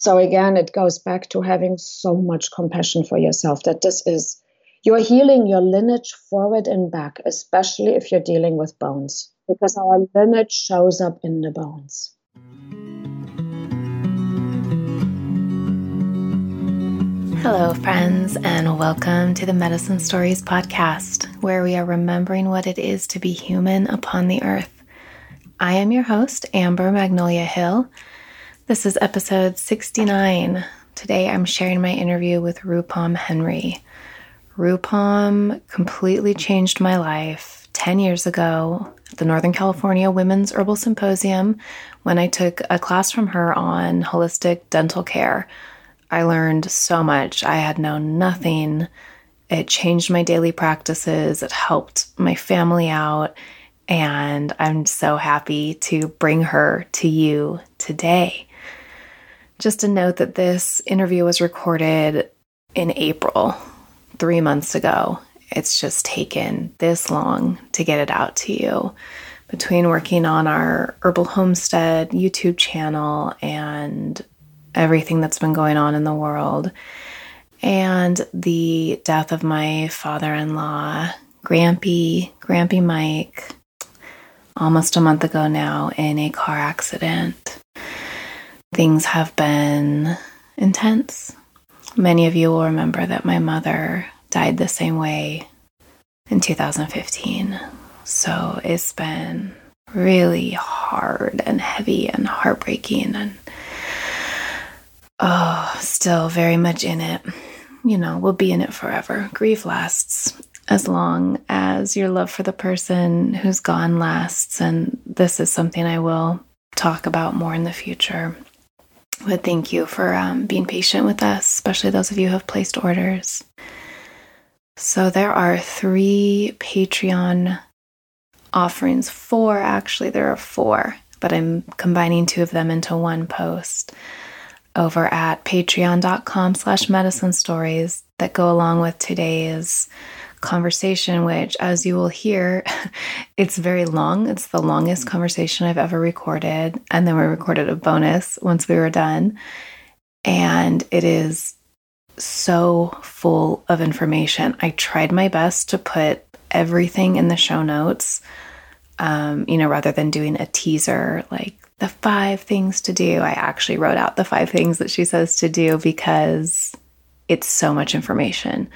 So again, it goes back to having so much compassion for yourself that this is you're healing your lineage forward and back, especially if you're dealing with bones, because our lineage shows up in the bones. Hello, friends, and welcome to the Medicine Stories podcast, where we are remembering what it is to be human upon the earth. I am your host, Amber Magnolia Hill. This is episode 69. Today I'm sharing my interview with Rupam Henry. Rupam completely changed my life 10 years ago at the Northern California Women's Herbal Symposium when I took a class from her on holistic dental care I learned so much. I had known nothing. It changed my daily practices, it helped my family out. And I'm so happy to bring her to you today. Just a note that this interview was recorded in April, three months ago. It's just taken this long to get it out to you. Between working on our Herbal Homestead YouTube channel and everything that's been going on in the world, and the death of my father in law, Grampy, Grampy Mike, almost a month ago now in a car accident. Things have been intense. Many of you will remember that my mother died the same way in 2015. So it's been really hard and heavy and heartbreaking and Oh, still very much in it. You know, we'll be in it forever. Grief lasts as long as your love for the person who's gone lasts. And this is something I will talk about more in the future. But thank you for um, being patient with us, especially those of you who have placed orders. So there are three Patreon offerings, four actually, there are four, but I'm combining two of them into one post over at patreon.com slash medicine stories that go along with today's conversation, which, as you will hear, it's very long. It's the longest conversation I've ever recorded. And then we recorded a bonus once we were done. And it is so full of information. I tried my best to put everything in the show notes, um, you know, rather than doing a teaser like the five things to do. I actually wrote out the five things that she says to do because it's so much information.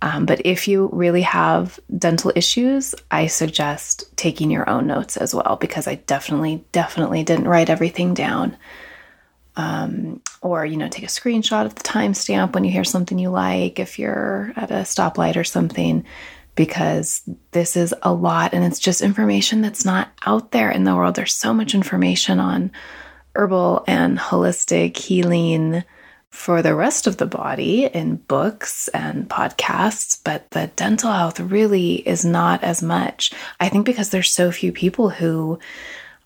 Um, but if you really have dental issues, I suggest taking your own notes as well because I definitely, definitely didn't write everything down. Um, or, you know, take a screenshot of the timestamp when you hear something you like, if you're at a stoplight or something, because this is a lot and it's just information that's not out there in the world. There's so much information on herbal and holistic healing for the rest of the body in books and podcasts, but the dental health really is not as much. I think because there's so few people who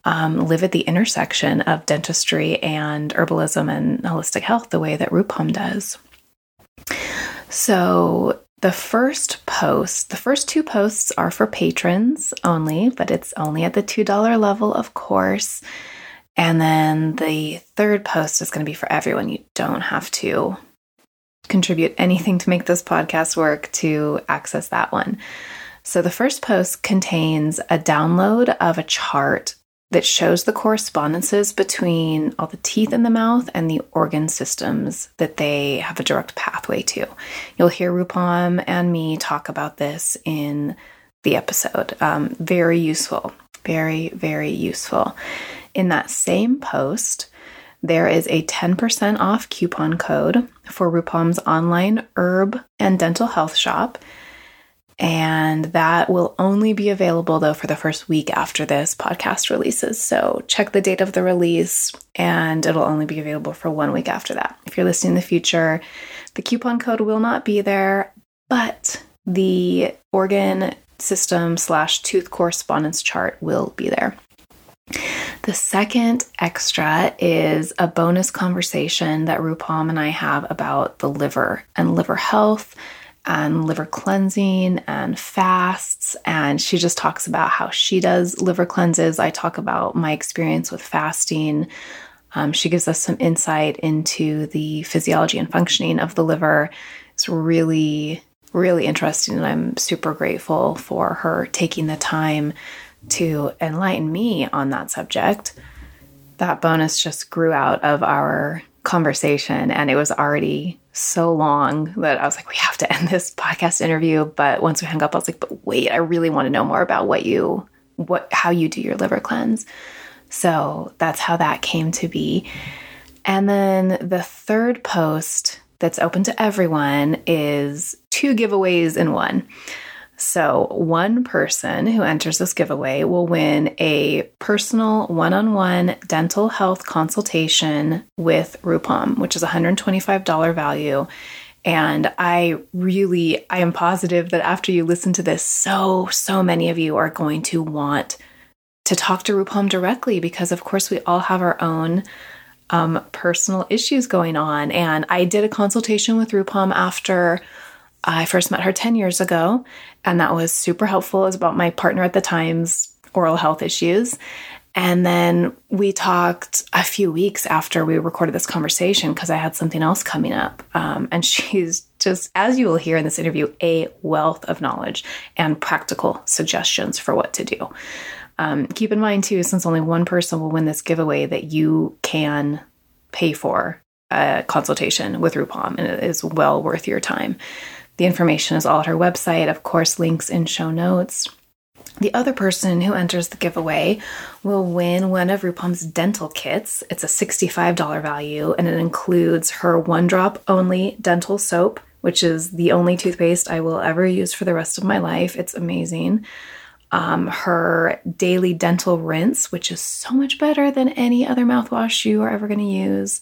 um, live at the intersection of dentistry and herbalism and holistic health the way that Rupam does. So, the first post, the first two posts are for patrons only, but it's only at the $2 level, of course. And then the third post is going to be for everyone. You don't have to contribute anything to make this podcast work to access that one. So the first post contains a download of a chart that shows the correspondences between all the teeth in the mouth and the organ systems that they have a direct pathway to. You'll hear Rupam and me talk about this in the episode. Um, very useful, very, very useful. In that same post, there is a 10% off coupon code for Rupam's online herb and dental health shop and that will only be available though for the first week after this podcast releases. So check the date of the release and it'll only be available for one week after that. If you're listening in the future, the coupon code will not be there, but the organ system slash tooth correspondence chart will be there. The second extra is a bonus conversation that Rupam and I have about the liver and liver health and liver cleansing and fasts. And she just talks about how she does liver cleanses. I talk about my experience with fasting. Um, she gives us some insight into the physiology and functioning of the liver. It's really, really interesting, and I'm super grateful for her taking the time to enlighten me on that subject. That bonus just grew out of our conversation, and it was already so long that I was like, we have to end this podcast interview. But once we hung up, I was like, but wait, I really want to know more about what you, what, how you do your liver cleanse. So that's how that came to be. And then the third post that's open to everyone is two giveaways in one. So, one person who enters this giveaway will win a personal one on one dental health consultation with Rupam, which is $125 value. And I really, I am positive that after you listen to this, so, so many of you are going to want to talk to Rupam directly because, of course, we all have our own um, personal issues going on. And I did a consultation with Rupam after I first met her 10 years ago, and that was super helpful. It was about my partner at the time's oral health issues. And then we talked a few weeks after we recorded this conversation because I had something else coming up. Um, and she's just, as you will hear in this interview, a wealth of knowledge and practical suggestions for what to do. Um, keep in mind, too, since only one person will win this giveaway, that you can pay for a consultation with Rupam, and it is well worth your time. The information is all at her website, of course, links in show notes. The other person who enters the giveaway will win one of Rupam's dental kits. It's a $65 value and it includes her one drop only dental soap, which is the only toothpaste I will ever use for the rest of my life. It's amazing. Um, her daily dental rinse, which is so much better than any other mouthwash you are ever going to use.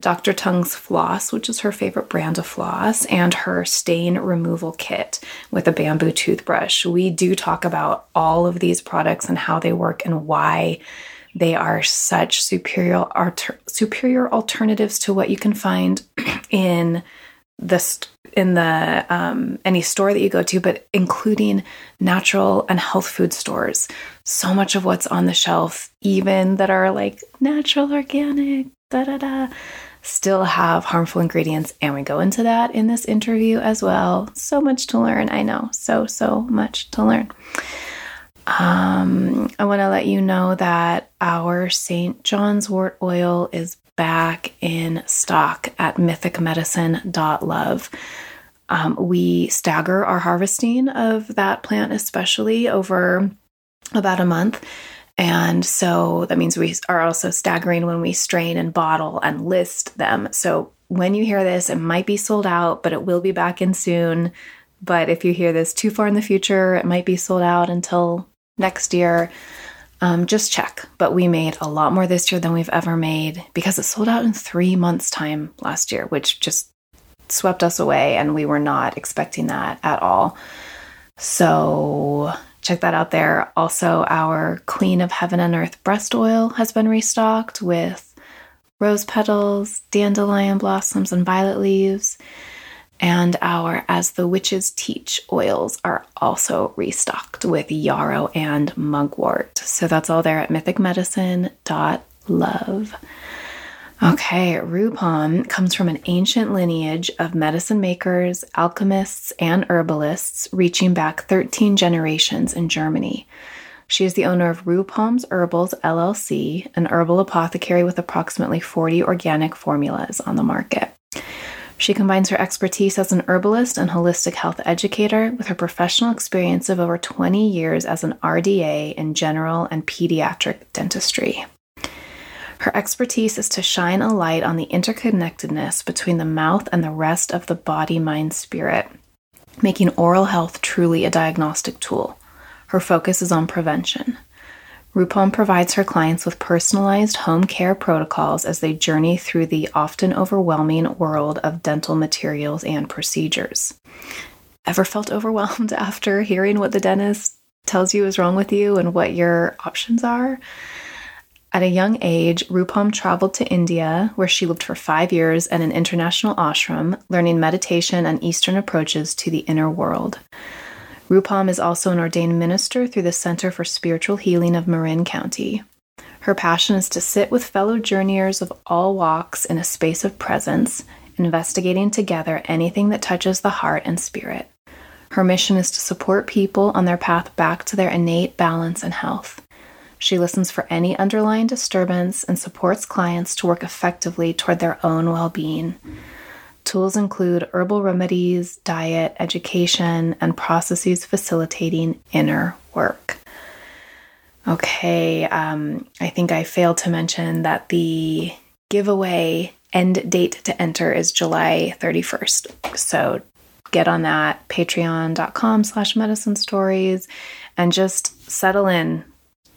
Dr. Tung's floss, which is her favorite brand of floss, and her stain removal kit with a bamboo toothbrush. We do talk about all of these products and how they work and why they are such superior alter, superior alternatives to what you can find in the in the um, any store that you go to, but including natural and health food stores. So much of what's on the shelf, even that are like natural, organic, da da da, still have harmful ingredients. And we go into that in this interview as well. So much to learn. I know. So, so much to learn. Um, I want to let you know that our St. John's wort oil is back in stock at mythicmedicine.love. Um, we stagger our harvesting of that plant, especially over about a month. And so that means we are also staggering when we strain and bottle and list them. So when you hear this, it might be sold out, but it will be back in soon. But if you hear this too far in the future, it might be sold out until next year. Um, just check. But we made a lot more this year than we've ever made because it sold out in three months' time last year, which just swept us away. And we were not expecting that at all. So check that out there. Also, our Queen of Heaven and Earth breast oil has been restocked with rose petals, dandelion blossoms, and violet leaves. And our As the Witches Teach oils are also restocked with yarrow and mugwort. So that's all there at mythicmedicine.love. Okay, Rupam comes from an ancient lineage of medicine makers, alchemists, and herbalists reaching back 13 generations in Germany. She is the owner of Rupam's Herbals LLC, an herbal apothecary with approximately 40 organic formulas on the market. She combines her expertise as an herbalist and holistic health educator with her professional experience of over 20 years as an RDA in general and pediatric dentistry. Her expertise is to shine a light on the interconnectedness between the mouth and the rest of the body, mind, spirit, making oral health truly a diagnostic tool. Her focus is on prevention. Rupam provides her clients with personalized home care protocols as they journey through the often overwhelming world of dental materials and procedures. Ever felt overwhelmed after hearing what the dentist tells you is wrong with you and what your options are? At a young age, Rupam traveled to India, where she lived for five years at an international ashram, learning meditation and Eastern approaches to the inner world. Rupam is also an ordained minister through the Center for Spiritual Healing of Marin County. Her passion is to sit with fellow journeyers of all walks in a space of presence, investigating together anything that touches the heart and spirit. Her mission is to support people on their path back to their innate balance and health. She listens for any underlying disturbance and supports clients to work effectively toward their own well being. Tools include herbal remedies, diet, education, and processes facilitating inner work. Okay, um, I think I failed to mention that the giveaway end date to enter is July 31st. So get on that patreon.com slash medicine stories and just settle in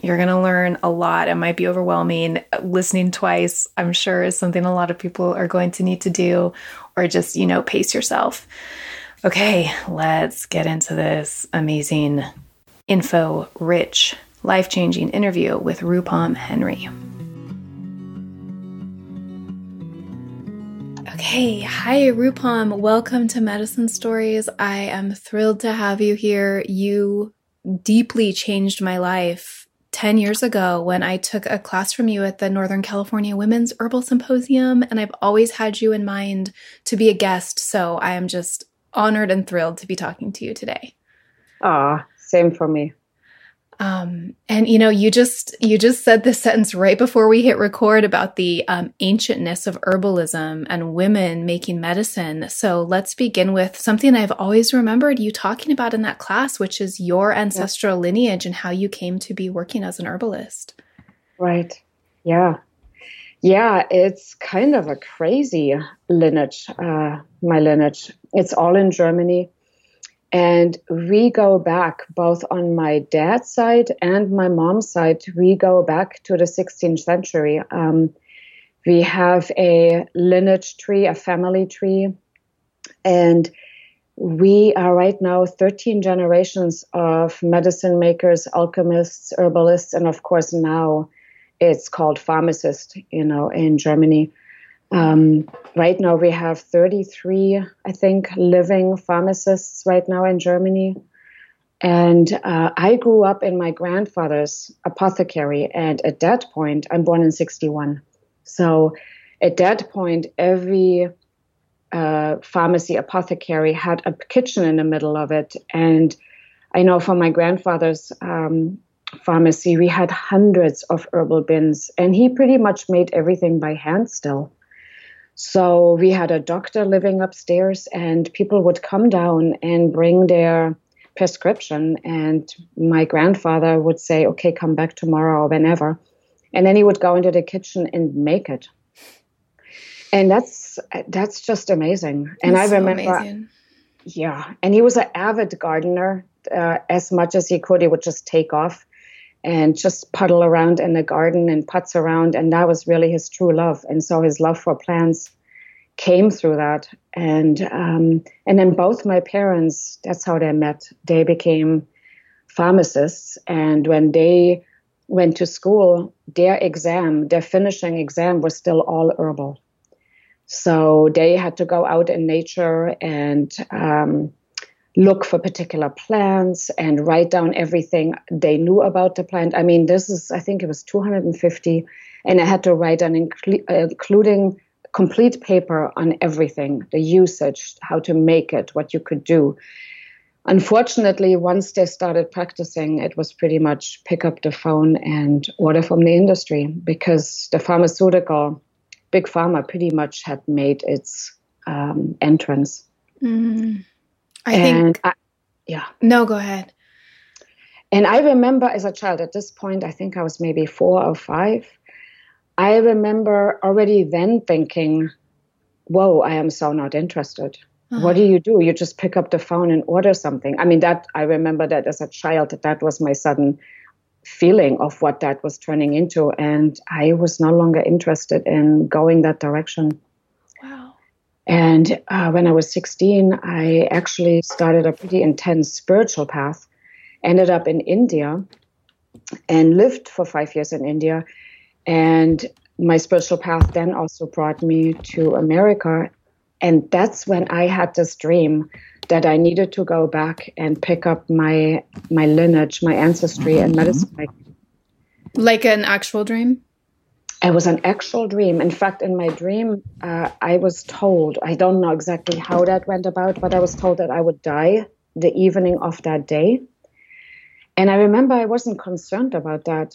you're going to learn a lot. It might be overwhelming. Listening twice, I'm sure, is something a lot of people are going to need to do, or just, you know, pace yourself. Okay, let's get into this amazing, info rich, life changing interview with Rupam Henry. Okay, hi Rupam. Welcome to Medicine Stories. I am thrilled to have you here. You deeply changed my life 10 years ago when I took a class from you at the Northern California Women's Herbal Symposium, and I've always had you in mind to be a guest. So I am just honored and thrilled to be talking to you today. Ah, same for me. Um, and you know, you just you just said this sentence right before we hit record about the um, ancientness of herbalism and women making medicine. So let's begin with something I've always remembered you talking about in that class, which is your ancestral yeah. lineage and how you came to be working as an herbalist. Right. Yeah. Yeah, it's kind of a crazy lineage. Uh, my lineage. It's all in Germany. And we go back both on my dad's side and my mom's side, we go back to the 16th century. Um, we have a lineage tree, a family tree, and we are right now 13 generations of medicine makers, alchemists, herbalists, and of course now it's called pharmacist, you know, in Germany. Um, right now, we have 33, I think, living pharmacists right now in Germany. And uh, I grew up in my grandfather's apothecary. And at that point, I'm born in 61. So at that point, every uh, pharmacy apothecary had a kitchen in the middle of it. And I know from my grandfather's um, pharmacy, we had hundreds of herbal bins. And he pretty much made everything by hand still. So we had a doctor living upstairs, and people would come down and bring their prescription. And my grandfather would say, Okay, come back tomorrow or whenever. And then he would go into the kitchen and make it. And that's that's just amazing. And I remember, so yeah. And he was an avid gardener. Uh, as much as he could, he would just take off and just puddle around in the garden and putz around. And that was really his true love. And so his love for plants came through that. And um, and then both my parents, that's how they met. They became pharmacists. And when they went to school, their exam, their finishing exam was still all herbal. So they had to go out in nature and um, look for particular plants and write down everything they knew about the plant. I mean, this is, I think it was 250, and I had to write an incl- including complete paper on everything the usage, how to make it, what you could do. Unfortunately, once they started practicing, it was pretty much pick up the phone and order from the industry because the pharmaceutical, big pharma, pretty much had made its um, entrance. Mm. I and think. I, yeah. No, go ahead. And I remember as a child, at this point, I think I was maybe four or five. I remember already then thinking, whoa, I am so not interested. Uh-huh. What do you do? You just pick up the phone and order something. I mean, that I remember that as a child, that, that was my sudden feeling of what that was turning into. And I was no longer interested in going that direction. And uh, when I was 16, I actually started a pretty intense spiritual path, ended up in India, and lived for five years in India. And my spiritual path then also brought me to America. And that's when I had this dream that I needed to go back and pick up my my lineage, my ancestry, mm-hmm. and medicine. Like an actual dream? It was an actual dream. In fact, in my dream, uh, I was told, I don't know exactly how that went about, but I was told that I would die the evening of that day. And I remember I wasn't concerned about that.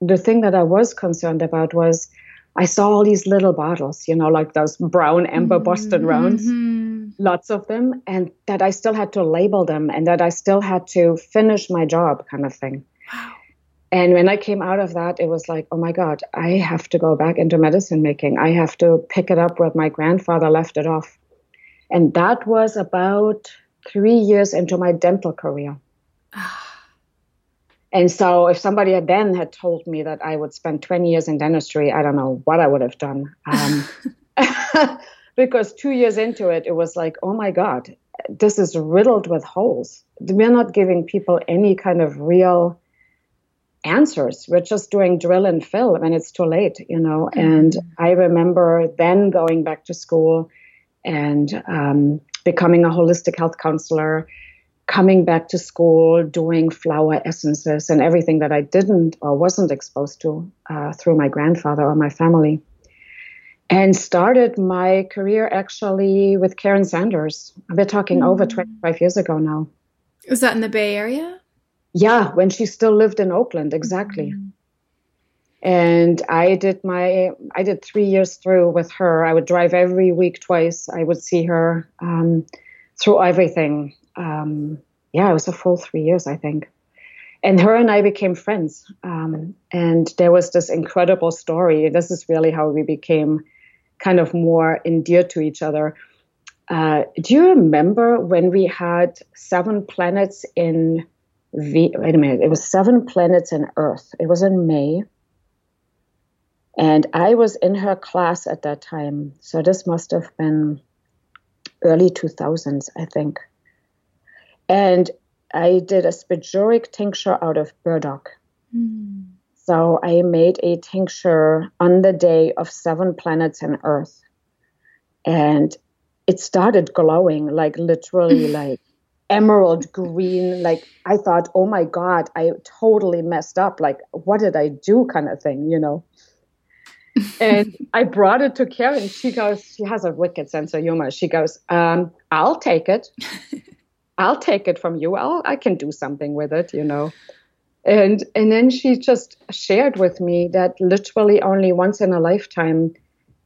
The thing that I was concerned about was I saw all these little bottles, you know, like those brown amber Boston mm-hmm. rounds, mm-hmm. lots of them, and that I still had to label them and that I still had to finish my job, kind of thing. Wow. And when I came out of that, it was like, oh my God, I have to go back into medicine making. I have to pick it up where my grandfather left it off. And that was about three years into my dental career. And so if somebody had then had told me that I would spend 20 years in dentistry, I don't know what I would have done. Um, because two years into it, it was like, oh my God, this is riddled with holes. We're not giving people any kind of real answers. We're just doing drill and fill and it's too late, you know. Mm-hmm. And I remember then going back to school and um, becoming a holistic health counselor coming back to school, doing flower essences and everything that I didn't or wasn't exposed to uh, through my grandfather or my family. And started my career actually with Karen Sanders. We're talking mm-hmm. over 25 years ago now. Was that in the Bay Area? Yeah, when she still lived in Oakland, exactly. Mm-hmm. And I did my, I did three years through with her. I would drive every week twice. I would see her um, through everything um, yeah, it was a full three years, I think. And her and I became friends. Um, and there was this incredible story. This is really how we became kind of more endeared to each other. Uh, do you remember when we had seven planets in V? Wait a minute, it was seven planets and Earth. It was in May. And I was in her class at that time. So this must have been early 2000s, I think. And I did a spagyric tincture out of burdock. Mm. So I made a tincture on the day of seven planets and Earth. And it started glowing, like literally like emerald green. Like I thought, oh my God, I totally messed up. Like, what did I do? kind of thing, you know? and I brought it to Karen. She goes, she has a wicked sense of humor. She goes, um, I'll take it. I'll take it from you. I'll, I can do something with it, you know. And and then she just shared with me that literally only once in a lifetime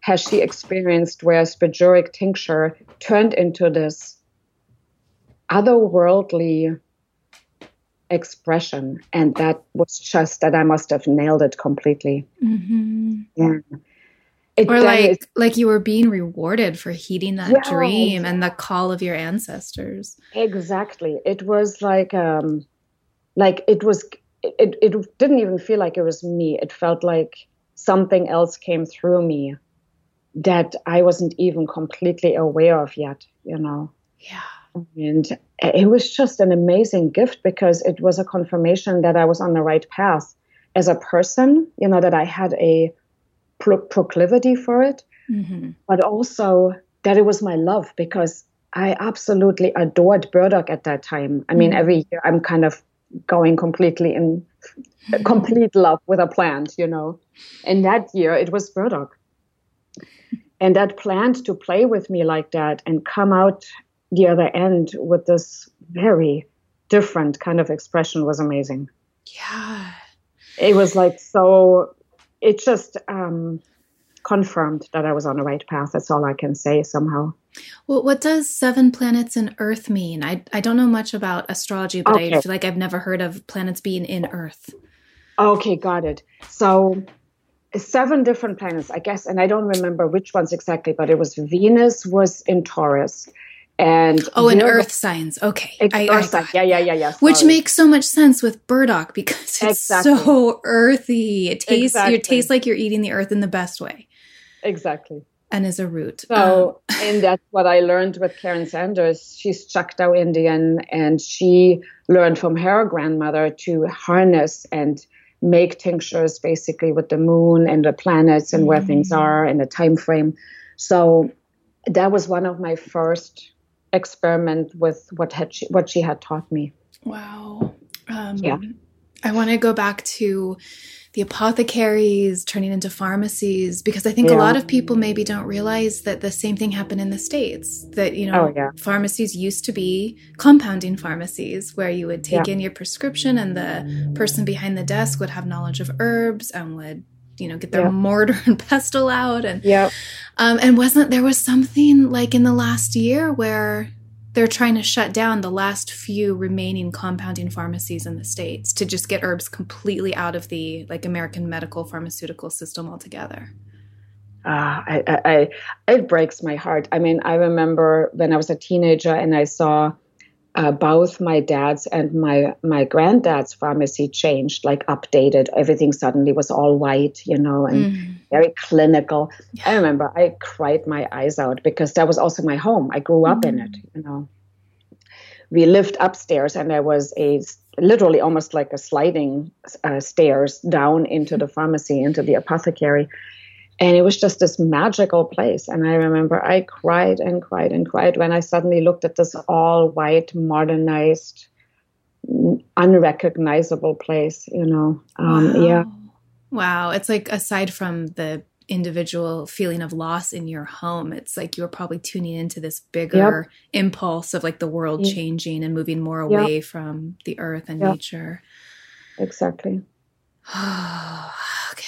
has she experienced where spagyric tincture turned into this otherworldly expression and that was just that i must have nailed it completely. Mm-hmm. yeah. It or like like you were being rewarded for heeding that yeah, dream and the call of your ancestors. Exactly. It was like um like it was it, it didn't even feel like it was me. It felt like something else came through me that i wasn't even completely aware of yet you know? Yeah and it was just an amazing gift because it was a confirmation that i was on the right path as a person you know that i had a pro- proclivity for it, mm-hmm. but also that it was my love because I absolutely adored burdock at that time. I mean, mm-hmm. every year I'm kind of going completely in complete love with a plant, you know. And that year it was burdock. And that plant to play with me like that and come out the other end with this very different kind of expression was amazing. Yeah. It was like so it just um, confirmed that I was on the right path. That's all I can say somehow. Well, what does seven planets in Earth mean? I, I don't know much about astrology, but okay. I feel like I've never heard of planets being in Earth. Okay, got it. So, seven different planets, I guess, and I don't remember which ones exactly, but it was Venus was in Taurus, and oh, and earth signs. Okay, I, earth I, signs. Yeah, yeah, yeah, yeah. Sorry. Which makes so much sense with burdock because it's exactly. so earthy. It tastes. Exactly. It tastes like you're eating the earth in the best way. Exactly. And is a root. So, um. and that's what I learned with Karen Sanders. She's Choctaw Indian, and she learned from her grandmother to harness and make tinctures basically with the moon and the planets and mm-hmm. where things mm. are and the time frame. So that was one of my first experiment with what had she, what she had taught me. Wow. Um, yeah. I want to go back to the apothecaries turning into pharmacies because I think yeah. a lot of people maybe don't realize that the same thing happened in the States. That, you know, oh, yeah. pharmacies used to be compounding pharmacies where you would take yeah. in your prescription and the person behind the desk would have knowledge of herbs and would you know get their mortar and pestle out and yeah um, and wasn't there was something like in the last year where they're trying to shut down the last few remaining compounding pharmacies in the states to just get herbs completely out of the like American medical pharmaceutical system altogether. Ah, I, I, I, it breaks my heart. I mean, I remember when I was a teenager and I saw uh, both my dad's and my my granddad's pharmacy changed, like updated. Everything suddenly was all white, you know, and mm. very clinical. Yeah. I remember I cried my eyes out because that was also my home. I grew up mm. in it, mm. you know. We lived upstairs, and there was a literally almost like a sliding uh, stairs down into the pharmacy, into the apothecary and it was just this magical place. And I remember I cried and cried and cried when I suddenly looked at this all white, modernized, unrecognizable place, you know. Um, wow. Yeah. Wow. It's like aside from the individual feeling of loss in your home, it's like you were probably tuning into this bigger yep. impulse of like the world changing and moving more away yep. from the earth and yep. nature. Exactly. okay.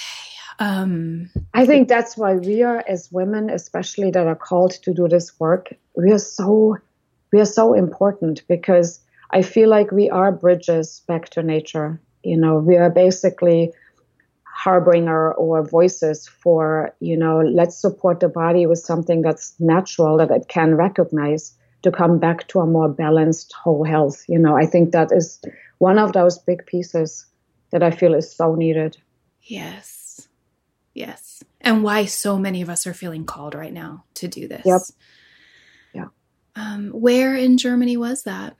Um, I think that's why we are, as women, especially that are called to do this work, we are so we are so important because I feel like we are bridges back to nature. You know, we are basically harbinger or voices for you know let's support the body with something that's natural that it can recognize to come back to a more balanced whole health. You know i think that is one of those big pieces that i feel is so needed. Yes Yes. And why so many of us are feeling called right now to do this. Yep. Yeah. Um, where in Germany was that?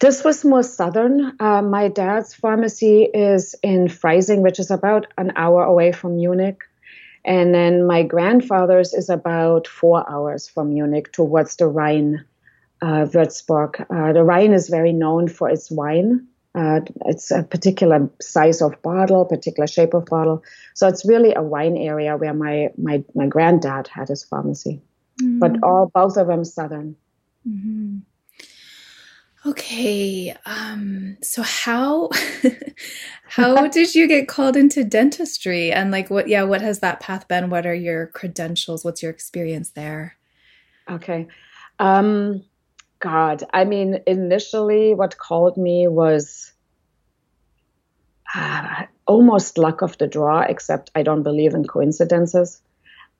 This was more southern. Uh, my dad's pharmacy is in Freising, which is about an hour away from Munich. And then my grandfather's is about four hours from Munich towards the Rhine, uh, Würzburg. Uh, the Rhine is very known for its wine. Uh, it's a particular size of bottle, particular shape of bottle. So it's really a wine area where my my my granddad had his pharmacy, mm-hmm. but all both of them southern. Mm-hmm. Okay, um, so how how did you get called into dentistry, and like what? Yeah, what has that path been? What are your credentials? What's your experience there? Okay. Um, God, I mean, initially, what called me was uh, almost luck of the draw, except I don't believe in coincidences.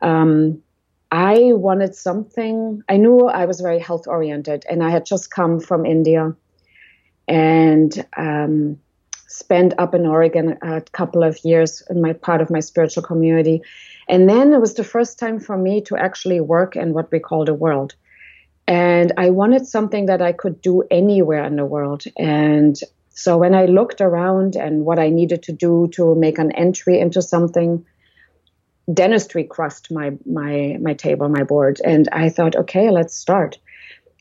Um, I wanted something, I knew I was very health oriented, and I had just come from India and um, spent up in Oregon a couple of years in my part of my spiritual community. And then it was the first time for me to actually work in what we call the world. And I wanted something that I could do anywhere in the world. And so when I looked around and what I needed to do to make an entry into something, dentistry crossed my my my table, my board, and I thought, okay, let's start.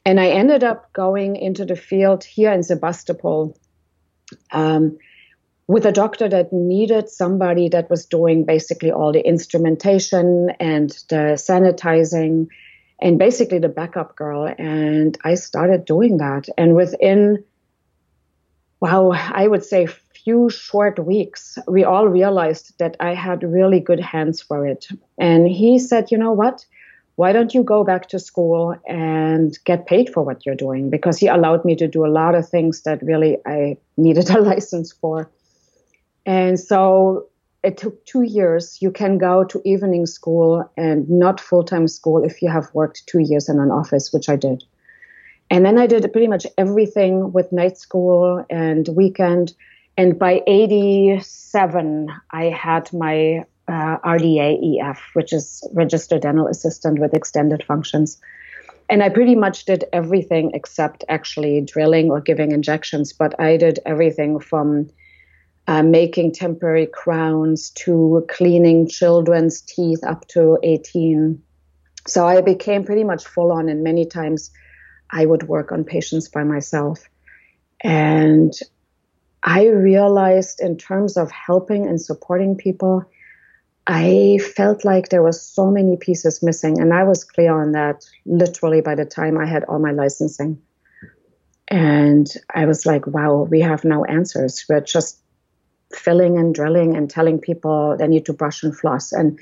And I ended up going into the field here in Sebastopol um, with a doctor that needed somebody that was doing basically all the instrumentation and the sanitizing and basically the backup girl. And I started doing that. And within, wow, I would say few short weeks, we all realized that I had really good hands for it. And he said, you know what? Why don't you go back to school and get paid for what you're doing? Because he allowed me to do a lot of things that really I needed a license for. And so it took two years. You can go to evening school and not full time school if you have worked two years in an office, which I did. And then I did pretty much everything with night school and weekend. And by 87, I had my uh, which is registered dental assistant with extended functions. And I pretty much did everything except actually drilling or giving injections, but I did everything from uh, making temporary crowns to cleaning children's teeth up to 18. So I became pretty much full on, and many times I would work on patients by myself. And I realized in terms of helping and supporting people, I felt like there were so many pieces missing. And I was clear on that literally by the time I had all my licensing. And I was like, wow, we have no answers. We're just filling and drilling and telling people they need to brush and floss. And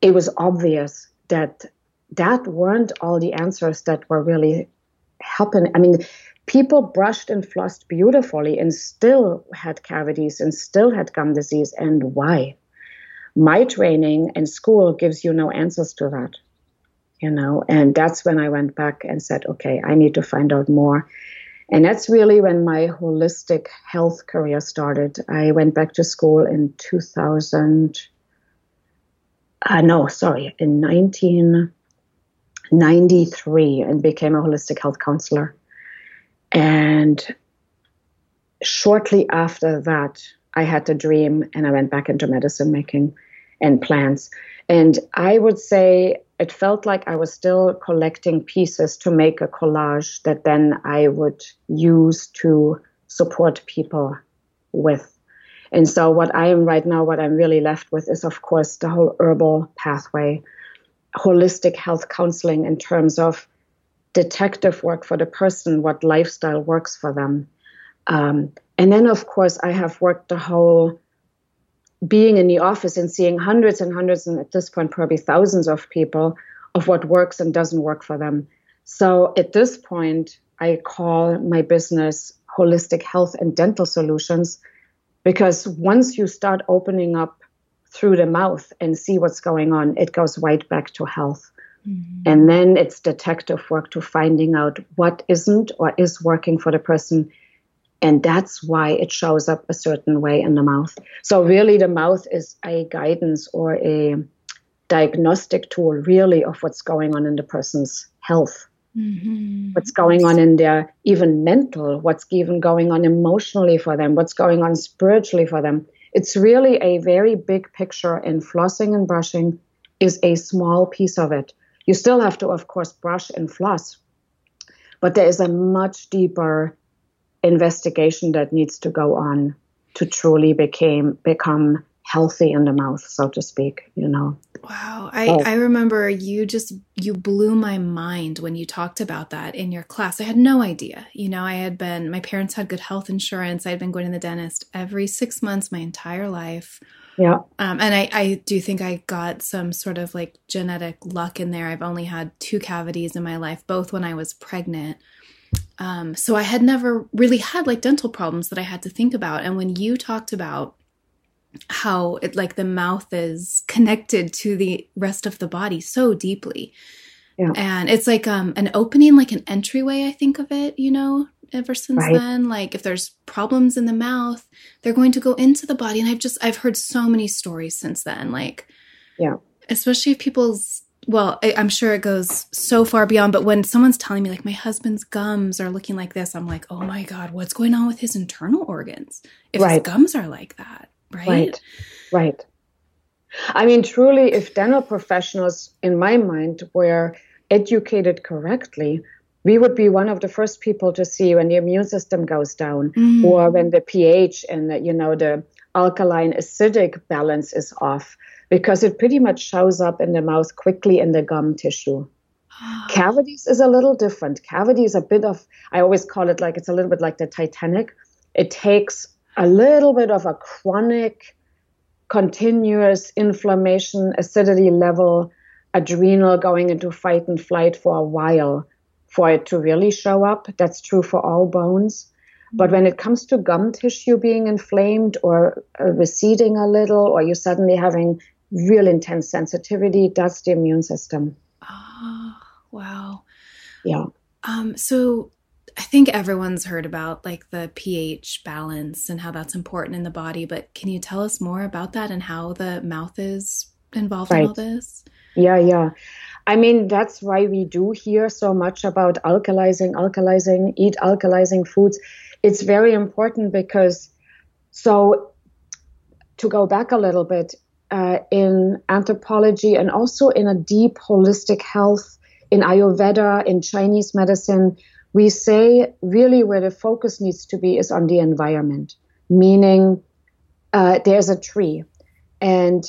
it was obvious that that weren't all the answers that were really helping. I mean, people brushed and flossed beautifully and still had cavities and still had gum disease. And why? My training and school gives you no answers to that. You know, and that's when I went back and said, okay, I need to find out more. And that's really when my holistic health career started. I went back to school in 2000. Uh, no, sorry, in 1993 and became a holistic health counselor. And shortly after that, I had a dream and I went back into medicine making and plants. And I would say it felt like I was still collecting pieces to make a collage that then I would use to support people with. And so, what I am right now, what I'm really left with is, of course, the whole herbal pathway, holistic health counseling in terms of detective work for the person, what lifestyle works for them. Um, and then, of course, I have worked the whole being in the office and seeing hundreds and hundreds, and at this point, probably thousands of people of what works and doesn't work for them. So at this point, I call my business Holistic Health and Dental Solutions because once you start opening up through the mouth and see what's going on, it goes right back to health. Mm-hmm. And then it's detective work to finding out what isn't or is working for the person. And that's why it shows up a certain way in the mouth. So, really, the mouth is a guidance or a diagnostic tool, really, of what's going on in the person's health. Mm-hmm. What's going on in their even mental, what's even going on emotionally for them, what's going on spiritually for them. It's really a very big picture, and flossing and brushing is a small piece of it. You still have to, of course, brush and floss, but there is a much deeper investigation that needs to go on to truly became, become healthy in the mouth, so to speak, you know. Wow. I, oh. I remember you just you blew my mind when you talked about that in your class. I had no idea. You know, I had been my parents had good health insurance. I had been going to the dentist every six months my entire life. Yeah. Um, and I, I do think I got some sort of like genetic luck in there. I've only had two cavities in my life, both when I was pregnant. Um, so I had never really had like dental problems that I had to think about. And when you talked about how it like the mouth is connected to the rest of the body so deeply, yeah. and it's like um an opening, like an entryway. I think of it, you know, ever since right. then. Like if there's problems in the mouth, they're going to go into the body. And I've just I've heard so many stories since then. Like yeah. Especially if people's well, I, am sure it goes so far beyond, but when someone's telling me like my husband's gums are looking like this, I'm like, oh my God, what's going on with his internal organs? If right. his gums are like that, right? Right. Right. I mean, truly, if dental professionals, in my mind, were educated correctly, we would be one of the first people to see when the immune system goes down mm. or when the pH and the, you know the alkaline acidic balance is off because it pretty much shows up in the mouth quickly in the gum tissue. Cavities is a little different. Cavity is a bit of I always call it like it's a little bit like the Titanic. It takes a little bit of a chronic continuous inflammation acidity level adrenal going into fight and flight for a while for it to really show up. That's true for all bones. But when it comes to gum tissue being inflamed or uh, receding a little, or you suddenly having real intense sensitivity, does the immune system. Oh, wow. Yeah. Um, so I think everyone's heard about like the pH balance and how that's important in the body, but can you tell us more about that and how the mouth is involved right. in all this? Yeah, yeah. I mean, that's why we do hear so much about alkalizing, alkalizing, eat alkalizing foods. It's very important because, so to go back a little bit, uh, in anthropology and also in a deep holistic health, in Ayurveda, in Chinese medicine, we say really where the focus needs to be is on the environment. meaning uh, there's a tree and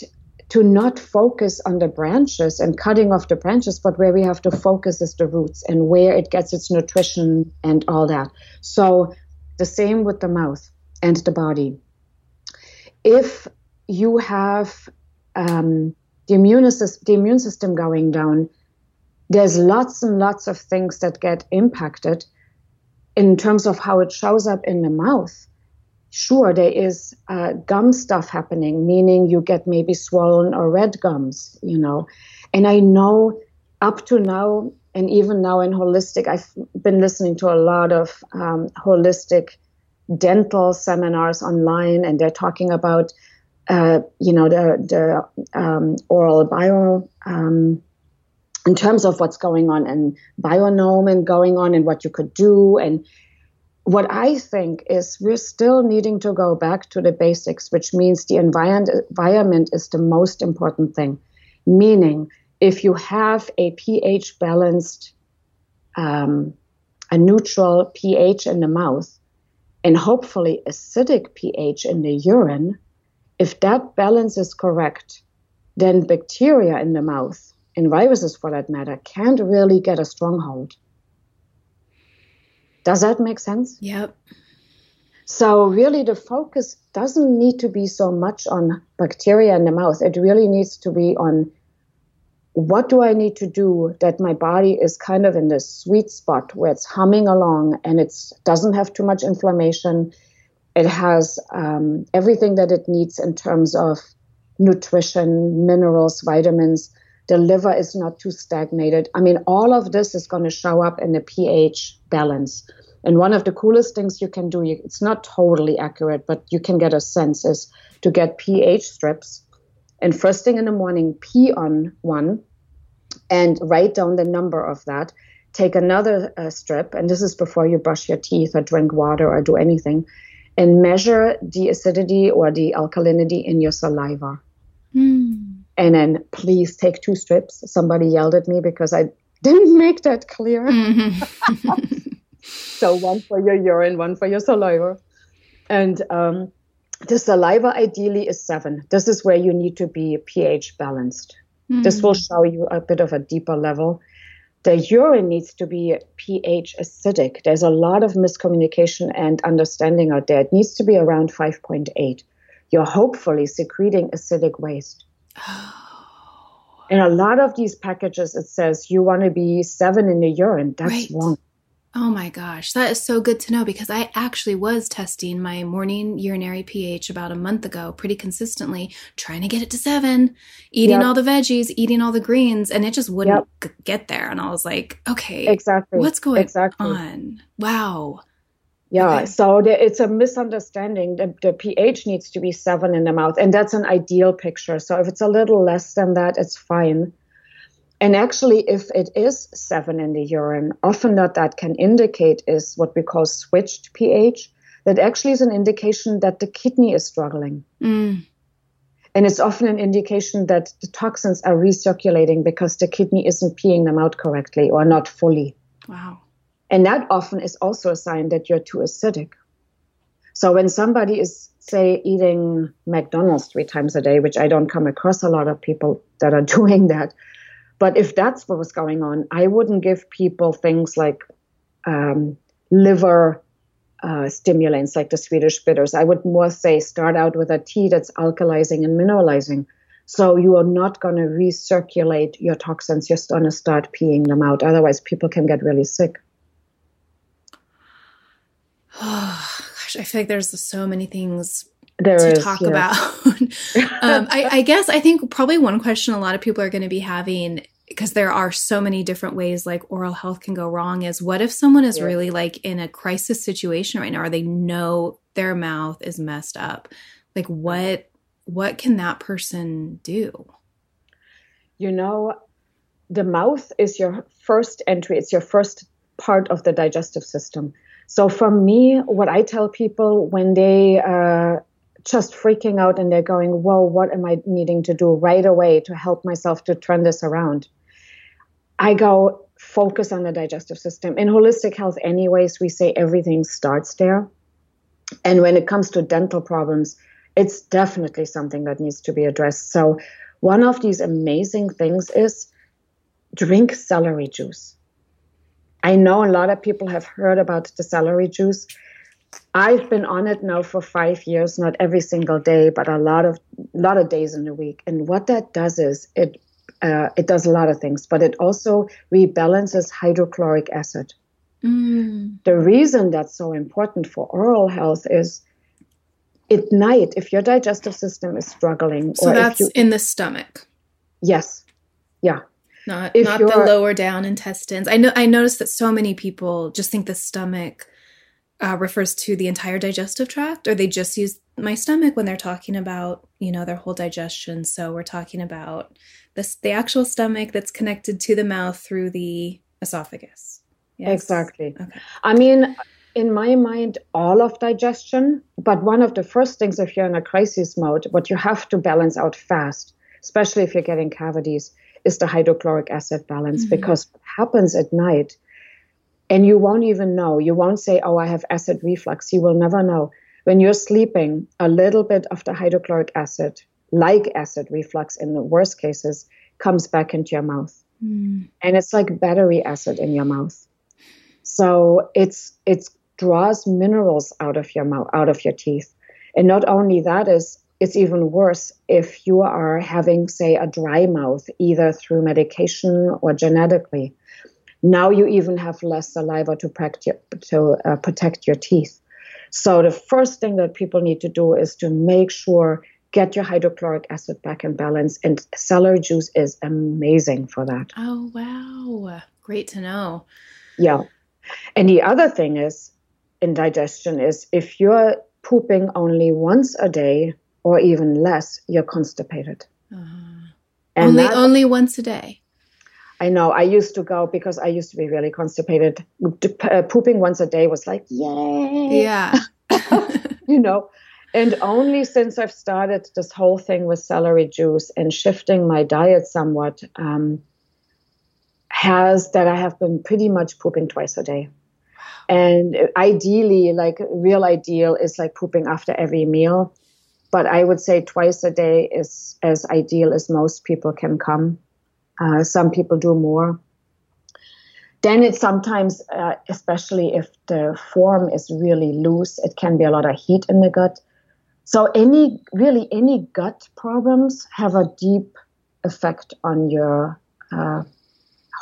to not focus on the branches and cutting off the branches, but where we have to focus is the roots and where it gets its nutrition and all that. So the same with the mouth and the body. If you have um, the, immune system, the immune system going down, there's lots and lots of things that get impacted in terms of how it shows up in the mouth. Sure there is uh, gum stuff happening meaning you get maybe swollen or red gums you know. And i know up to now and even now in holistic i've been listening to a lot of um, holistic dental seminars online and they're talking about uh, you know the the um, oral bio um, in terms of what's going on and Bionome and going on and what you could do and what I think is we're still needing to go back to the basics, which means the environment is the most important thing. Meaning, if you have a pH balanced, um, a neutral pH in the mouth, and hopefully acidic pH in the urine, if that balance is correct, then bacteria in the mouth, and viruses for that matter, can't really get a stronghold. Does that make sense? Yep. So, really, the focus doesn't need to be so much on bacteria in the mouth. It really needs to be on what do I need to do that my body is kind of in the sweet spot where it's humming along and it doesn't have too much inflammation. It has um, everything that it needs in terms of nutrition, minerals, vitamins, the liver is not too stagnated. I mean, all of this is going to show up in the pH balance. And one of the coolest things you can do, it's not totally accurate, but you can get a sense, is to get pH strips. And first thing in the morning, pee on one and write down the number of that. Take another uh, strip, and this is before you brush your teeth or drink water or do anything, and measure the acidity or the alkalinity in your saliva. Mm and then please take two strips. Somebody yelled at me because I didn't make that clear. Mm-hmm. so one for your urine, one for your saliva. And um, the saliva ideally is seven. This is where you need to be pH balanced. Mm-hmm. This will show you a bit of a deeper level. The urine needs to be pH acidic. There's a lot of miscommunication and understanding out there. It needs to be around 5.8. You're hopefully secreting acidic waste. Oh. In a lot of these packages, it says you want to be seven in the urine. That's right. wrong. Oh my gosh, that is so good to know because I actually was testing my morning urinary pH about a month ago pretty consistently, trying to get it to seven, eating yep. all the veggies, eating all the greens, and it just wouldn't yep. get there. And I was like, okay, exactly. What's going exactly. on? Wow. Yeah, okay. so there, it's a misunderstanding. The, the pH needs to be seven in the mouth, and that's an ideal picture. So if it's a little less than that, it's fine. And actually, if it is seven in the urine, often that that can indicate is what we call switched pH. That actually is an indication that the kidney is struggling. Mm. And it's often an indication that the toxins are recirculating because the kidney isn't peeing them out correctly or not fully. Wow. And that often is also a sign that you're too acidic. So when somebody is, say, eating McDonald's three times a day, which I don't come across a lot of people that are doing that, but if that's what was going on, I wouldn't give people things like um, liver uh, stimulants like the Swedish bitters. I would more say start out with a tea that's alkalizing and mineralizing. So you are not going to recirculate your toxins. You're just going to start peeing them out. Otherwise, people can get really sick. Oh, gosh, I feel like there's so many things there to is, talk about. um, I, I guess I think probably one question a lot of people are going to be having because there are so many different ways like oral health can go wrong is what if someone is yeah. really like in a crisis situation right now? Or they know their mouth is messed up. Like what what can that person do? You know the mouth is your first entry. It's your first part of the digestive system. So for me, what I tell people when they are uh, just freaking out and they're going, whoa, what am I needing to do right away to help myself to turn this around? I go, focus on the digestive system. In holistic health, anyways, we say everything starts there. And when it comes to dental problems, it's definitely something that needs to be addressed. So, one of these amazing things is drink celery juice. I know a lot of people have heard about the celery juice. I've been on it now for five years, not every single day, but a lot of lot of days in a week. And what that does is it uh, it does a lot of things, but it also rebalances hydrochloric acid. Mm. The reason that's so important for oral health is at night, if your digestive system is struggling, so that's you, in the stomach. Yes, yeah, not if not the lower down intestines. I know I noticed that so many people just think the stomach uh, refers to the entire digestive tract, or they just use my stomach when they're talking about you know their whole digestion. So we're talking about this the actual stomach that's connected to the mouth through the esophagus. Yes? Exactly. Okay. I mean, in my mind, all of digestion, but one of the first things if you're in a crisis mode, what you have to balance out fast, especially if you're getting cavities, is the hydrochloric acid balance mm-hmm. because what happens at night and you won't even know. You won't say oh i have acid reflux. You will never know. When you're sleeping a little bit of the hydrochloric acid like acid reflux in the worst cases comes back into your mouth. Mm. and it's like battery acid in your mouth. So it's it draws minerals out of your mouth out of your teeth. And not only that is it's even worse if you are having, say, a dry mouth, either through medication or genetically. Now you even have less saliva to, protect your, to uh, protect your teeth. So the first thing that people need to do is to make sure get your hydrochloric acid back in balance, and celery juice is amazing for that. Oh wow, great to know. Yeah, and the other thing is in digestion is if you're pooping only once a day or even less, you're constipated. Uh-huh. only only once a day. I know. I used to go because I used to be really constipated. Uh, pooping once a day was like, yay! Yeah. you know. And only since I've started this whole thing with celery juice and shifting my diet somewhat, um, has that I have been pretty much pooping twice a day. And ideally, like real ideal is like pooping after every meal but I would say twice a day is as ideal as most people can come. Uh, some people do more. Then it's sometimes, uh, especially if the form is really loose, it can be a lot of heat in the gut. So any really any gut problems have a deep effect on your uh,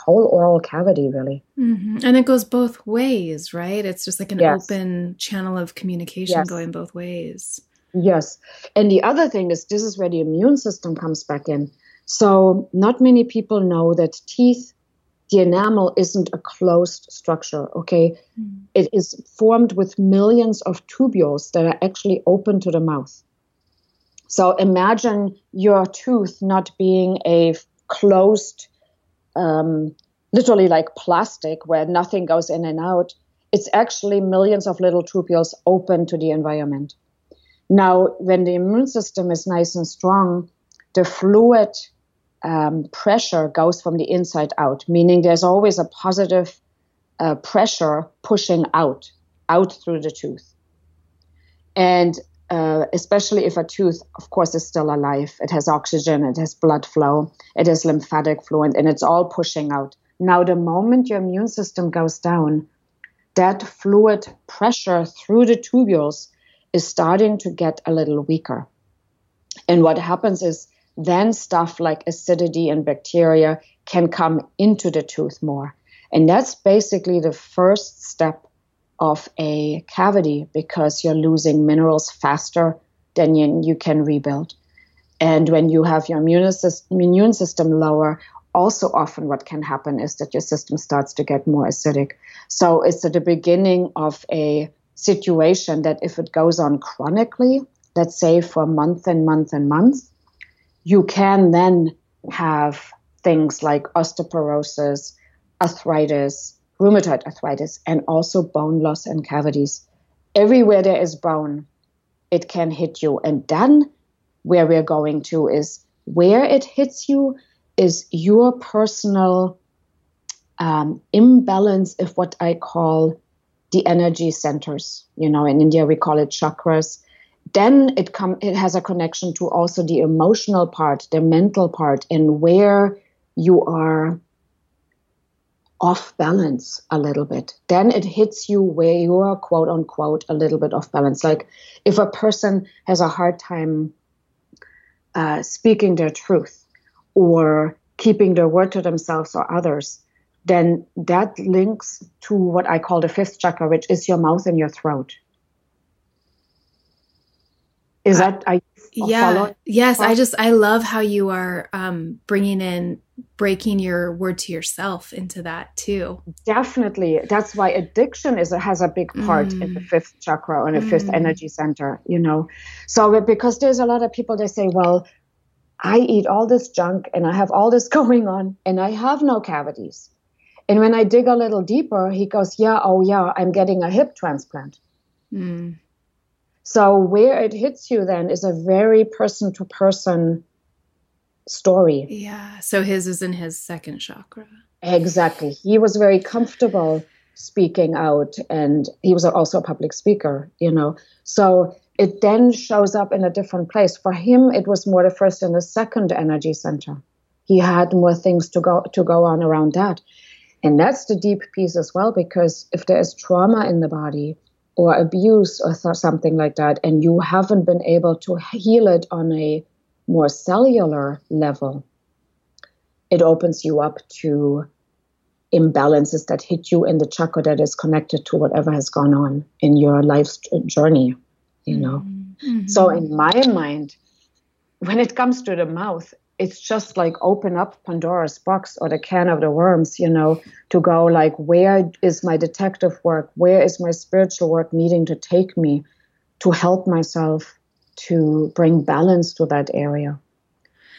whole oral cavity, really. Mm-hmm. And it goes both ways, right? It's just like an yes. open channel of communication yes. going both ways. Yes. And the other thing is, this is where the immune system comes back in. So, not many people know that teeth, the enamel isn't a closed structure, okay? Mm. It is formed with millions of tubules that are actually open to the mouth. So, imagine your tooth not being a closed, um, literally like plastic where nothing goes in and out. It's actually millions of little tubules open to the environment. Now, when the immune system is nice and strong, the fluid um, pressure goes from the inside out, meaning there's always a positive uh, pressure pushing out, out through the tooth. And uh, especially if a tooth, of course, is still alive, it has oxygen, it has blood flow, it has lymphatic and, and it's all pushing out. Now, the moment your immune system goes down, that fluid pressure through the tubules is starting to get a little weaker. And what happens is then stuff like acidity and bacteria can come into the tooth more. And that's basically the first step of a cavity because you're losing minerals faster than you, you can rebuild. And when you have your immune system, lower, also often what can happen is that your system starts to get more acidic. So it's at the beginning of a situation that if it goes on chronically, let's say for month and month and months, you can then have things like osteoporosis, arthritis, rheumatoid arthritis, and also bone loss and cavities. Everywhere there is bone, it can hit you. And then where we're going to is where it hits you is your personal um, imbalance of what I call the energy centers. You know, in India we call it chakras. Then it come it has a connection to also the emotional part, the mental part, and where you are off balance a little bit. Then it hits you where you are quote unquote a little bit off balance. Like if a person has a hard time uh, speaking their truth or keeping their word to themselves or others, then that links to what I call the fifth chakra, which is your mouth and your throat. Is that I yeah yes I just I love how you are um, bringing in breaking your word to yourself into that too. Definitely, that's why addiction is has a big part mm. in the fifth chakra and the mm. fifth energy center. You know, so because there's a lot of people they say, well, I eat all this junk and I have all this going on and I have no cavities. And when I dig a little deeper, he goes, Yeah, oh, yeah, I'm getting a hip transplant. Mm. So, where it hits you then is a very person to person story. Yeah. So, his is in his second chakra. Exactly. He was very comfortable speaking out and he was also a public speaker, you know. So, it then shows up in a different place. For him, it was more the first and the second energy center. He had more things to go to go on around that. And that's the deep piece as well, because if there is trauma in the body or abuse or th- something like that, and you haven't been able to heal it on a more cellular level, it opens you up to imbalances that hit you in the chakra that is connected to whatever has gone on in your life's journey, you know. Mm-hmm. So, in my mind, when it comes to the mouth, it's just like open up Pandora's box or the can of the worms, you know, to go like, where is my detective work? Where is my spiritual work needing to take me to help myself to bring balance to that area?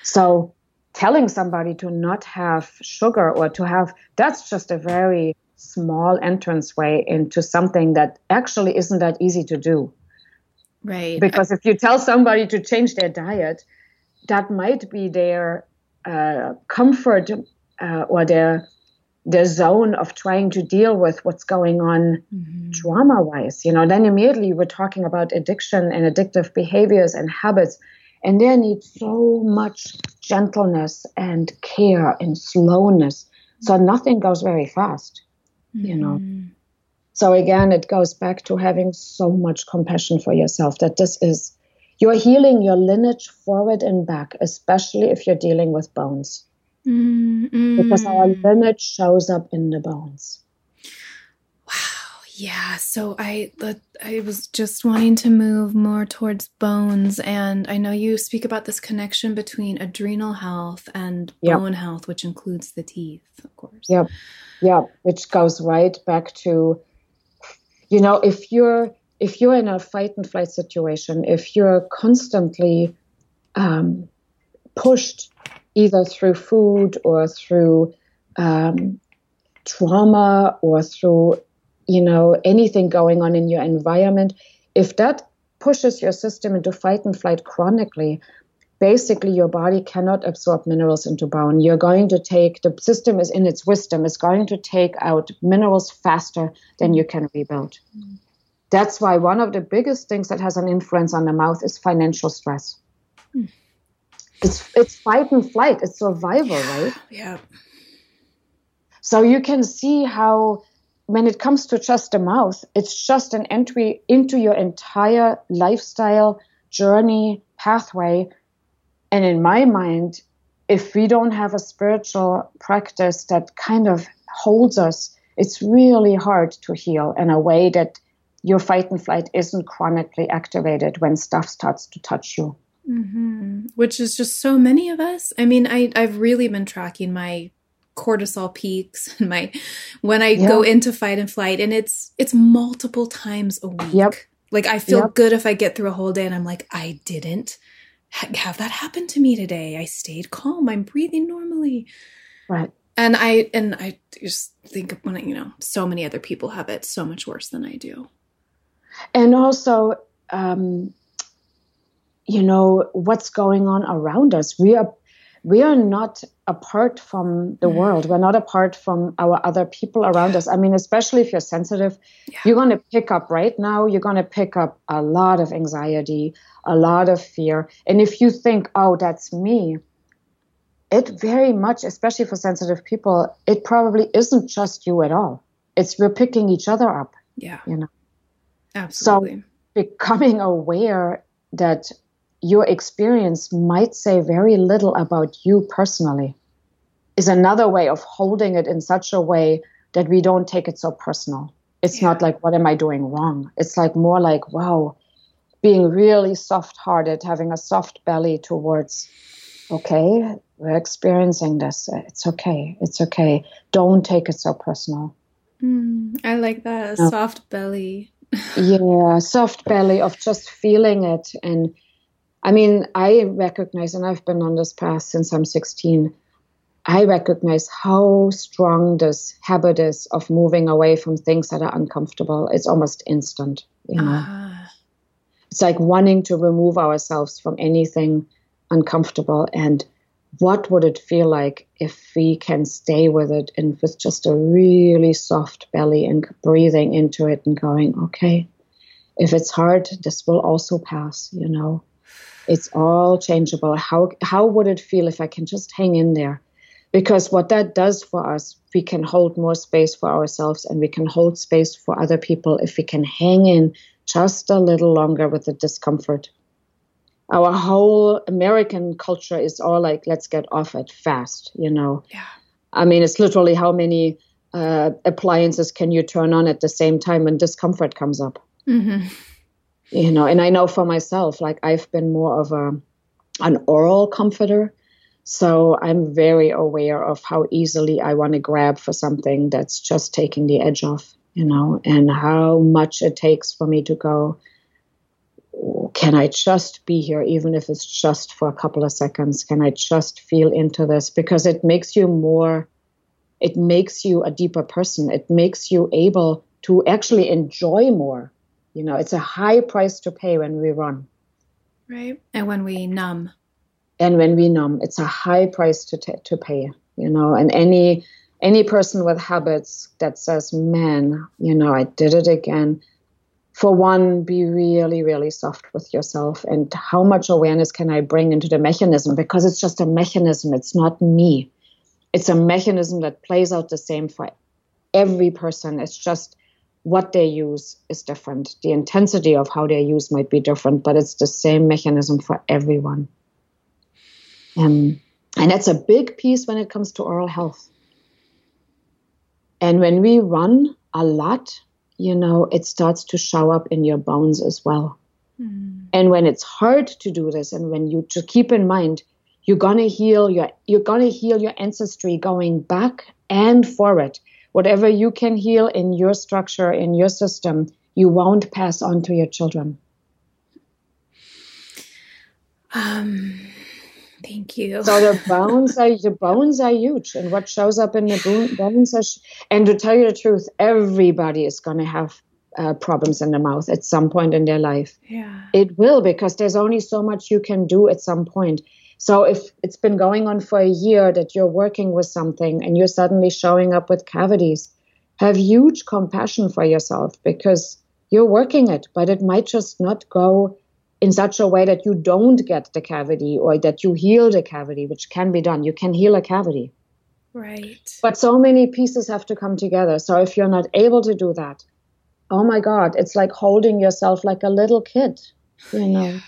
So, telling somebody to not have sugar or to have that's just a very small entrance way into something that actually isn't that easy to do. Right. Because if you tell somebody to change their diet, that might be their uh, comfort uh, or their their zone of trying to deal with what's going on mm-hmm. trauma wise you know then immediately we're talking about addiction and addictive behaviors and habits and they need so much gentleness and care and slowness so nothing goes very fast mm-hmm. you know mm-hmm. so again it goes back to having so much compassion for yourself that this is you're healing your lineage forward and back, especially if you're dealing with bones. Mm-hmm. Because our lineage shows up in the bones. Wow. Yeah. So I I was just wanting to move more towards bones, and I know you speak about this connection between adrenal health and yep. bone health, which includes the teeth, of course. Yep. Yeah. Which goes right back to, you know, if you're if you're in a fight and flight situation, if you're constantly um, pushed either through food or through um, trauma or through you know anything going on in your environment, if that pushes your system into fight and flight chronically, basically your body cannot absorb minerals into bone. You're going to take the system is in its wisdom is going to take out minerals faster than you can rebuild. Mm. That's why one of the biggest things that has an influence on the mouth is financial stress. Hmm. It's it's fight and flight, it's survival, right? Yeah. So you can see how when it comes to just the mouth, it's just an entry into your entire lifestyle journey pathway. And in my mind, if we don't have a spiritual practice that kind of holds us, it's really hard to heal in a way that your fight and flight isn't chronically activated when stuff starts to touch you. Mm-hmm. Which is just so many of us. I mean, I, I've really been tracking my cortisol peaks and my when I yeah. go into fight and flight, and it's it's multiple times a week. Yep. Like I feel yep. good if I get through a whole day, and I'm like, I didn't have that happen to me today. I stayed calm. I'm breathing normally. Right. And I and I just think when I, you know, so many other people have it so much worse than I do and also um, you know what's going on around us we are we are not apart from the mm. world. We're not apart from our other people around us. I mean, especially if you're sensitive, yeah. you're going to pick up right now, you're going to pick up a lot of anxiety, a lot of fear. And if you think, oh, that's me, it very much, especially for sensitive people, it probably isn't just you at all. It's we're picking each other up. Yeah. You know. Absolutely. So becoming aware that your experience might say very little about you personally is another way of holding it in such a way that we don't take it so personal. It's yeah. not like, what am I doing wrong? It's like more like, wow, being really soft hearted, having a soft belly towards, okay, we're experiencing this. It's okay. It's okay. Don't take it so personal. Mm, I like that. A soft belly. Yeah, soft belly of just feeling it and I mean, I recognize, and I've been on this path since I'm 16. I recognize how strong this habit is of moving away from things that are uncomfortable. It's almost instant, you know. Uh. It's like wanting to remove ourselves from anything uncomfortable. And what would it feel like if we can stay with it and with just a really soft belly and breathing into it and going, okay, if it's hard, this will also pass, you know it's all changeable. How how would it feel if I can just hang in there? Because what that does for us, we can hold more space for ourselves and we can hold space for other people if we can hang in just a little longer with the discomfort. Our whole American culture is all like, let's get off it fast, you know. Yeah. I mean, it's literally how many uh, appliances can you turn on at the same time when discomfort comes up? Mm-hmm you know and i know for myself like i've been more of a an oral comforter so i'm very aware of how easily i want to grab for something that's just taking the edge off you know and how much it takes for me to go can i just be here even if it's just for a couple of seconds can i just feel into this because it makes you more it makes you a deeper person it makes you able to actually enjoy more you know, it's a high price to pay when we run. Right. And when we numb. And when we numb, it's a high price to t- to pay, you know, and any any person with habits that says, "Man, you know, I did it again." For one, be really, really soft with yourself. And how much awareness can I bring into the mechanism? Because it's just a mechanism, it's not me. It's a mechanism that plays out the same for every person. It's just what they use is different. The intensity of how they use might be different, but it's the same mechanism for everyone. Um, and that's a big piece when it comes to oral health. And when we run a lot, you know, it starts to show up in your bones as well. Mm. And when it's hard to do this, and when you to keep in mind, you're gonna heal your you're gonna heal your ancestry going back and forward whatever you can heal in your structure, in your system, you won't pass on to your children. Um, thank you. so the bones are the bones are huge, and what shows up in the bones are. and to tell you the truth, everybody is going to have uh, problems in the mouth at some point in their life. Yeah, it will because there's only so much you can do at some point. So if it's been going on for a year that you're working with something and you're suddenly showing up with cavities, have huge compassion for yourself because you're working it, but it might just not go in such a way that you don't get the cavity or that you heal the cavity, which can be done. You can heal a cavity. Right. But so many pieces have to come together. So if you're not able to do that, oh my God, it's like holding yourself like a little kid, you know. Yeah.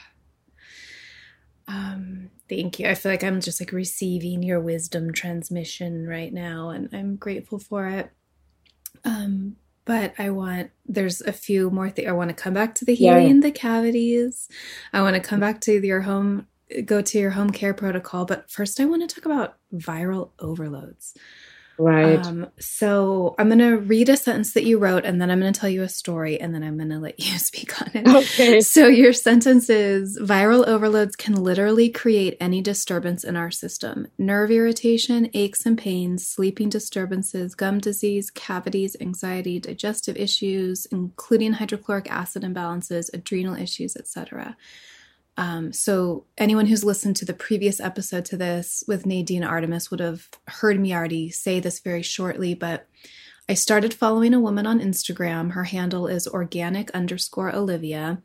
Um, Thank you. I feel like I'm just like receiving your wisdom transmission right now, and I'm grateful for it. Um, but I want there's a few more things. I want to come back to the healing yeah. the cavities. I want to come back to your home, go to your home care protocol. But first, I want to talk about viral overloads. Right. Um, so I'm going to read a sentence that you wrote, and then I'm going to tell you a story, and then I'm going to let you speak on it. Okay. So your sentence is viral overloads can literally create any disturbance in our system nerve irritation, aches and pains, sleeping disturbances, gum disease, cavities, anxiety, digestive issues, including hydrochloric acid imbalances, adrenal issues, etc. Um, so, anyone who's listened to the previous episode to this with Nadine Artemis would have heard me already say this very shortly, but I started following a woman on Instagram. Her handle is organic underscore Olivia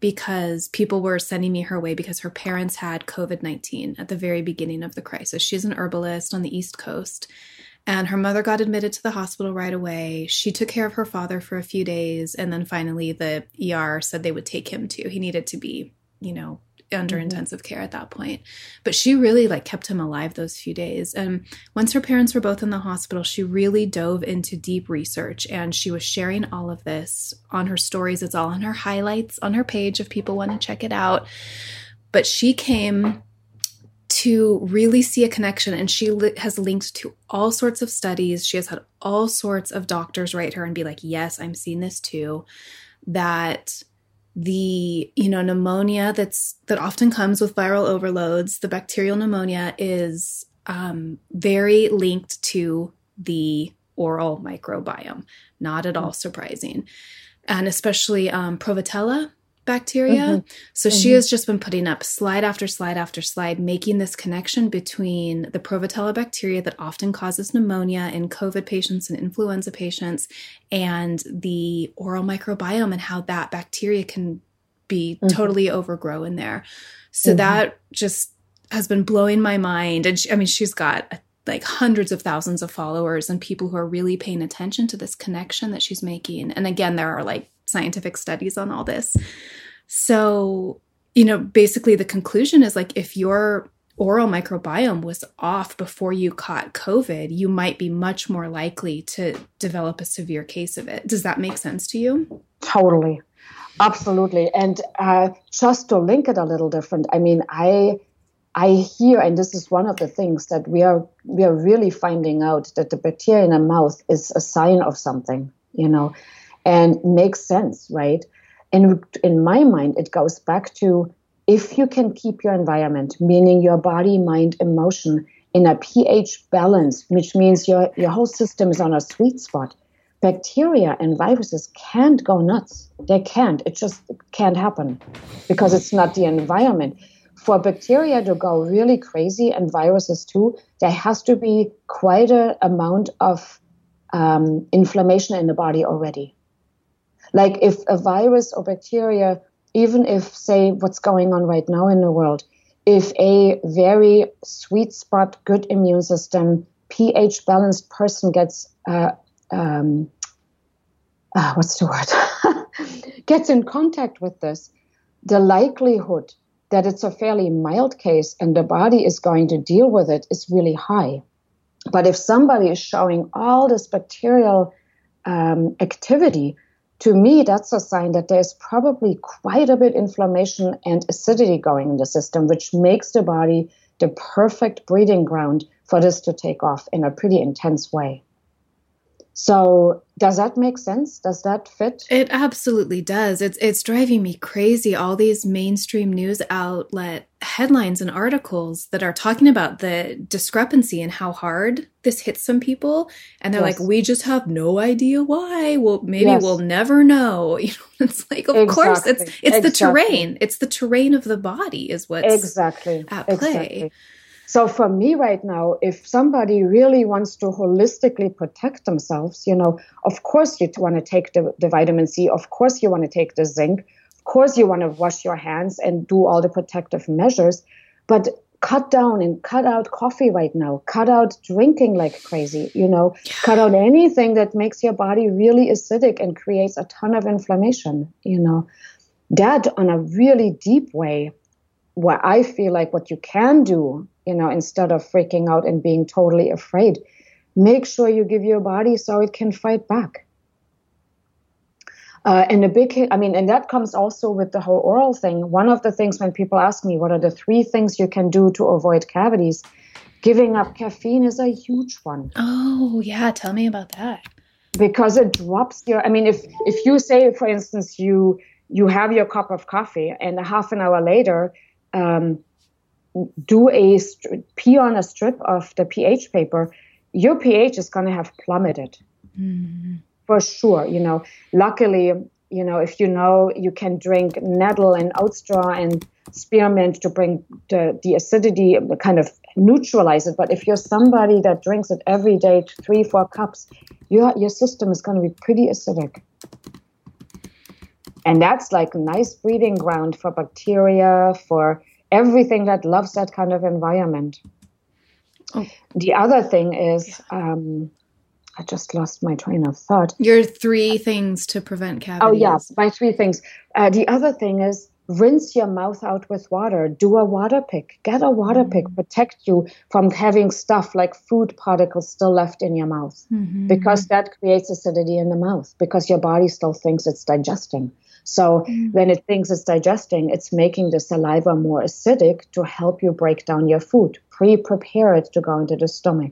because people were sending me her way because her parents had COVID 19 at the very beginning of the crisis. She's an herbalist on the East Coast. And her mother got admitted to the hospital right away. She took care of her father for a few days. And then finally, the ER said they would take him too. He needed to be, you know, under mm-hmm. intensive care at that point. But she really like kept him alive those few days. And once her parents were both in the hospital, she really dove into deep research and she was sharing all of this on her stories. It's all on her highlights on her page if people want to check it out. But she came to really see a connection and she li- has linked to all sorts of studies. She has had all sorts of doctors write her and be like, "Yes, I'm seeing this too." That the you know pneumonia that's that often comes with viral overloads the bacterial pneumonia is um, very linked to the oral microbiome. Not at all surprising. And especially um, prevotella bacteria. Mm-hmm. So mm-hmm. she has just been putting up slide after slide after slide, making this connection between the Prevotella bacteria that often causes pneumonia in COVID patients and influenza patients and the oral microbiome and how that bacteria can be mm-hmm. totally overgrown there. So mm-hmm. that just has been blowing my mind. And she, I mean, she's got like hundreds of thousands of followers and people who are really paying attention to this connection that she's making. And again, there are like scientific studies on all this. So, you know, basically the conclusion is like if your oral microbiome was off before you caught COVID, you might be much more likely to develop a severe case of it. Does that make sense to you? Totally. Absolutely. And uh, just to link it a little different, I mean, I I hear, and this is one of the things that we are we are really finding out that the bacteria in the mouth is a sign of something, you know, and makes sense, right? And in my mind, it goes back to if you can keep your environment, meaning your body, mind, emotion, in a pH balance, which means your, your whole system is on a sweet spot, bacteria and viruses can't go nuts. They can't. It just can't happen because it's not the environment. For bacteria to go really crazy and viruses too, there has to be quite an amount of um, inflammation in the body already. Like if a virus or bacteria, even if, say, what's going on right now in the world, if a very sweet spot, good immune system, pH balanced person gets, uh, um, uh, what's the word, gets in contact with this, the likelihood that it's a fairly mild case and the body is going to deal with it is really high. But if somebody is showing all this bacterial um, activity, to me, that's a sign that there's probably quite a bit inflammation and acidity going in the system, which makes the body the perfect breeding ground for this to take off in a pretty intense way. So does that make sense? Does that fit? It absolutely does. It's it's driving me crazy all these mainstream news outlet headlines and articles that are talking about the discrepancy and how hard this hits some people and they're yes. like we just have no idea why. Well maybe yes. we'll never know. You know it's like of exactly. course it's it's exactly. the terrain. It's the terrain of the body is what's exactly at play. Exactly. So for me right now, if somebody really wants to holistically protect themselves, you know, of course you want to take the, the vitamin C, of course you want to take the zinc, of course you want to wash your hands and do all the protective measures, but cut down and cut out coffee right now, cut out drinking like crazy, you know, cut out anything that makes your body really acidic and creates a ton of inflammation, you know. That on a really deep way, where I feel like what you can do you know, instead of freaking out and being totally afraid. Make sure you give your body so it can fight back. Uh, and a big, I mean, and that comes also with the whole oral thing. One of the things when people ask me, what are the three things you can do to avoid cavities? Giving up caffeine is a huge one. Oh, yeah. Tell me about that. Because it drops your, I mean, if, if you say, for instance, you, you have your cup of coffee and a half an hour later, um, do a pee on a strip of the pH paper, your pH is going to have plummeted mm. for sure. You know, luckily, you know, if you know you can drink nettle and oat straw and spearmint to bring the, the acidity, kind of neutralize it. But if you're somebody that drinks it every day, three, four cups, your, your system is going to be pretty acidic. And that's like nice breeding ground for bacteria, for everything that loves that kind of environment. Oh. The other thing is, um, I just lost my train of thought. Your three things to prevent cavities. Oh, yes, my three things. Uh, the other thing is rinse your mouth out with water. Do a water pick. Get a water mm-hmm. pick. Protect you from having stuff like food particles still left in your mouth mm-hmm. because that creates acidity in the mouth because your body still thinks it's digesting. So mm. when it thinks it's digesting, it's making the saliva more acidic to help you break down your food, pre prepare it to go into the stomach.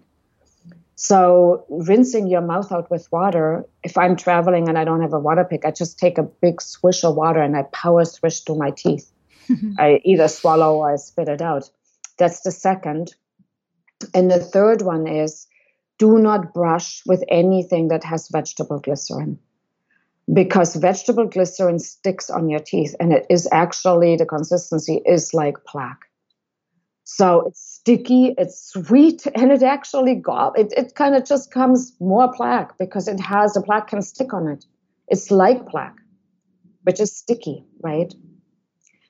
So rinsing your mouth out with water, if I'm traveling and I don't have a water pick, I just take a big swish of water and I power swish to my teeth. I either swallow or I spit it out. That's the second. And the third one is do not brush with anything that has vegetable glycerin because vegetable glycerin sticks on your teeth and it is actually the consistency is like plaque. So it's sticky it's sweet and it actually go it, it kind of just comes more plaque because it has the plaque can stick on it. It's like plaque which is sticky right?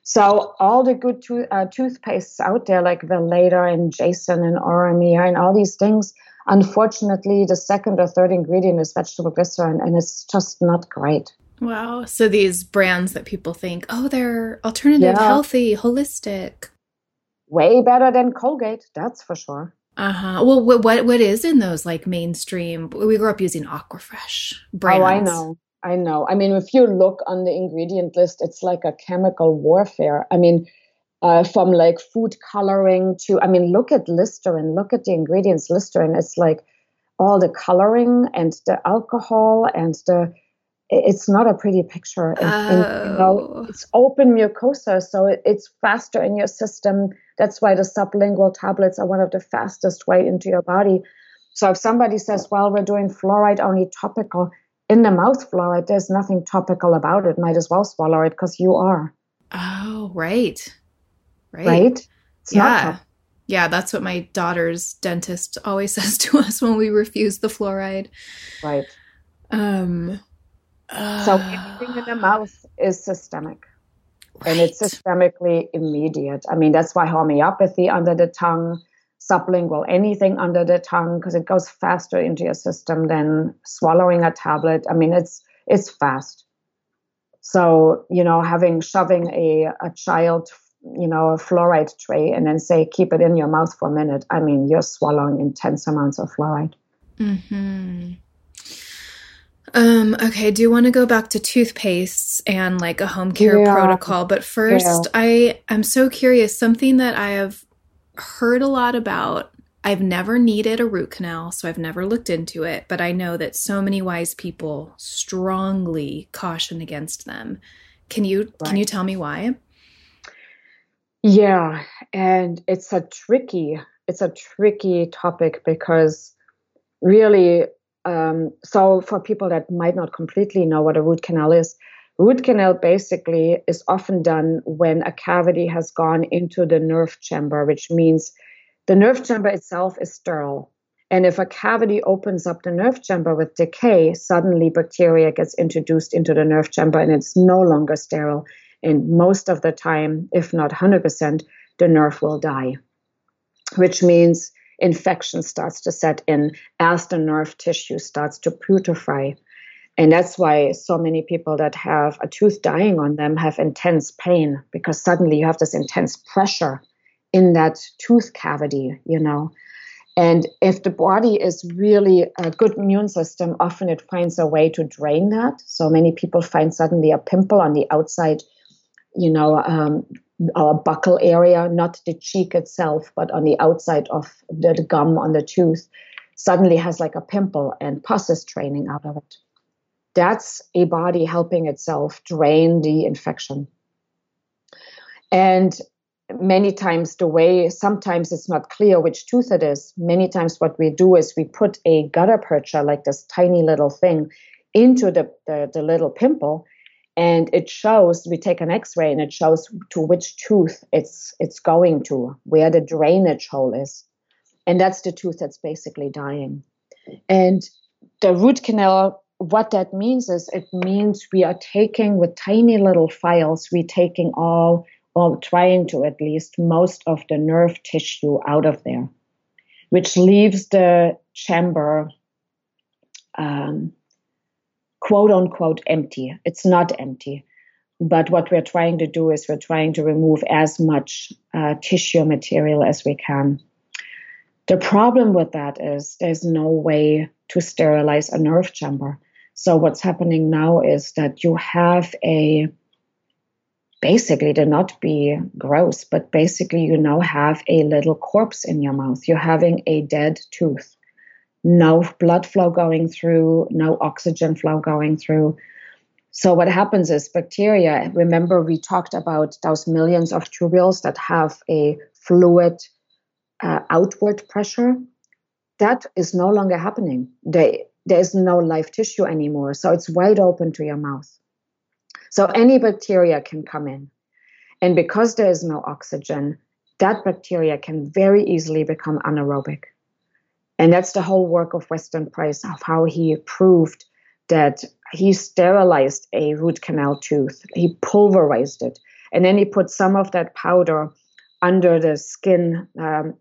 So all the good to, uh, toothpastes out there like Weleda and Jason and Auromere and all these things Unfortunately, the second or third ingredient is vegetable glycerin, and it's just not great. Wow. So these brands that people think, oh, they're alternative, yeah. healthy, holistic. Way better than Colgate, that's for sure. Uh huh. Well, what, what what is in those like mainstream? We grew up using Aquafresh brands. Oh, I know. I know. I mean, if you look on the ingredient list, it's like a chemical warfare. I mean, uh, from like food coloring to, I mean, look at Listerine, look at the ingredients. Listerine, it's like all the coloring and the alcohol and the, it's not a pretty picture. And, oh. and, you know, oh. it's open mucosa, so it, it's faster in your system. That's why the sublingual tablets are one of the fastest way into your body. So if somebody says, well, we're doing fluoride only topical, in the mouth fluoride, there's nothing topical about it. Might as well swallow it because you are. Oh, right right? Right? It's yeah. yeah, that's what my daughter's dentist always says to us when we refuse the fluoride. Right. Um uh, so anything in the mouth is systemic. Right. And it's systemically immediate. I mean, that's why homeopathy under the tongue, sublingual, anything under the tongue, because it goes faster into your system than swallowing a tablet. I mean, it's it's fast. So, you know, having shoving a, a child you know, a fluoride tray and then say, keep it in your mouth for a minute, I mean, you're swallowing intense amounts of fluoride. Hmm. Um, okay, do you want to go back to toothpastes and like a home care yeah. protocol? But first, yeah. I am so curious. Something that I have heard a lot about. I've never needed a root canal, so I've never looked into it, but I know that so many wise people strongly caution against them. Can you right. can you tell me why? Yeah, and it's a tricky it's a tricky topic because really um, so for people that might not completely know what a root canal is root canal basically is often done when a cavity has gone into the nerve chamber which means the nerve chamber itself is sterile. And if a cavity opens up the nerve chamber with decay suddenly bacteria gets introduced into the nerve chamber and it's no longer sterile and most of the time, if not 100%, the nerve will die, which means infection starts to set in as the nerve tissue starts to putrefy. And that's why so many people that have a tooth dying on them have intense pain because suddenly you have this intense pressure in that tooth cavity, you know. And if the body is really a good immune system, often it finds a way to drain that. So many people find suddenly a pimple on the outside you know, um, our buccal area, not the cheek itself, but on the outside of the, gum on the tooth, suddenly has like a pimple and pus is training out of it. That's a body helping itself drain the infection. And many times the way sometimes it's not clear which tooth it is many times what we do is we put a gutta percha like this tiny little thing into the, the, the little pimple and it shows we take an x-ray and it shows to which tooth it's it's going to where the drainage hole is. And that's the tooth that's basically dying. And the root canal what that means is it means we are taking with tiny little files we taking all or trying to at least most of the nerve tissue out of there which leaves the chamber um, quote unquote empty. It's not empty. But what we're trying to do is we're trying to remove as much uh, tissue material as we can. The problem with that is there's no way to sterilize a nerve chamber. So what's happening now is that you have a basically to not be gross, but basically you now have a little corpse in your mouth. You're having a dead tooth no blood flow going through, no oxygen flow going through. So, what happens is bacteria, remember, we talked about those millions of tubules that have a fluid uh, outward pressure. That is no longer happening. They, there is no live tissue anymore. So, it's wide open to your mouth. So, any bacteria can come in. And because there is no oxygen, that bacteria can very easily become anaerobic. And that's the whole work of Weston Price of how he proved that he sterilized a root canal tooth, he pulverized it, and then he put some of that powder under the skin um,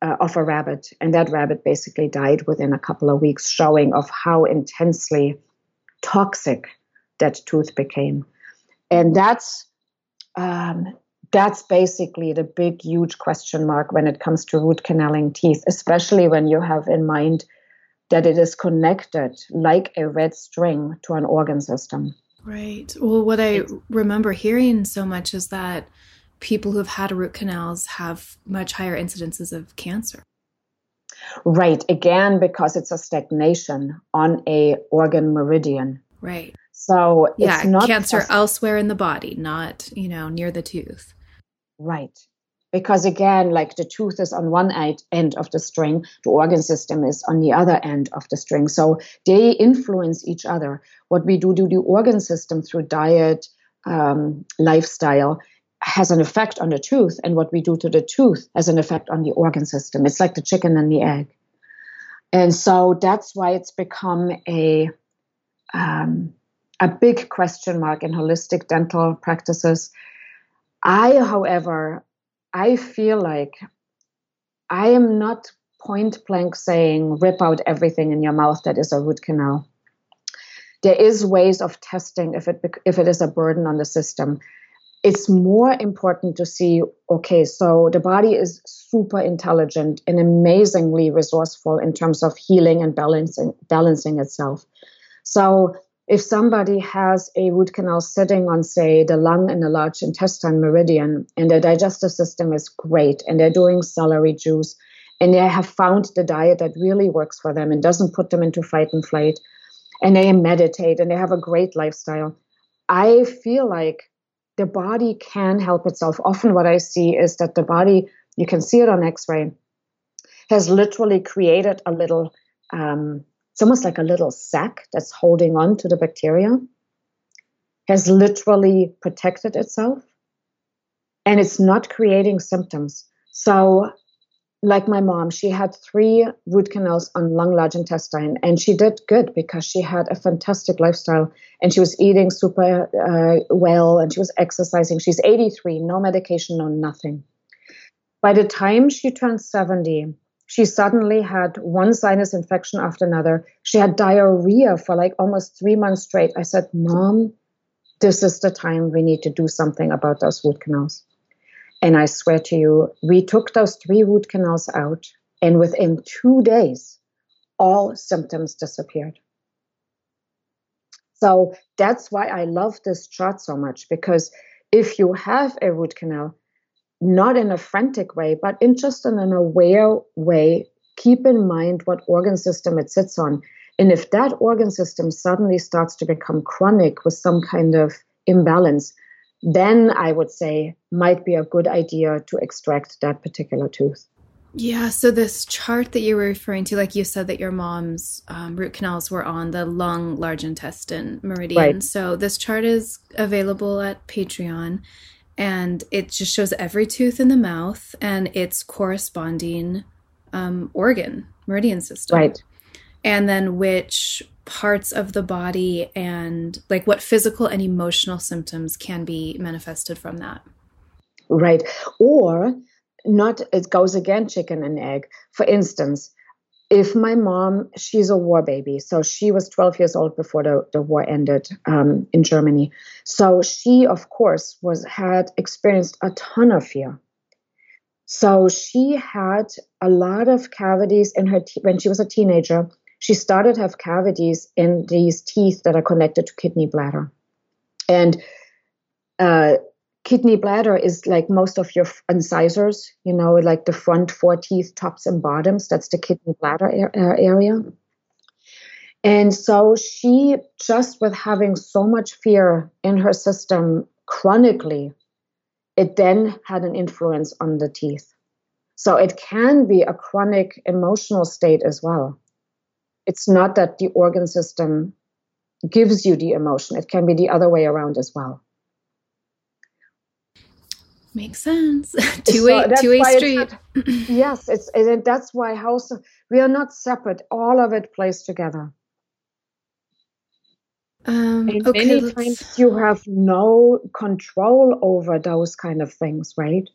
uh, of a rabbit, and that rabbit basically died within a couple of weeks, showing of how intensely toxic that tooth became. And that's um, that's basically the big, huge question mark when it comes to root canaling teeth, especially when you have in mind that it is connected like a red string to an organ system. Right. Well, what I remember hearing so much is that people who have had root canals have much higher incidences of cancer. Right. Again, because it's a stagnation on a organ meridian. Right. So yeah, not cancer elsewhere in the body, not you know near the tooth. Right. Because again, like the tooth is on one end of the string, the organ system is on the other end of the string. So they influence each other. What we do to the organ system through diet, um, lifestyle, has an effect on the tooth, and what we do to the tooth has an effect on the organ system. It's like the chicken and the egg. And so that's why it's become a um, a big question mark in holistic dental practices I, however, I feel like I am not point blank saying rip out everything in your mouth that is a root canal. There is ways of testing if it if it is a burden on the system. It's more important to see okay, so the body is super intelligent and amazingly resourceful in terms of healing and balancing balancing itself. So if somebody has a root canal sitting on, say, the lung and the large intestine meridian, and their digestive system is great, and they're doing celery juice, and they have found the diet that really works for them and doesn't put them into fight and flight, and they meditate and they have a great lifestyle, I feel like the body can help itself. Often, what I see is that the body, you can see it on x ray, has literally created a little um, it's almost like a little sac that's holding on to the bacteria, has literally protected itself, and it's not creating symptoms. So, like my mom, she had three root canals on lung, large intestine, and she did good because she had a fantastic lifestyle and she was eating super uh, well and she was exercising. She's 83, no medication, no nothing. By the time she turned 70, she suddenly had one sinus infection after another. She had diarrhea for like almost three months straight. I said, Mom, this is the time we need to do something about those root canals. And I swear to you, we took those three root canals out, and within two days, all symptoms disappeared. So that's why I love this chart so much because if you have a root canal, not in a frantic way, but in just in an aware way, keep in mind what organ system it sits on. And if that organ system suddenly starts to become chronic with some kind of imbalance, then I would say might be a good idea to extract that particular tooth. Yeah, so this chart that you were referring to, like you said that your mom's um, root canals were on the lung, large intestine meridian. Right. So this chart is available at Patreon and it just shows every tooth in the mouth and its corresponding um, organ, meridian system. Right. And then which parts of the body and like what physical and emotional symptoms can be manifested from that. Right. Or not it goes again chicken and egg for instance if my mom she's a war baby so she was 12 years old before the, the war ended um, in germany. So she of course was had experienced a ton of fear. So she had a lot of cavities in her te- when she was a teenager. She started to have cavities in these teeth that are connected to kidney bladder. And uh, kidney bladder is like most of your incisors, you know, like the front four teeth, tops and bottoms. That's the kidney bladder area. And so she, just with having so much fear in her system chronically, it then had an influence on the teeth. So it can be a chronic emotional state as well. It's not that the organ system gives you the emotion, it can be the other way around as well. Makes sense. two way, so two way street. Yes, it's it, that's why house. We are not separate. All of it plays together. Um, and okay, many let's... times you have no control over those kind of things, right?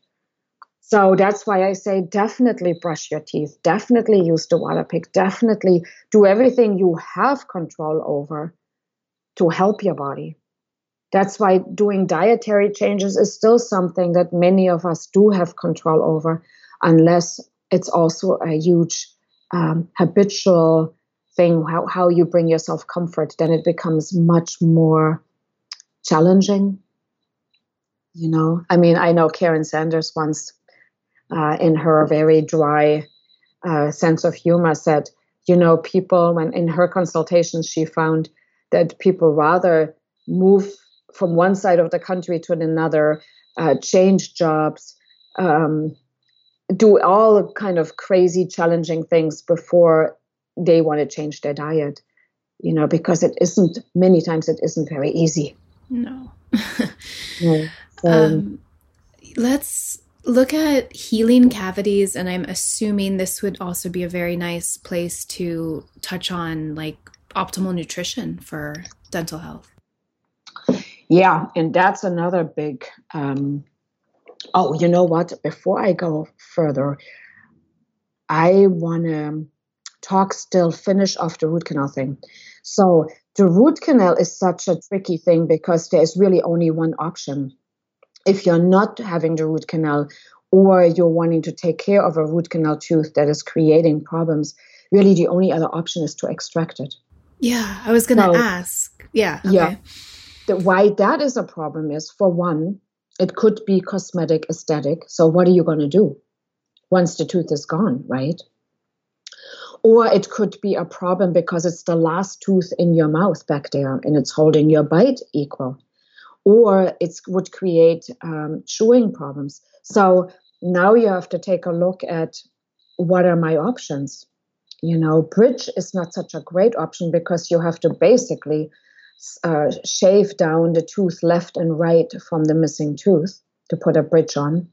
So that's why I say definitely brush your teeth, definitely use the water pick, definitely do everything you have control over to help your body that's why doing dietary changes is still something that many of us do have control over, unless it's also a huge um, habitual thing, how, how you bring yourself comfort, then it becomes much more challenging. You know, I mean, I know Karen Sanders once, uh, in her very dry uh, sense of humor, said, you know, people, when in her consultations, she found that people rather move from one side of the country to another, uh, change jobs, um, do all kind of crazy, challenging things before they want to change their diet. You know, because it isn't many times it isn't very easy. No. so, um, let's look at healing cavities, and I'm assuming this would also be a very nice place to touch on like optimal nutrition for dental health. Yeah, and that's another big. Um, oh, you know what? Before I go further, I want to talk still, finish off the root canal thing. So, the root canal is such a tricky thing because there is really only one option. If you're not having the root canal, or you're wanting to take care of a root canal tooth that is creating problems, really the only other option is to extract it. Yeah, I was going to so, ask. Yeah. Okay. Yeah the, why that is a problem is for one, it could be cosmetic aesthetic. So what are you going to do once the tooth is gone, right? Or it could be a problem because it's the last tooth in your mouth back there and it's holding your bite equal. Or it would create um, chewing problems. So now you have to take a look at what are my options. You know, bridge is not such a great option because you have to basically uh, shave down the tooth left and right from the missing tooth to put a bridge on.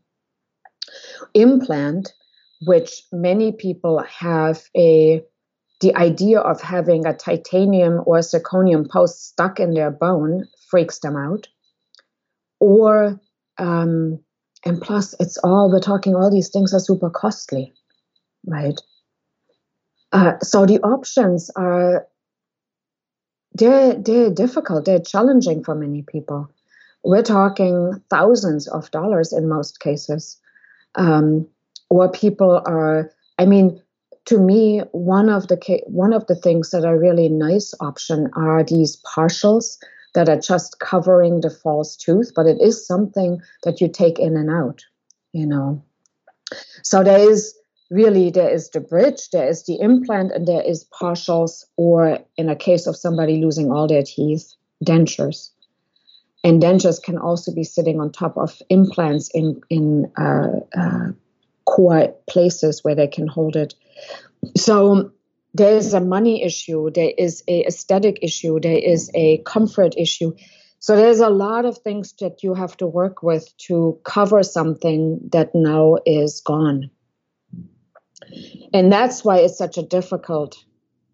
Implant, which many people have a the idea of having a titanium or zirconium post stuck in their bone freaks them out. Or um, and plus it's all we're talking all these things are super costly, right? Uh, so the options are they're they're difficult. They're challenging for many people. We're talking thousands of dollars in most cases um, or people are i mean to me one of the one of the things that are really nice option are these partials that are just covering the false tooth but it is something that you take in and out you know. So there is really there is the bridge, there is the implant, and there is partials, or in a case of somebody losing all their teeth, dentures. And dentures can also be sitting on top of implants in in uh, uh, core places where they can hold it. So there is a money issue, there is a aesthetic issue, there is a comfort issue. So there's a lot of things that you have to work with to cover something that now is gone. And that's why it's such a difficult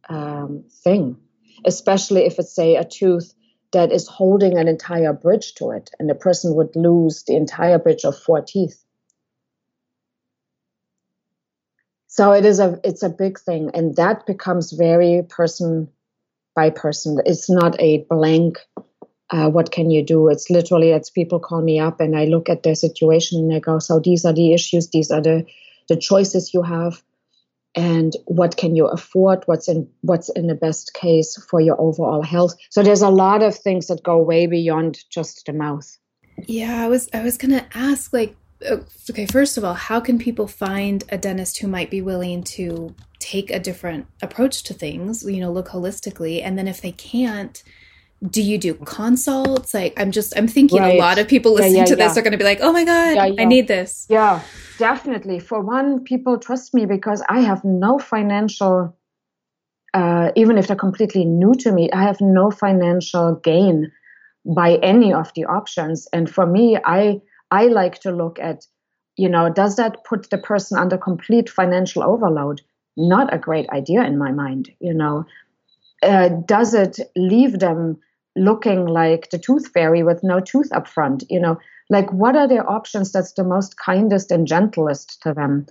um, thing, especially if it's, say, a tooth that is holding an entire bridge to it, and the person would lose the entire bridge of four teeth. So it is a it's a big thing, and that becomes very person by person. It's not a blank. Uh, what can you do? It's literally it's people call me up and I look at their situation and I go, so these are the issues, these are the the choices you have, and what can you afford? What's in what's in the best case for your overall health? So there's a lot of things that go way beyond just the mouth. Yeah, I was I was gonna ask like uh, okay, first of all, how can people find a dentist who might be willing to take a different approach to things, you know, look holistically? And then if they can't, do you do consults? Like, I'm just, I'm thinking right. a lot of people listening yeah, yeah, to this yeah. are going to be like, oh my God, I need this. Yeah, definitely. For one, people trust me because I have no financial, uh, even if they're completely new to me, I have no financial gain by any of the options. And for me, I, I like to look at, you know, does that put the person under complete financial overload? Not a great idea in my mind, you know. Uh, does it leave them looking like the tooth fairy with no tooth up front? You know, like what are their options that's the most kindest and gentlest to them?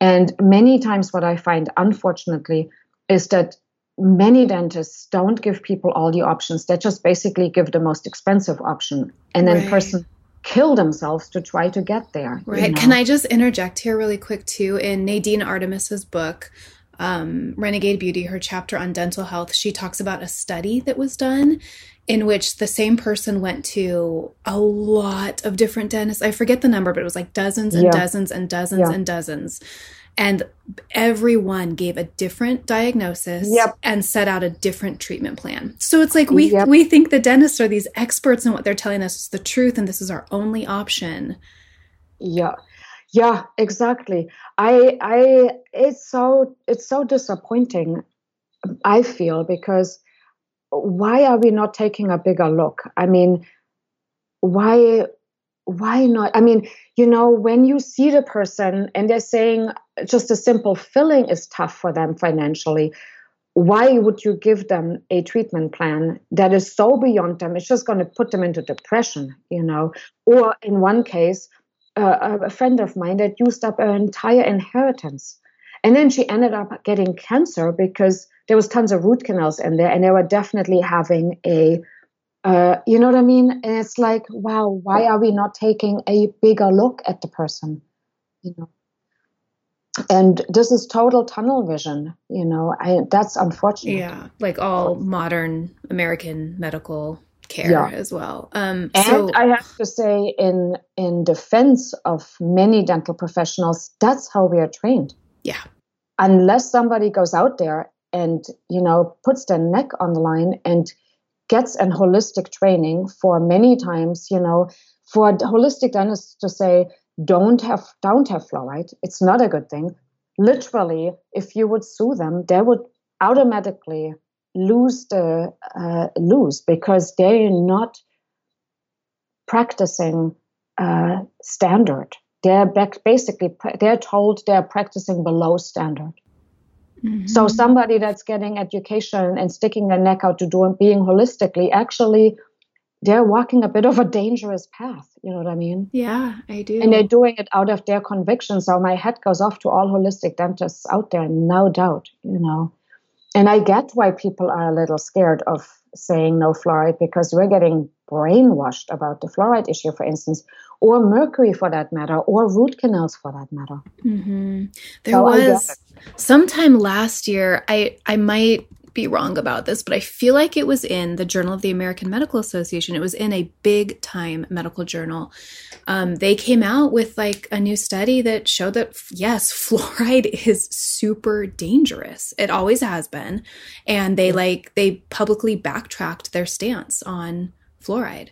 And many times, what I find, unfortunately, is that many dentists don't give people all the options. They just basically give the most expensive option, and then right. person kill themselves to try to get there. Right. You know? Can I just interject here really quick too? In Nadine Artemis's book, um, Renegade Beauty, her chapter on dental health, she talks about a study that was done in which the same person went to a lot of different dentists. I forget the number, but it was like dozens and yeah. dozens and dozens yeah. and dozens and everyone gave a different diagnosis yep. and set out a different treatment plan. So it's like we yep. we think the dentists are these experts and what they're telling us is the truth and this is our only option. Yeah. Yeah, exactly. I I it's so it's so disappointing I feel because why are we not taking a bigger look? I mean, why why not? I mean, you know, when you see the person and they're saying just a simple filling is tough for them financially, why would you give them a treatment plan that is so beyond them? It's just going to put them into depression, you know. Or in one case, uh, a friend of mine that used up her entire inheritance. And then she ended up getting cancer because there was tons of root canals in there and they were definitely having a uh, you know what I mean? And it's like, wow, why are we not taking a bigger look at the person? You know, and this is total tunnel vision. You know, I that's unfortunate. Yeah, like all modern American medical care yeah. as well. Um, and so- I have to say, in in defense of many dental professionals, that's how we are trained. Yeah. Unless somebody goes out there and you know puts their neck on the line and gets an holistic training for many times, you know, for holistic dentists to say, don't have don't have fluoride, it's not a good thing. Literally, if you would sue them, they would automatically lose the uh, lose because they're not practicing uh, standard. They're back, basically they're told they're practicing below standard. Mm-hmm. So somebody that's getting education and sticking their neck out to doing being holistically, actually, they're walking a bit of a dangerous path. You know what I mean? Yeah, I do. And they're doing it out of their conviction. So my head goes off to all holistic dentists out there, no doubt. You know, and I get why people are a little scared of saying no fluoride because we're getting brainwashed about the fluoride issue, for instance, or mercury for that matter, or root canals for that matter. Mm-hmm. There so was sometime last year, I, I might be wrong about this, but I feel like it was in the Journal of the American Medical Association. It was in a big time medical journal. Um, they came out with like a new study that showed that yes, fluoride is super dangerous. It always has been, and they like they publicly backtracked their stance on fluoride.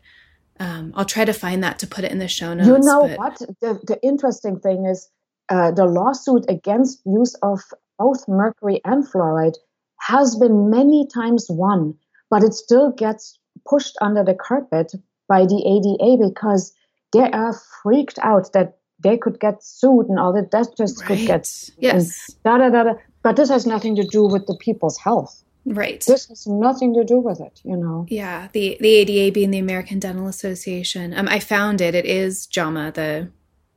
Um, I'll try to find that to put it in the show notes. You know but... what? The, the interesting thing is uh, the lawsuit against use of both mercury and fluoride has been many times won, but it still gets pushed under the carpet by the ADA because they are freaked out that they could get sued and all that. That just right. could get yes. Da, da, da, da. But this has nothing to do with the people's health. Right. This has nothing to do with it, you know. Yeah, the the ADA being the American Dental Association. Um, I found it. It is JAMA, the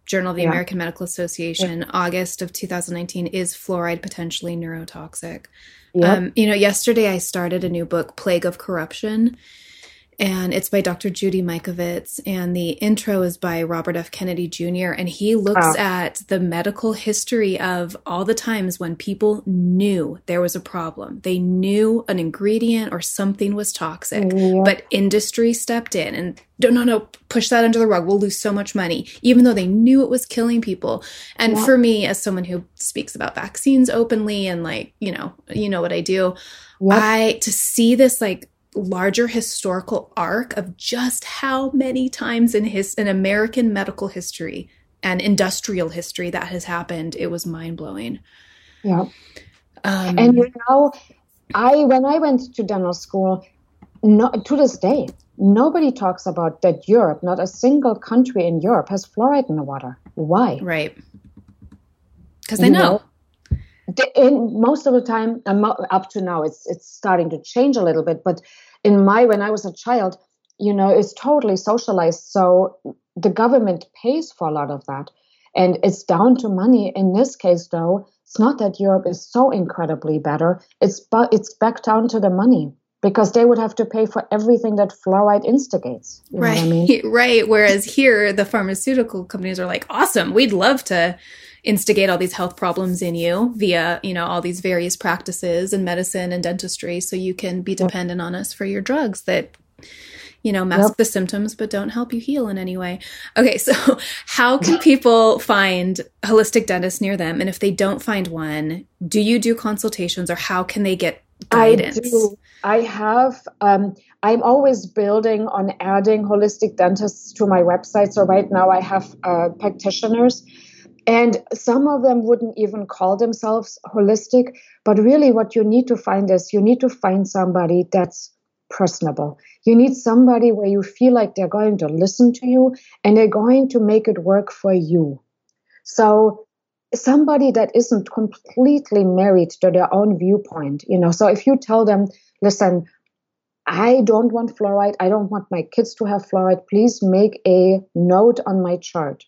Journal of the yeah. American Medical Association. Yeah. August of 2019 is fluoride potentially neurotoxic. Yep. Um, you know, yesterday I started a new book, Plague of Corruption and it's by Dr. Judy Mikovits. And the intro is by Robert F. Kennedy Jr. And he looks wow. at the medical history of all the times when people knew there was a problem. They knew an ingredient or something was toxic, but industry stepped in and no, no, no, push that under the rug. We'll lose so much money, even though they knew it was killing people. And yeah. for me, as someone who speaks about vaccines openly and like, you know, you know what I do, yep. I to see this like larger historical arc of just how many times in his in American medical history and industrial history that has happened, it was mind blowing. Yeah. Um, and you know, I when I went to dental school, no, to this day, nobody talks about that Europe, not a single country in Europe has fluoride in the water. Why? Right. Because they know. know in most of the time uh, up to now it's it's starting to change a little bit but in my when i was a child you know it's totally socialized so the government pays for a lot of that. And it's down to money. In this case though it's not that europe is so incredibly better. It's but it's back down to the money because they would have to pay for everything that fluoride instigates. right. I mean? Right. Whereas here, the pharmaceutical companies are like, awesome, we'd love to instigate all these health problems in you via, you know, all these various practices in medicine and dentistry so you can be dependent on us for your drugs that you know, mask yep. the symptoms but don't help you heal in any way. Okay, so how can people find holistic dentists near them? And if they don't find one, do you do consultations or how can they get guidance? I do. I have. Um, I'm always building on adding holistic dentists to my website. So right now I have uh, practitioners and some of them wouldn't even call themselves holistic. But really, what you need to find is you need to find somebody that's personable. You need somebody where you feel like they're going to listen to you and they're going to make it work for you. So, somebody that isn't completely married to their own viewpoint, you know. So, if you tell them, listen, I don't want fluoride, I don't want my kids to have fluoride, please make a note on my chart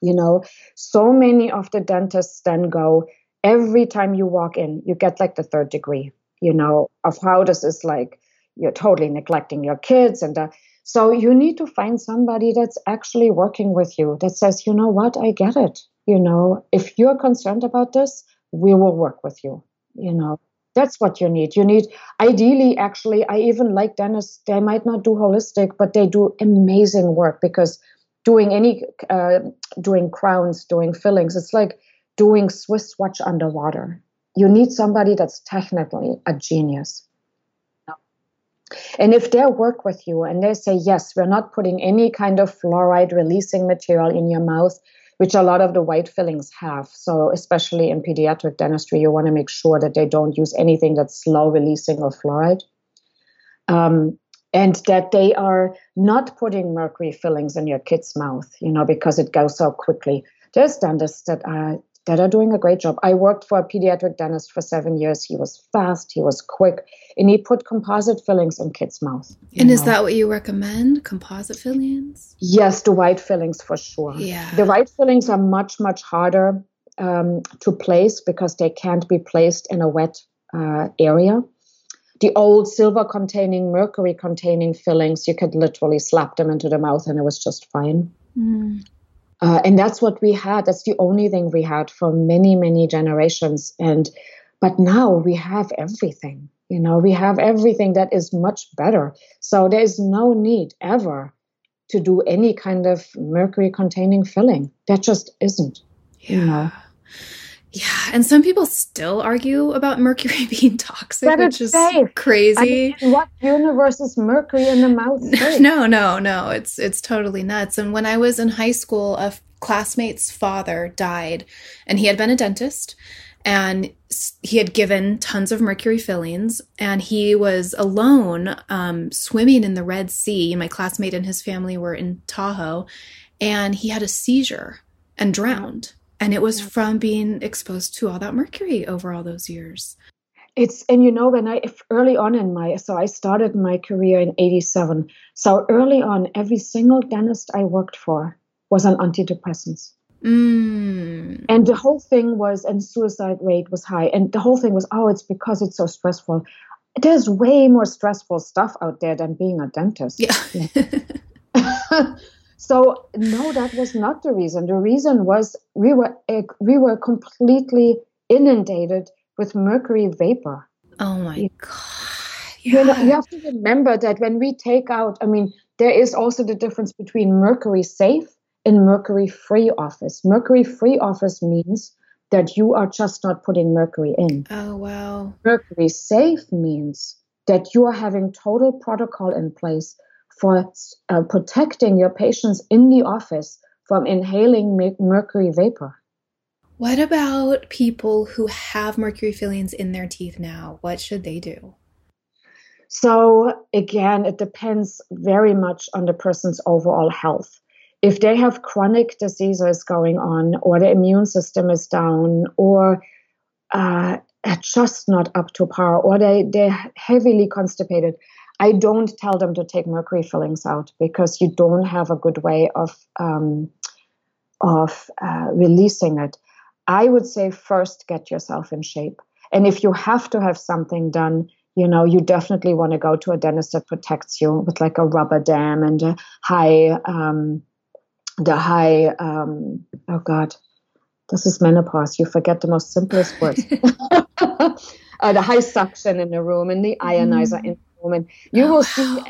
you know, so many of the dentists then go, every time you walk in, you get like the third degree, you know, of how this is like you're totally neglecting your kids and uh, so you need to find somebody that's actually working with you that says, you know what, I get it. You know, if you're concerned about this, we will work with you. You know, that's what you need. You need, ideally, actually, I even like dentists, they might not do holistic, but they do amazing work because doing any uh, doing crowns, doing fillings. It's like doing Swiss watch underwater. You need somebody that's technically a genius. And if they work with you and they say, yes, we're not putting any kind of fluoride releasing material in your mouth, which a lot of the white fillings have. So, especially in pediatric dentistry, you want to make sure that they don't use anything that's slow releasing of fluoride. Um, and that they are not putting mercury fillings in your kid's mouth, you know, because it goes so quickly. There's dentists that are that are doing a great job. I worked for a pediatric dentist for seven years. He was fast, he was quick, and he put composite fillings in kids' mouths. And know. is that what you recommend? Composite fillings? Yes, the white fillings for sure. Yeah. The white fillings are much, much harder um, to place because they can't be placed in a wet uh, area the old silver containing, mercury containing fillings, you could literally slap them into the mouth and it was just fine. Mm. Uh, and that's what we had. That's the only thing we had for many, many generations. And but now we have everything. You know, we have everything that is much better. So there is no need ever to do any kind of mercury containing filling. That just isn't. Yeah. You know. Yeah, and some people still argue about mercury being toxic, that which is safe. crazy. I mean, what universe is mercury in the mouth? No, no, no. It's it's totally nuts. And when I was in high school, a classmate's father died, and he had been a dentist and he had given tons of mercury fillings and he was alone um, swimming in the red sea my classmate and his family were in tahoe and he had a seizure and drowned and it was from being exposed to all that mercury over all those years it's and you know when i early on in my so i started my career in 87 so early on every single dentist i worked for was on antidepressants Mm. And the whole thing was, and suicide rate was high. And the whole thing was, oh, it's because it's so stressful. There's way more stressful stuff out there than being a dentist. Yeah. so no, that was not the reason. The reason was we were eh, we were completely inundated with mercury vapor. Oh my god! Yeah. You, know, you have to remember that when we take out, I mean, there is also the difference between mercury safe in mercury free office. Mercury free office means that you are just not putting mercury in. Oh, wow. Mercury safe means that you are having total protocol in place for uh, protecting your patients in the office from inhaling mercury vapor. What about people who have mercury fillings in their teeth now? What should they do? So, again, it depends very much on the person's overall health if they have chronic diseases going on, or the immune system is down, or uh, just not up to par, or they, they're heavily constipated, I don't tell them to take mercury fillings out because you don't have a good way of um, of uh, releasing it. I would say first get yourself in shape, and if you have to have something done, you know, you definitely want to go to a dentist that protects you with like a rubber dam and a high um, the high um, oh god this is menopause you forget the most simplest words uh, the high suction in the room and the ionizer mm. in and you oh, will see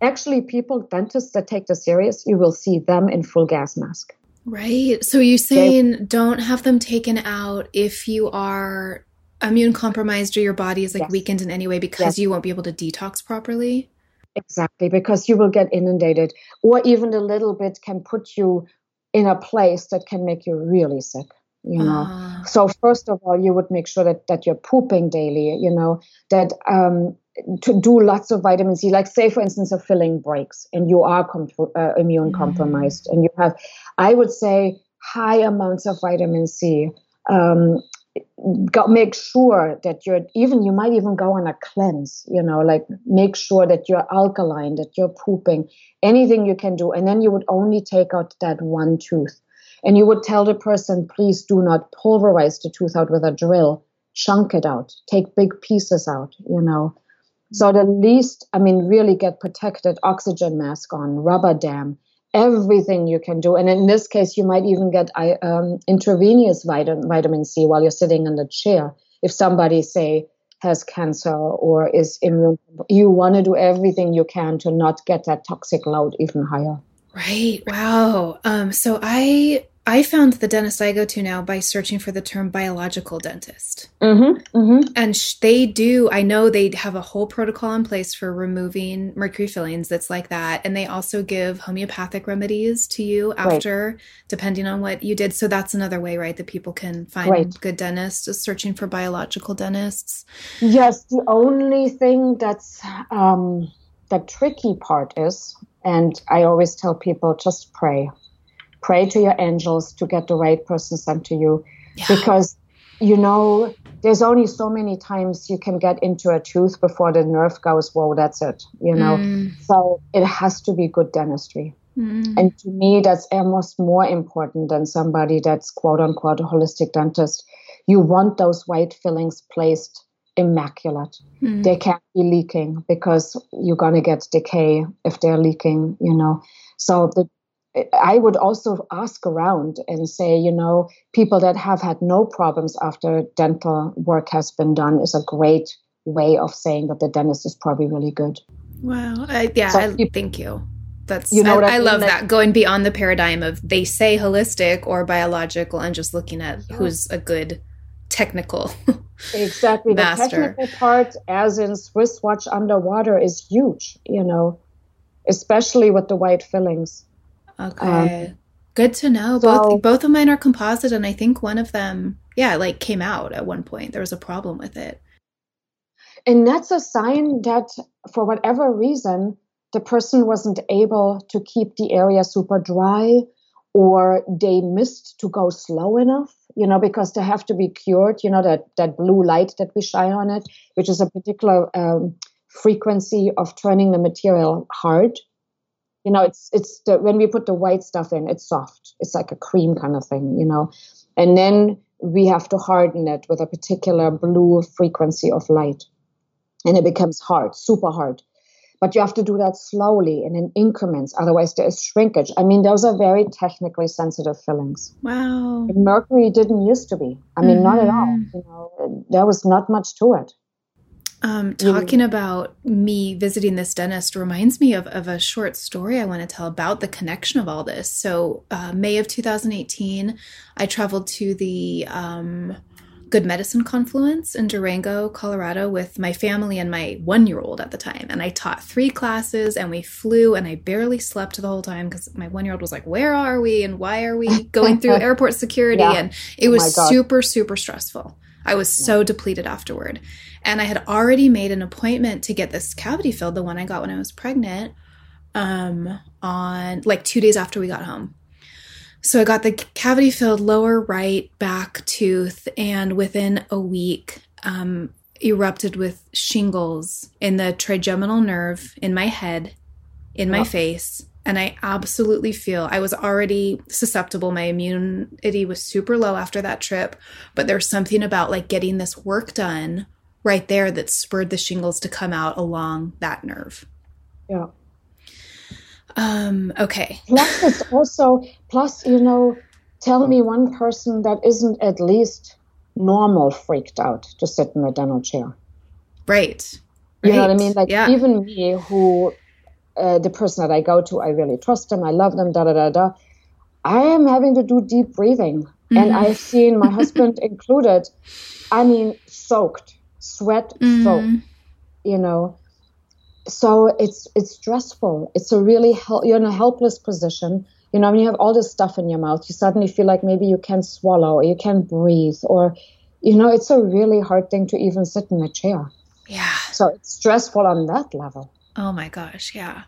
actually people dentists that take this serious you will see them in full gas mask right so you're saying they, don't have them taken out if you are immune compromised or your body is like yes. weakened in any way because yes. you won't be able to detox properly Exactly, because you will get inundated, or even a little bit can put you in a place that can make you really sick. You know, uh. so first of all, you would make sure that that you're pooping daily. You know that um, to do lots of vitamin C. Like say, for instance, a filling breaks and you are uh, immune mm. compromised, and you have, I would say, high amounts of vitamin C. Um, go, make sure that you're even you might even go on a cleanse you know like make sure that you're alkaline that you're pooping anything you can do and then you would only take out that one tooth and you would tell the person please do not pulverize the tooth out with a drill chunk it out take big pieces out you know so the least i mean really get protected oxygen mask on rubber dam everything you can do. And in this case, you might even get um, intravenous vitamin, vitamin C while you're sitting in the chair. If somebody, say, has cancer or is immune, you want to do everything you can to not get that toxic load even higher. Right. Wow. Um, so I I found the dentist I go to now by searching for the term biological dentist. Mm-hmm, mm-hmm. And sh- they do, I know they have a whole protocol in place for removing mercury fillings that's like that. And they also give homeopathic remedies to you after, right. depending on what you did. So that's another way, right, that people can find right. good dentists, is searching for biological dentists. Yes. The only thing that's um, the tricky part is, and I always tell people just pray pray to your angels to get the right person sent to you yeah. because you know there's only so many times you can get into a tooth before the nerve goes whoa that's it you know mm. so it has to be good dentistry mm. and to me that's almost more important than somebody that's quote unquote a holistic dentist you want those white fillings placed immaculate mm. they can't be leaking because you're going to get decay if they're leaking you know so the I would also ask around and say, you know, people that have had no problems after dental work has been done is a great way of saying that the dentist is probably really good. Wow. I, yeah, so I, people, thank you. That's you know I, I, I mean? love like, that going beyond the paradigm of they say holistic or biological and just looking at yeah. who's a good technical exactly master. the technical part as in swiss watch underwater is huge you know especially with the white fillings Okay. Um, Good to know. So, both both of mine are composite, and I think one of them, yeah, like came out at one point. There was a problem with it. And that's a sign that for whatever reason, the person wasn't able to keep the area super dry or they missed to go slow enough, you know, because they have to be cured, you know, that, that blue light that we shine on it, which is a particular um, frequency of turning the material hard. You know, it's it's the, when we put the white stuff in, it's soft. It's like a cream kind of thing, you know. And then we have to harden it with a particular blue frequency of light. And it becomes hard, super hard. But you have to do that slowly and in increments, otherwise there is shrinkage. I mean, those are very technically sensitive fillings. Wow. And mercury didn't used to be. I mean, mm-hmm. not at all. Mm-hmm. You know, there was not much to it. Um, talking about me visiting this dentist reminds me of, of a short story I want to tell about the connection of all this. So, uh, May of 2018, I traveled to the um, Good Medicine Confluence in Durango, Colorado, with my family and my one year old at the time. And I taught three classes and we flew, and I barely slept the whole time because my one year old was like, Where are we? And why are we going through airport security? Yeah. And it was oh super, super stressful. I was so depleted afterward. And I had already made an appointment to get this cavity filled, the one I got when I was pregnant, um, on like two days after we got home. So I got the cavity filled lower right back tooth, and within a week, um, erupted with shingles in the trigeminal nerve in my head, in my face. And I absolutely feel I was already susceptible. My immunity was super low after that trip, but there's something about like getting this work done right there that spurred the shingles to come out along that nerve. Yeah. Um, okay. Plus, it's also, plus, you know, tell me one person that isn't at least normal freaked out to sit in a dental chair. Right. You right. know what I mean? Like, yeah. even me, who, uh, the person that I go to, I really trust them, I love them, da da da da. I am having to do deep breathing. Mm-hmm. And I've seen my husband included, I mean, soaked sweat mm. soaked, you know. So it's it's stressful. It's a really hel- you're in a helpless position. You know, when you have all this stuff in your mouth, you suddenly feel like maybe you can't swallow or you can't breathe, or you know, it's a really hard thing to even sit in a chair. Yeah. So it's stressful on that level. Oh my gosh, yeah.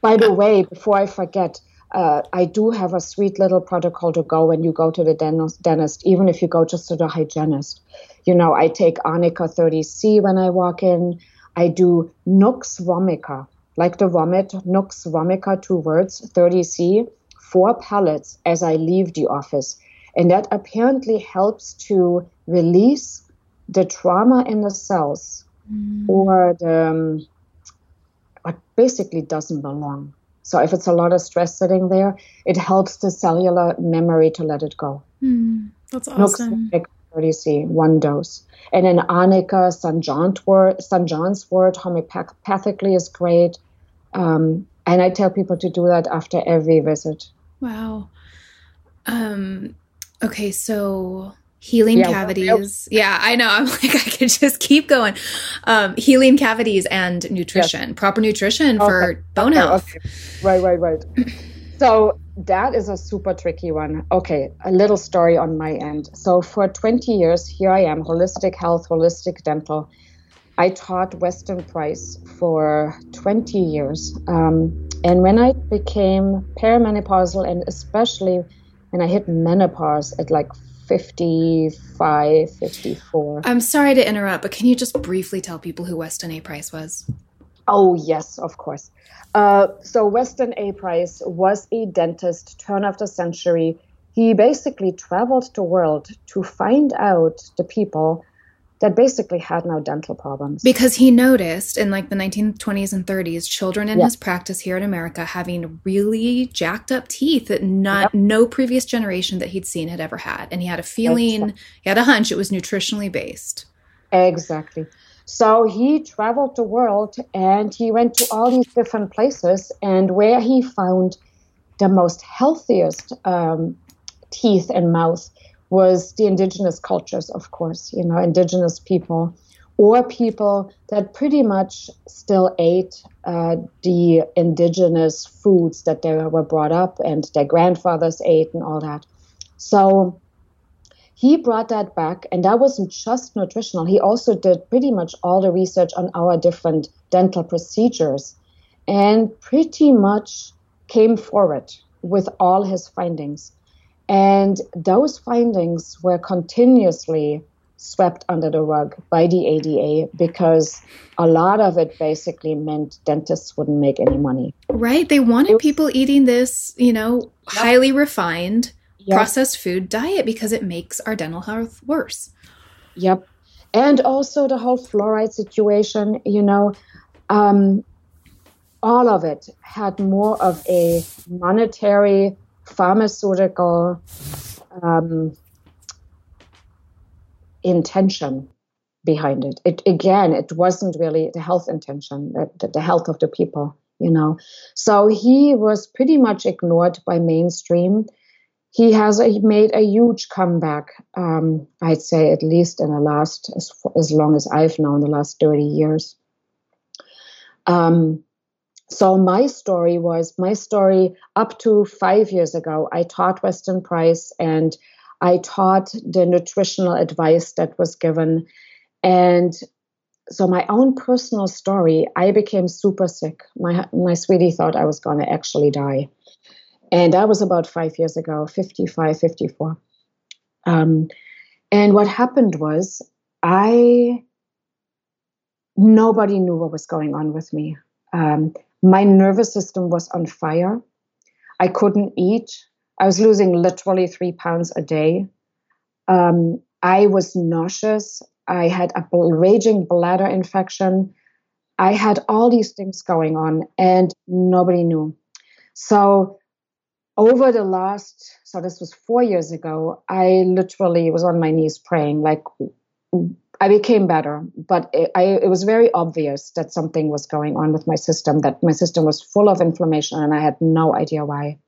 By the way, before I forget, uh, I do have a sweet little protocol to go when you go to the dentist, even if you go just to the hygienist. You know, I take Arnica 30C when I walk in. I do Nux Vomica, like the vomit, Nux Vomica, two words, 30C, four pellets as I leave the office. And that apparently helps to release the trauma in the cells mm. or the um, what basically doesn't belong. So if it's a lot of stress sitting there, it helps the cellular memory to let it go. Mm, that's awesome. 30C, one dose. And then Arnica, St. John's wort, St. John's wort homeopathically is great. Um, and I tell people to do that after every visit. Wow. Um, okay, so healing yeah, cavities yeah i know i'm like i could just keep going um, healing cavities and nutrition yes. proper nutrition okay. for bone okay, health okay. right right right so that is a super tricky one okay a little story on my end so for 20 years here i am holistic health holistic dental i taught weston price for 20 years um, and when i became perimenopausal and especially when i hit menopause at like 55, 54. I'm sorry to interrupt, but can you just briefly tell people who Weston A. Price was? Oh, yes, of course. Uh, so, Weston A. Price was a dentist, turn of the century. He basically traveled the world to find out the people that basically had no dental problems. Because he noticed in like the 1920s and 30s, children in his practice here in America having really jacked up teeth that not yep. no previous generation that he'd seen had ever had. And he had a feeling, exactly. he had a hunch it was nutritionally based. Exactly. So he traveled the world and he went to all these different places and where he found the most healthiest um, teeth and mouth was the indigenous cultures, of course, you know, indigenous people or people that pretty much still ate uh, the indigenous foods that they were brought up and their grandfathers ate and all that. So he brought that back, and that wasn't just nutritional. He also did pretty much all the research on our different dental procedures and pretty much came forward with all his findings. And those findings were continuously swept under the rug by the ADA because a lot of it basically meant dentists wouldn't make any money. Right. They wanted people eating this, you know, yep. highly refined yep. processed food diet because it makes our dental health worse. Yep. And also the whole fluoride situation, you know, um, all of it had more of a monetary, pharmaceutical um, intention behind it. It again, it wasn't really the health intention, the, the health of the people, you know. So he was pretty much ignored by mainstream. He has a, he made a huge comeback. Um, I'd say at least in the last as, as long as I've known the last thirty years. Um, so my story was my story up to five years ago. I taught Weston Price and I taught the nutritional advice that was given. And so my own personal story, I became super sick. My my sweetie thought I was going to actually die. And that was about five years ago, 55, 54. Um, and what happened was I nobody knew what was going on with me. Um, my nervous system was on fire. I couldn't eat. I was losing literally three pounds a day. Um, I was nauseous. I had a raging bladder infection. I had all these things going on, and nobody knew. So, over the last, so this was four years ago, I literally was on my knees praying, like, I became better, but it, I, it was very obvious that something was going on with my system, that my system was full of inflammation, and I had no idea why.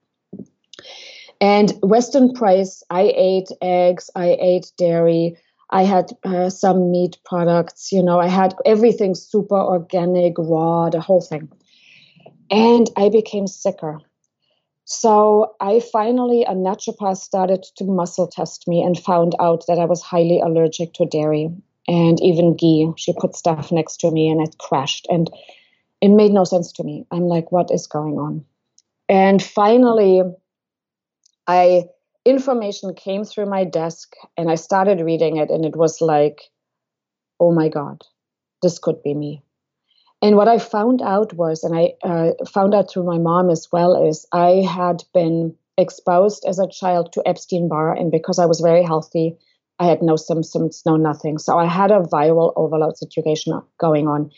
And Weston Price, I ate eggs, I ate dairy, I had uh, some meat products, you know, I had everything super organic, raw, the whole thing. And I became sicker. So I finally, a naturopath started to muscle test me and found out that I was highly allergic to dairy and even ghee. She put stuff next to me and it crashed. And it made no sense to me. I'm like, what is going on? And finally, I information came through my desk and I started reading it and it was like, oh my God, this could be me. And what I found out was, and I uh, found out through my mom as well, is I had been exposed as a child to Epstein Barr, and because I was very healthy, I had no symptoms, no nothing. So I had a viral overload situation going on,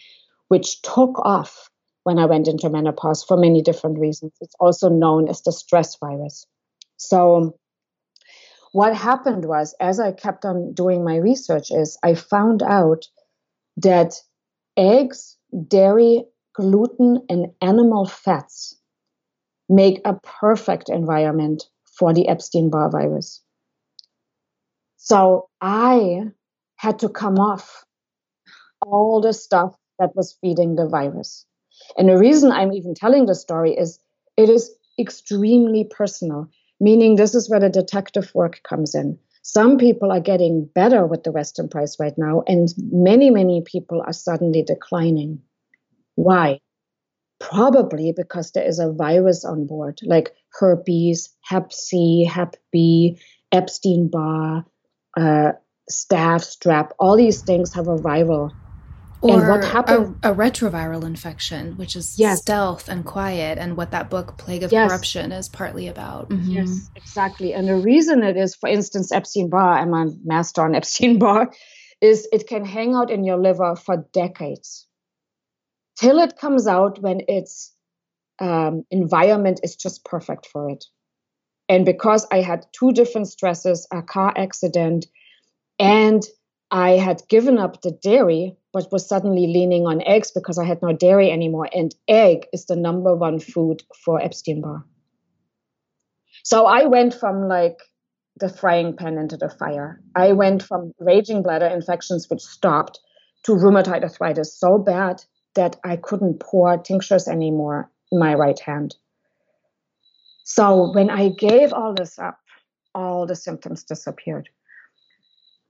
which took off when I went into menopause for many different reasons. It's also known as the stress virus. So what happened was as I kept on doing my research is I found out that eggs, dairy, gluten and animal fats make a perfect environment for the Epstein-Barr virus. So I had to come off all the stuff that was feeding the virus. And the reason I'm even telling the story is it is extremely personal meaning this is where the detective work comes in. Some people are getting better with the Weston Price right now, and many, many people are suddenly declining. Why? Probably because there is a virus on board, like herpes, Hep C, Hep B, Epstein Barr, uh, staph, strep. All these things have a viral or and what happened a, a, retroviral infection which is yes. stealth and quiet and what that book plague of yes. corruption is partly about mm-hmm. yes exactly and the reason it is for instance epstein-barr i'm a master on epstein-barr is it can hang out in your liver for decades till it comes out when its um, environment is just perfect for it and because i had two different stresses a car accident and I had given up the dairy, but was suddenly leaning on eggs because I had no dairy anymore. And egg is the number one food for Epstein Barr. So I went from like the frying pan into the fire. I went from raging bladder infections, which stopped, to rheumatoid arthritis so bad that I couldn't pour tinctures anymore in my right hand. So when I gave all this up, all the symptoms disappeared.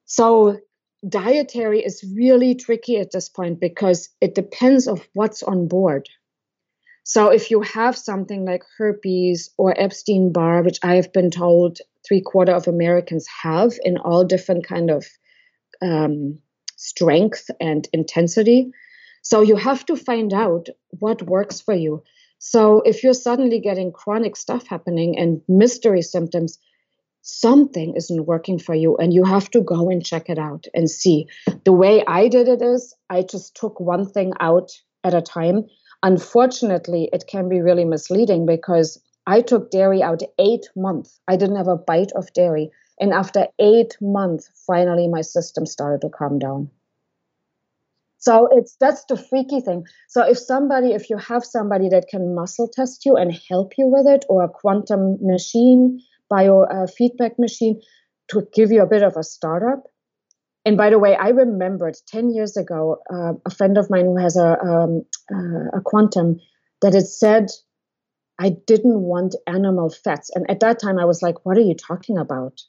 So dietary is really tricky at this point because it depends of what's on board. So if you have something like herpes or Epstein Barr, which I have been told three quarter of Americans have in all different kind of um, strength and intensity. So you have to find out what works for you. So if you're suddenly getting chronic stuff happening and mystery symptoms, something isn't working for you and you have to go and check it out and see. The way I did it is I just took one thing out at a time. Unfortunately, it can be really misleading because I took dairy out eight months. I didn't have a bite of dairy. And after eight months, finally my system started to calm down. So it's that's the freaky thing. So if somebody, if you have somebody that can muscle test you and help you with it, or a quantum machine, bio uh, machine to give you a bit of a startup. And by the way, I remembered 10 years ago, uh, a friend of mine who has a, um, uh, a quantum that it said, I didn't want animal fats. And at that time, I was like, what are you talking about?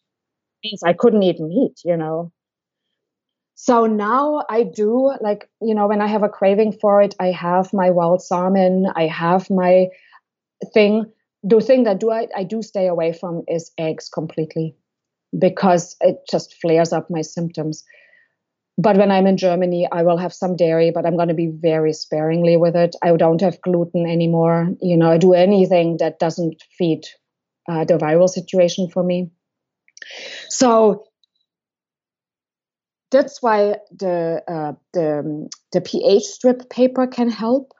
Means I couldn't eat meat, you know. So now I do like, you know, when I have a craving for it, I have my wild salmon, I have my thing. The thing that do I, I do stay away from is eggs completely because it just flares up my symptoms. But when I'm in Germany, I will have some dairy, but I'm going to be very sparingly with it. I don't have gluten anymore. You know, I do anything that doesn't feed uh, the viral situation for me. So that's why the uh, the the pH strip paper can help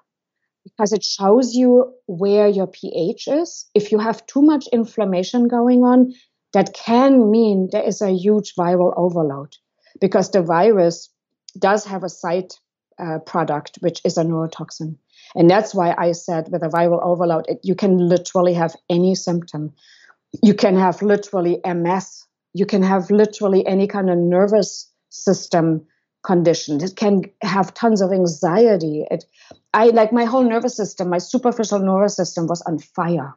because it shows you where your pH is. If you have too much inflammation going on, that can mean there is a huge viral overload because the virus does have a side uh, product which is a neurotoxin. And that's why I said with a viral overload, it, you can literally have any symptom. You can have literally MS. You can have literally any kind of nervous system condition. It can have tons of anxiety. It, I like my whole nervous system, my superficial nervous system was on fire.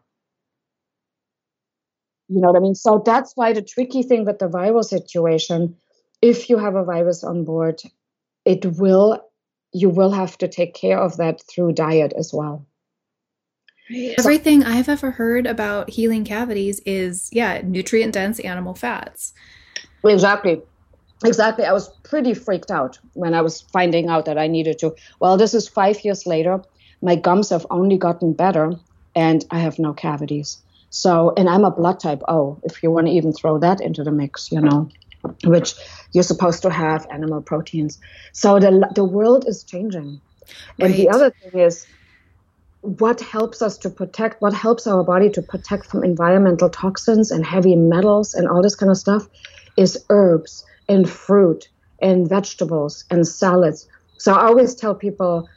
You know what I mean? So that's why the tricky thing with the viral situation, if you have a virus on board, it will you will have to take care of that through diet as well. Everything I've ever heard about healing cavities is yeah, nutrient dense animal fats. Exactly. Exactly. I was pretty freaked out when I was finding out that I needed to. Well, this is five years later. My gums have only gotten better and I have no cavities. So, and I'm a blood type O, if you want to even throw that into the mix, you know, which you're supposed to have animal proteins. So the, the world is changing. Right. And the other thing is, what helps us to protect, what helps our body to protect from environmental toxins and heavy metals and all this kind of stuff is herbs and fruit and vegetables and salads. So I always tell people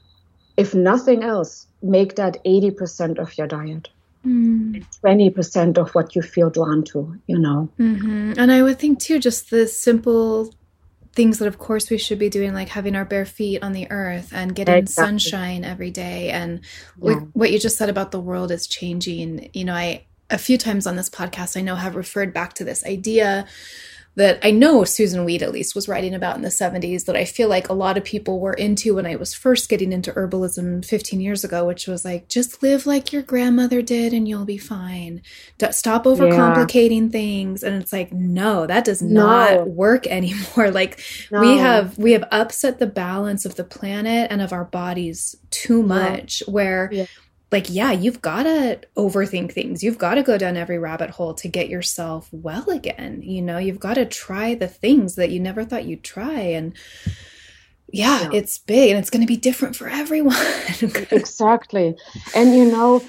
if nothing else, make that 80% of your diet. Mm. 20% of what you feel drawn to, you know. Mm-hmm. And I would think too, just the simple things that, of course, we should be doing, like having our bare feet on the earth and getting exactly. sunshine every day. And yeah. what you just said about the world is changing. You know, I, a few times on this podcast, I know have referred back to this idea that I know Susun Weed at least was writing about in the 70s that I feel like a lot of people were into when I was first getting into herbalism 15 years ago, which was like, just live like your grandmother did and you'll be fine. Stop overcomplicating yeah. things. And it's like, no, that does no. not work anymore. Like no. we have, we have upset the balance of the planet and of our bodies too much yeah. where yeah like yeah you've got to overthink things. You've got to go down every rabbit hole to get yourself well again. You know you've got to try the things that you never thought you'd try. And yeah, yeah. it's big and it's going to be different for everyone. Exactly. And you know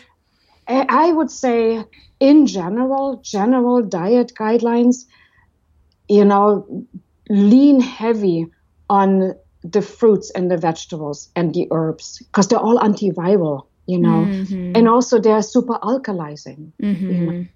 i would say in general general diet guidelines you know lean heavy on the fruits and the vegetables and the herbs because they're all antiviral you know mm-hmm. and also they're super alkalizing mm-hmm. you know?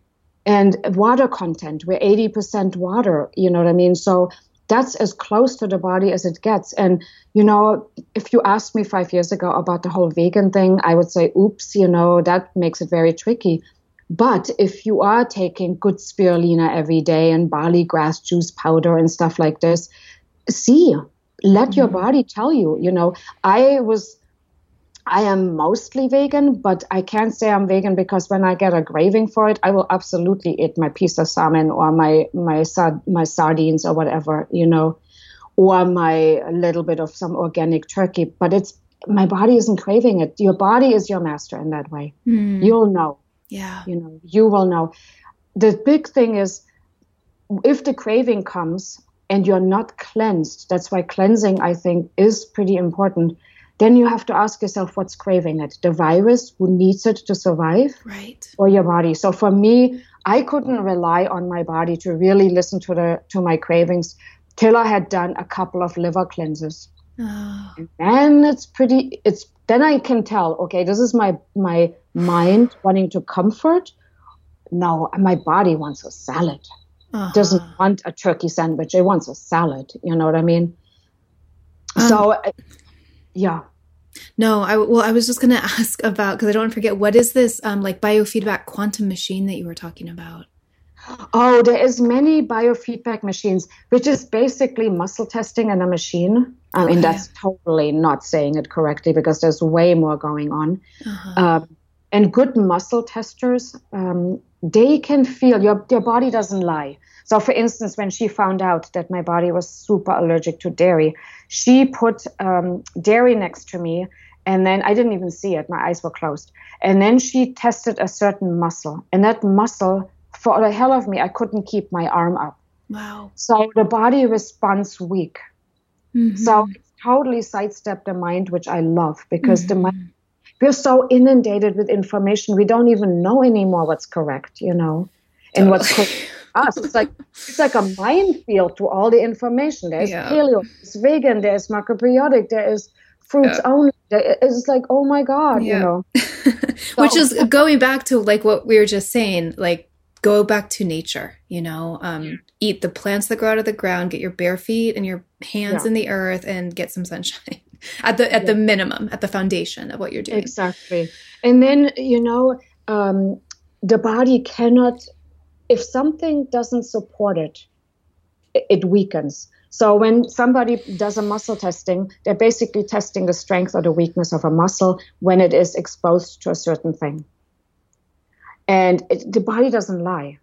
and water content we're 80% water you know what i mean so that's as close to the body as it gets. And, you know, if you asked me five years ago about the whole vegan thing, I would say, oops, you know, that makes it very tricky. But if you are taking good spirulina every day and barley grass juice powder and stuff like this, see, let mm-hmm. your body tell you. You know, I was I am mostly vegan, but I can't say I'm vegan because when I get a craving for it, I will absolutely eat my piece of salmon or my my my sardines or whatever, you know, or my little bit of some organic turkey. But it's my body isn't craving it. Your body is your master in that way. Mm. You'll know. Yeah. You know, you will know. The big thing is if the craving comes and you're not cleansed, that's why cleansing I think is pretty important then you have to ask yourself what's craving it? The virus who needs it to survive? Right. Or your body? So for me i couldn't rely on my body to really listen to the to my cravings till i had done a couple of liver cleanses. Oh. and then it's pretty it's then i can tell okay this is my my mind wanting to comfort. No my body wants a salad. Uh-huh. doesn't want a turkey sandwich. It wants a salad. You know what i mean? Um, so yeah. No i well i was just going to ask about because i don't want to forget what is this um, like biofeedback quantum machine that you were talking about? Oh there is many biofeedback machines which is basically muscle testing in a machine. I mean that's totally not saying it correctly because there's way more going on. Uh-huh. um, and good muscle testers um, they can feel your, your body doesn't lie so, for instance, when she found out that my body was super allergic to dairy, she put um, dairy next to me, and then I didn't even see it. My eyes were closed. And then she tested a certain muscle, and that muscle, for the hell of me, I couldn't keep my arm up. Wow. So the body responds weak. Mm-hmm. So it's totally sidestepped the mind, which I love because mm-hmm. the mind we're so inundated with information we don't even know anymore what's correct you know and what's correct us. It's like it's like a minefield to all the information. There's yeah. paleo, there's vegan, there's macrobiotic, there is fruits yeah. only. It's like oh my god, yeah. you know. so, Which is going back to like what we were just saying, like go back to nature. You know, um, eat the plants that grow out of the ground. Get your bare feet and your hands in the earth, and get some sunshine. At the at the minimum, at the foundation of what you're doing. Exactly, and then you know. Um, the body cannot if something doesn't support it, it weakens. So when somebody does a muscle testing, they're basically testing the strength or the weakness of a muscle when it is exposed to a certain thing. And it, the body doesn't lie.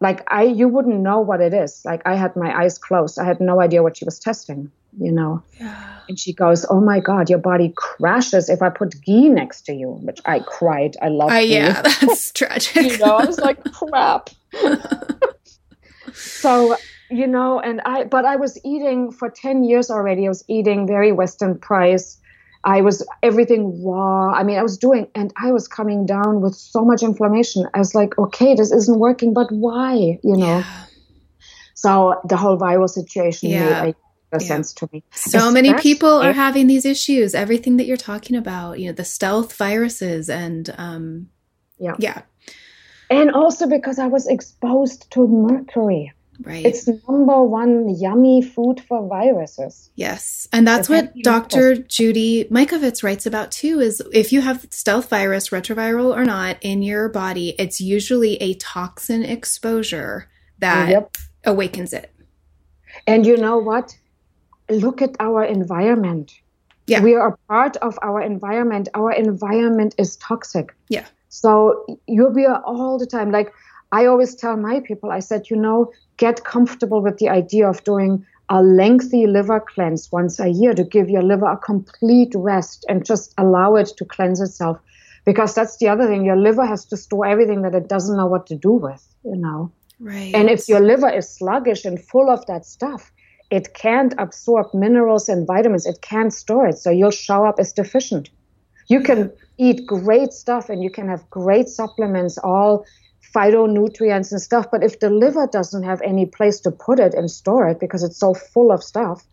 Like I, you wouldn't know what it is. Like I had my eyes closed. I had no idea what she was testing. You know. Yeah. And she goes, "Oh my God, your body crashes if I put ghee next to you." Which I cried. I love. Uh, yeah, that's tragic. you know, I was like, "Crap." so you know, and I, but I was eating for 10 years already. I was eating very Weston price. I was everything raw. I mean, I was doing, and I was coming down with so much inflammation. I was like, okay, this isn't working, but why? You know? Yeah. So the whole viral situation yeah. made yeah. sense to me. So Especially, many people are having these issues. Everything that you're talking about, you know, the stealth viruses and, um, yeah. Yeah and also because I was exposed to mercury. Right. It's number one yummy food for viruses. Yes. And that's what Dr. Judy Mikovits writes about too is if you have stealth virus, retroviral or not, in your body, it's usually a toxin exposure that yep. awakens it. And you know what? Look at our environment. Yeah. We are part of our environment. Our environment is toxic. Yeah. So you'll be all the time. Like I always tell my people, I said, you know, get comfortable with the idea of doing a lengthy liver cleanse once a year to give your liver a complete rest and just allow it to cleanse itself. Because that's the other thing. Your liver has to store everything that it doesn't know what to do with, you know. Right. And if your liver is sluggish and full of that stuff, it can't absorb minerals and vitamins. It can't store it. So you'll show up as deficient. You can eat great stuff and you can have great supplements, all phytonutrients and stuff. But if the liver doesn't have any place to put it and store it because it's so full of stuff,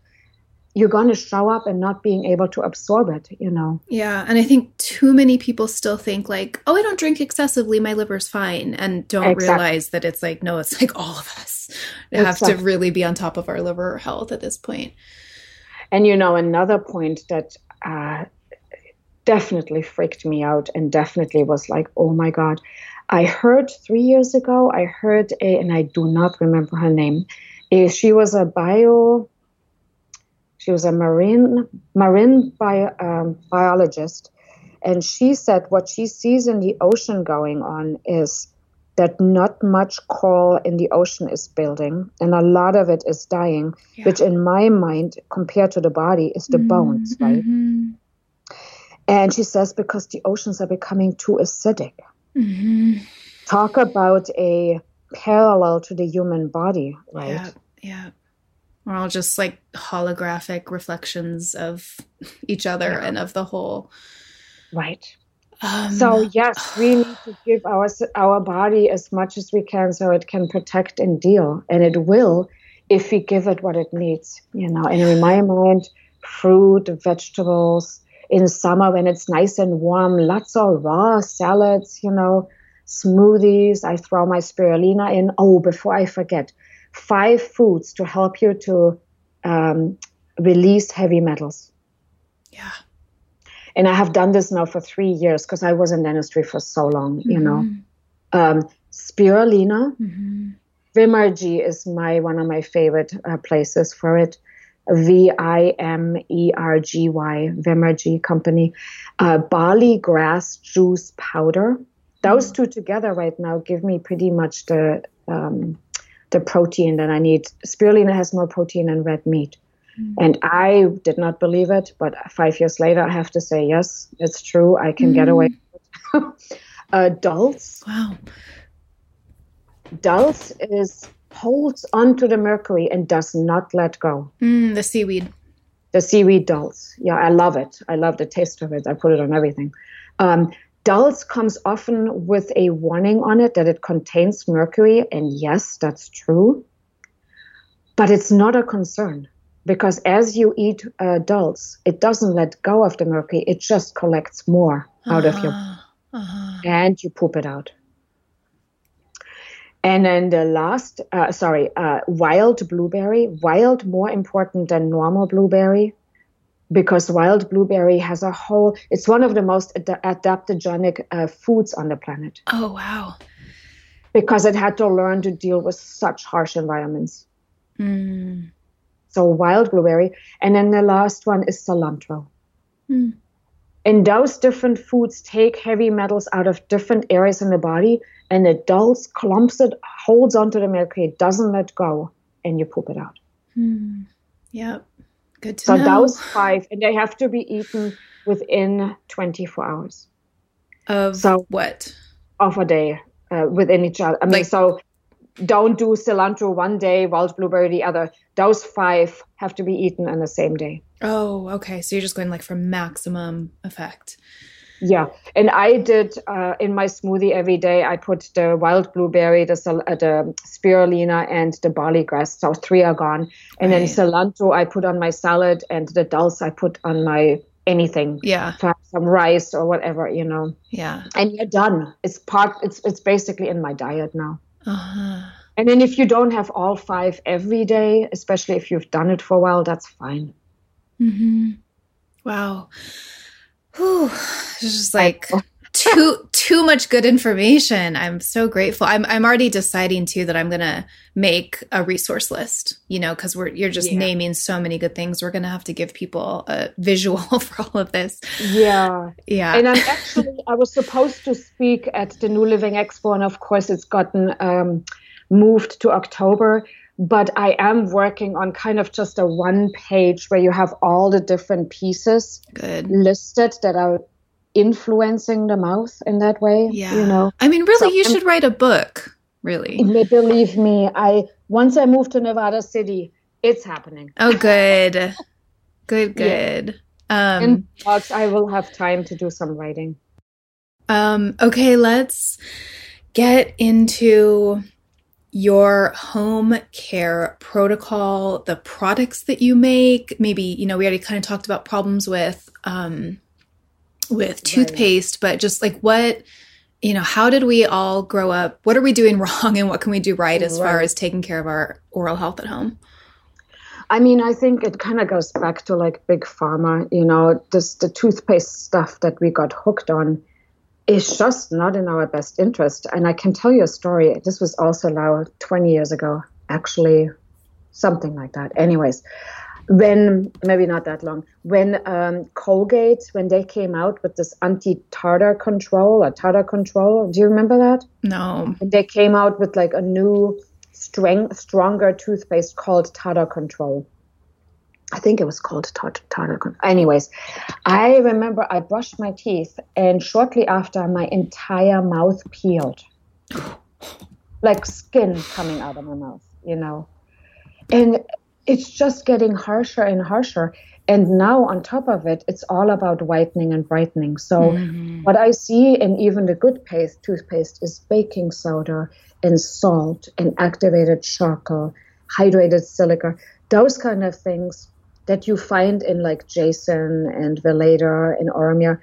you're going to show up and not being able to absorb it, you know? Yeah. And I think too many people still think, like, oh, I don't drink excessively. My liver's fine. And don't exactly. realize that it's like, no, it's like all of us. us have to really be on top of our liver health at this point. And you know, another point that uh, definitely freaked me out and definitely was like, oh my God. I heard three years ago, I heard a, and I do not remember her name, is she was a bio, she was a marine marine bio, um, biologist, and she said what she sees in the ocean going on is that not much coral in the ocean is building, and a lot of it is dying, yeah. which in my mind, compared to the body, is the mm-hmm. bones, right? Mm-hmm. And she says because the oceans are becoming too acidic. Mm-hmm. Talk about a parallel to the human body, right? Yeah, yeah. We're all just like holographic reflections of each other yeah. and of the whole. Right. Um, so yes, we need to give our our body as much as we can so it can protect and deal, and it will if we give it what it needs. You know, and in my mind, fruit, vegetables. In summer when it's nice and warm, lots of raw salads. You know, smoothies. I throw my spirulina in. Oh, before I forget, five foods to help you to um, release heavy metals. Yeah and I have done this now for three years because I was in dentistry for so long, mm-hmm. you know. Mm-hmm. Um, spirulina, mm-hmm. Vimergy is my one of my favorite uh, places for it. V I M E R G Y, Vimergy company. Uh, barley grass juice powder. Those mm-hmm. two together right now give me pretty much the um, the protein that I need. Spirulina has more protein than red meat. Mm. And I did not believe it, but five years later, I have to say, yes, it's true. I can mm. get away. Adults. Wow. Dulse is holds onto the mercury and does not let go. Mm, the seaweed. The seaweed dulse. Yeah, I love it. I love the taste of it. I put it on everything. Um, dulse comes often with a warning on it that it contains mercury, and yes, that's true. But it's not a concern because as you eat dulse, it doesn't let go of the mercury, it just collects more out uh-huh. of you uh-huh. and you poop it out. And then the last, uh, sorry, uh, wild blueberry, wild more important than normal blueberry because wild blueberry has a whole, it's one of the most ad- adaptogenic uh, foods on the planet. Oh, wow. Because it had to learn to deal with such harsh environments. Mm so wild blueberry. And then the last one is cilantro. Mm. And those different foods take heavy metals out of different areas in the body, and it dulse, clumps it, holds onto the mercury, doesn't let go, and you poop it out. Mm. Yep. Good to so know. So those five, and they have to be eaten within 24 hours. Of so what? Of a day uh, within each other. I mean, like, so don't do cilantro one day, wild blueberry the other. Those five have to be eaten on the same day. Oh, okay. So you're just going like for maximum effect. Yeah, and I did uh, in my smoothie every day. I put the wild blueberry, the uh, the spirulina, and the barley grass. So three are gone, and right. then cilantro I put on my salad, and the dulse I put on my anything. Yeah, some rice or whatever, you know. Yeah, and you're done. It's part. It's it's basically in my diet now. Uh-huh. And then if you don't have all five every day, especially if you've done it for a while, that's fine. Mm-hmm. Wow. Whew. It's just like too too much good information. I'm so grateful. I'm I'm already deciding too that I'm gonna make a resource list. You know, because we're you're just yeah. naming so many good things. We're gonna have to give people a visual for all of this. Yeah, yeah. And I'm actually I was supposed to speak at the New Living Expo, and of course it's gotten um, moved to October. But I am working on kind of just a one page where you have all the different pieces good. listed that are influencing the mouth in that way. Yeah. You know? I mean, really, so you should write a book, really. Believe me, I once I moved to Nevada City, it's happening. Oh, good. good, good. Yeah. Um, in I will have time to do some writing. Um, okay, let's get into your home care protocol, the products that you make. Maybe, you know, we already kind of talked about problems with um with toothpaste, right. but just like what you know, how did we all grow up? What are we doing wrong and what can we do right as right. far as taking care of our oral health at home? I mean, I think it kind of goes back to like big pharma, you know, just the toothpaste stuff that we got hooked on is just not in our best interest. And I can tell you a story. This was also now 20 years ago, actually, something like that. Anyways, when maybe not that long, when um, Colgate, when they came out with this anti-tartar control or tartar control, do you remember that? No. And they came out with like a new strength, stronger toothpaste called Tartar Control. I think it was called Tartar, tartar Anyways, I remember I brushed my teeth, and shortly after, my entire mouth peeled, like skin coming out of my mouth, you know. And it's just getting harsher and harsher. And now, on top of it, it's all about whitening and brightening. So, mm-hmm. what I see in even the good paste, toothpaste is baking soda and salt and activated charcoal, hydrated silica, those kind of things that you find in like Jason and Weleda and Auromere,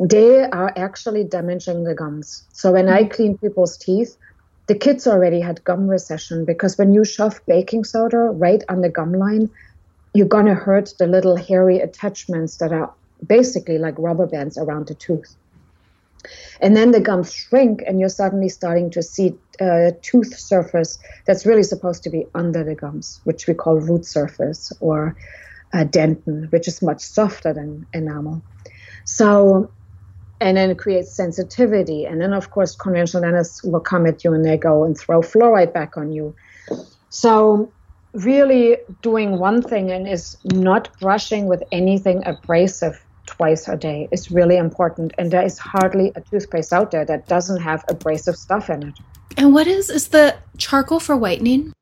they are actually damaging the gums. So when I mm-hmm. clean people's teeth, the kids already had gum recession because when you shove baking soda right on the gum line, you're to hurt the little hairy attachments that are basically like rubber bands around the tooth. And then the gums shrink, and you're suddenly starting to see a uh, tooth surface that's really supposed to be under the gums, which we call root surface or uh, dentin, which is much softer than enamel. So, and then it creates sensitivity. And then, of course, conventional dentists will come at you and they go and throw fluoride back on you. So, really doing one thing and is not brushing with anything abrasive twice a day is really important. And there is hardly a toothpaste out there that doesn't have abrasive stuff in it. And what is is the charcoal for whitening?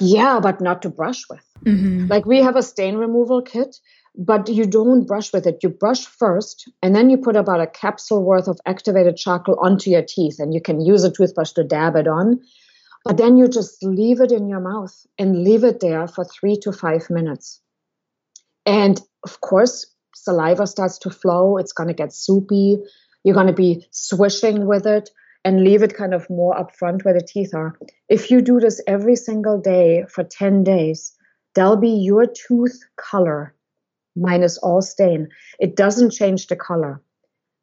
Yeah, but not to brush with. Mm-hmm. Like we have a stain removal kit, but you don't brush with it. You brush first, and then you put about a capsule worth of activated charcoal onto your teeth, and you can use a toothbrush to dab it on. But then you just leave it in your mouth and leave it there for three to five minutes. And of course, saliva starts to flow, it's going to get soupy. You're going to be swishing with it and leave it kind of more up front where the teeth are. If you do this every single day for 10 days, there'll be your tooth color minus all stain. It doesn't change the color.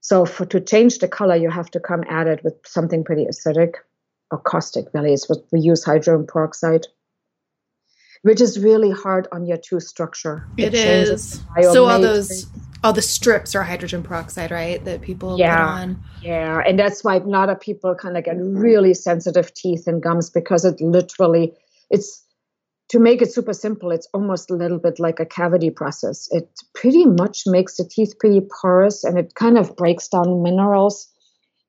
So for to change the color, you have to come at it with something pretty acidic or caustic, really. It's what we use hydrogen peroxide which is really hard on your tooth structure. it, it is. So all those all the strips are hydrogen peroxide, right? That people yeah, put on. Yeah, and that's why a lot of people kind of get really sensitive teeth and gums because it literally it's to make it super simple, it's almost a little bit like a cavity process. It pretty much makes the teeth pretty porous and it kind of breaks down minerals.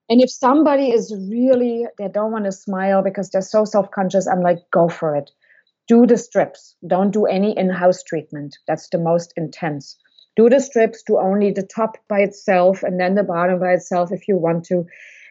And if somebody is really, they don't want to smile because they're so self conscious, I'm like, go for it do the strips. Don't do any in house treatment. That's the most intense. Do the strips, do only the top by itself and then the bottom by itself if you want to.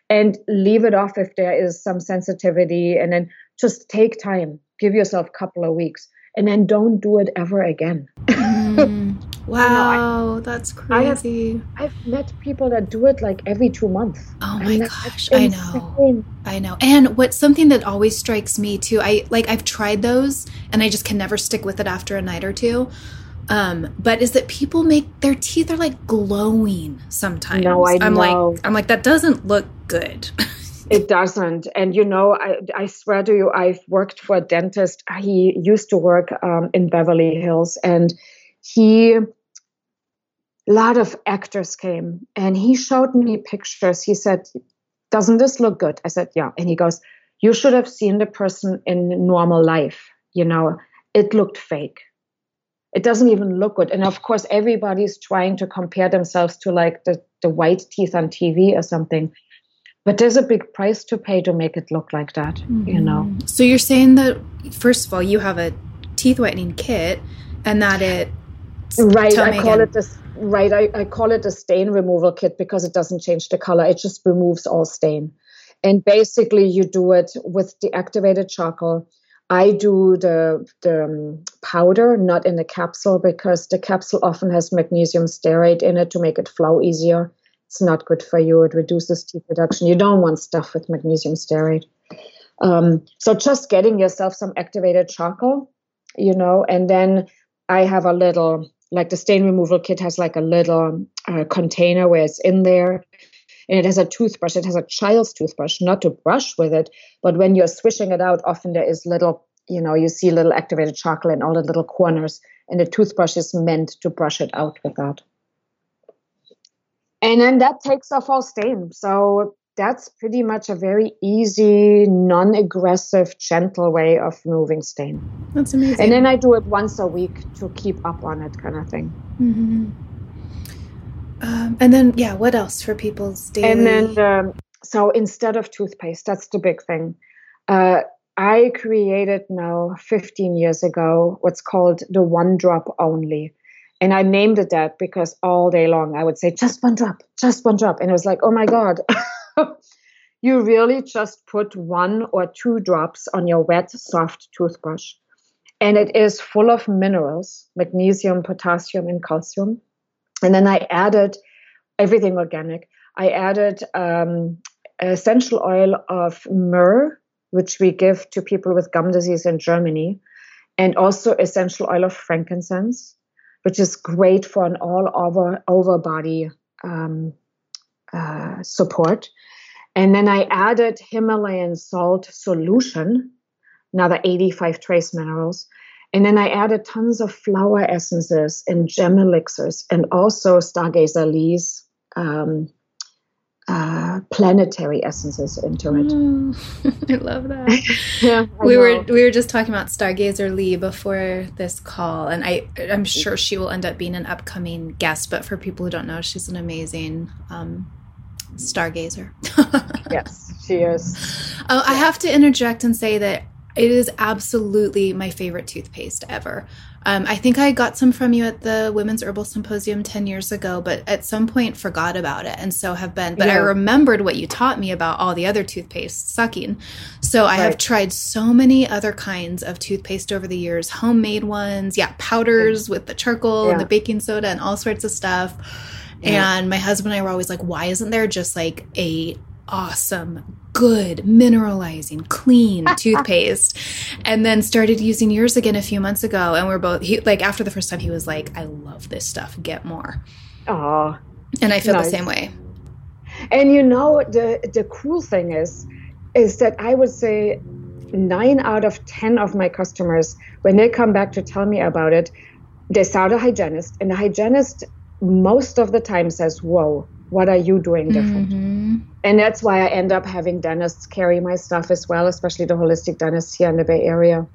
And leave it off if there is some sensitivity. And then just take time. Give yourself a couple of weeks. And then don't do it ever again. Mm. Wow, I, that's crazy. I have, I've met people that do it like every two months. Oh my gosh, I know. I know. And what's something that always strikes me too, I like I've tried those and I just can never stick with it after a night or two. Um, but is that people make their teeth are like glowing sometimes. No, I I'm know. like I'm like that doesn't look good. it doesn't and you know I, I swear to you i've worked for a dentist he used to work um, in beverly hills and he lot of actors came and he showed me pictures. He said doesn't this look good? I said yeah. And he goes you should have seen the person in normal life you know. It looked fake. It doesn't even look good. And of course everybody's trying to compare themselves to like the, the white teeth on tv or something. But there's a big price to pay to make it look like that mm-hmm. you know. So you're saying that first of all you have a teeth whitening kit and that it Right, I call again. it this. Right, I, I call it a stain removal kit because it doesn't change the color; it just removes all stain. And basically, you do it with the activated charcoal. I do the the um, powder, not in the capsule, because the capsule often has magnesium stearate in it to make it flow easier. It's not good for you. It reduces teeth production. You don't want stuff with magnesium stearate. Um, so just getting yourself some activated charcoal, you know, and then I have a little, like the stain removal kit has like a little uh, container where it's in there. And it has a toothbrush. It has a child's toothbrush, not to brush with it, but when you're swishing it out, often there is little, you know, you see little activated charcoal in all the little corners, and the toothbrush is meant to brush it out with that. And then that takes off all stain. So that's pretty much a very easy, non aggressive, gentle way of moving stain. That's amazing. And then I do it once a week to keep up on it, kind of thing. Mm-hmm. Um, and then, yeah, what else for people's daily? And then, um, so instead of toothpaste, that's the big thing. Uh, I created now 15 years ago what's called the one drop only. And I named it that because all day long I would say, just one drop, just one drop. And it was like, oh my God. you really just put one or two drops on your wet, soft toothbrush. And it is full of minerals magnesium, potassium, and calcium. And then I added everything organic. I added um, essential oil of myrrh, which we give to people with gum disease in Germany, and also essential oil of frankincense, which is great for an all over over body um, uh, support. And then I added Himalayan salt solution, another 85 trace minerals. And then I added tons of flower essences and gem elixirs and also Stargazer Lee's um, uh, planetary essences into it. Mm, I love that. yeah, I we know. were we were just talking about Stargazer Lee before this call, and I I'm sure she will end up being an upcoming guest. But for people who don't know, she's an amazing um, stargazer. yes, she is. Uh, I have to interject and say that it is absolutely my favorite toothpaste ever. Um, I think I got some from you at the Women's Herbal Symposium 10 years ago, but at some point forgot about it and so have been. But yeah. I remembered what you taught me about all the other toothpaste sucking. So I right. have tried so many other kinds of toothpaste over the years homemade ones, yeah, powders yeah. with the charcoal yeah. and the baking soda and all sorts of stuff. And my husband and I were always like, why isn't there just like a awesome, good, mineralizing, clean toothpaste. and then started using yours again a few months ago. And we're both, he, like, after the first time, he was like, I love this stuff. Get more. Oh. And I feel nice. the same way. And you know, the, the cool thing is, is that I would say nine out of 10 of my customers, when they come back to tell me about it, they saw the hygienist, and the hygienist most of the time says, Whoa, what are you doing different? Mm-hmm. And that's why I end up having dentists carry my stuff as well, especially the holistic dentists here in the Bay Area,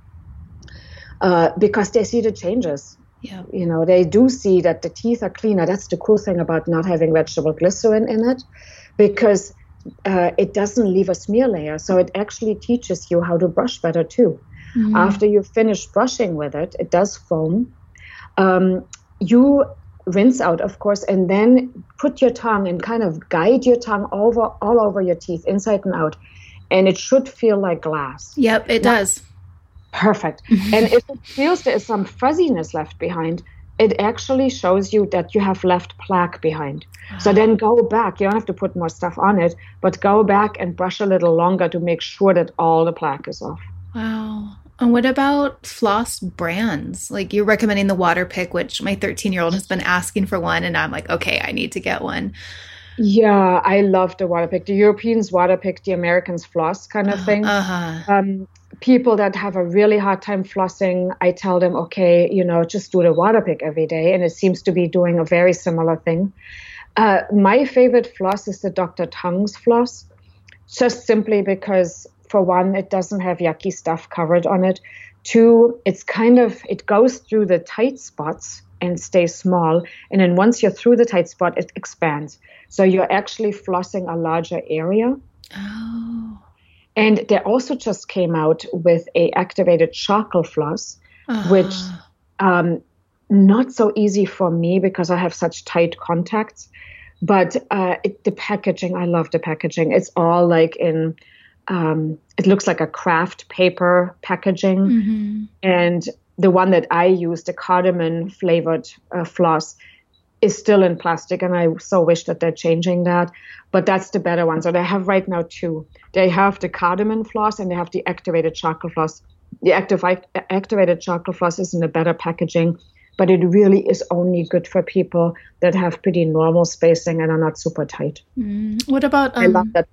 uh, because they see the changes. Yeah. You know, they do see that the teeth are cleaner. That's the cool thing about not having vegetable glycerin in it, because uh, it doesn't leave a smear layer. So it actually teaches you how to brush better too. Mm-hmm. After you finish brushing with it, it does foam. Um, you rinse out, of course, and then put your tongue and kind of guide your tongue over all over your teeth, inside and out. And it should feel like glass. Yep, it does. Perfect. and if it feels there is some fuzziness left behind, it actually shows you that you have left plaque behind. So then go back. You don't have to put more stuff on it, but go back and brush a little longer to make sure that all the plaque is off. Wow. And what about floss brands? Like you're recommending the Waterpik, which my 13 year old has been asking for one, and I'm like, okay, I need to get one. Yeah, I love the Waterpik. The Europeans Waterpik, the Americans floss kind of thing. Uh-huh. Um, people that have a really hard time flossing, I tell them, okay, you know, just do the Waterpik every day, and it seems to be doing a very similar thing. Uh, my favorite floss is the Dr. Tung's floss, just simply because for one, it doesn't have yucky stuff covered on it. Two, it's kind of it goes through the tight spots and stays small. And then once you're through the tight spot, it expands. So you're actually flossing a larger area. Oh. And they also just came out with a activated charcoal floss, uh-huh. which um, not so easy for me because I have such tight contacts. But uh, it, the packaging, I love the packaging. It's all like in um, it looks like a craft paper packaging. Mm-hmm. And the one that I use, the cardamom flavored uh, floss, is still in plastic, and I so wish that they're changing that. But that's the better one. So they have right now two. They have the cardamom floss and they have the activated charcoal floss. The active, activated charcoal floss is in a better packaging, but it really is only good for people that have pretty normal spacing and are not super tight. Mm. What about um, I love that.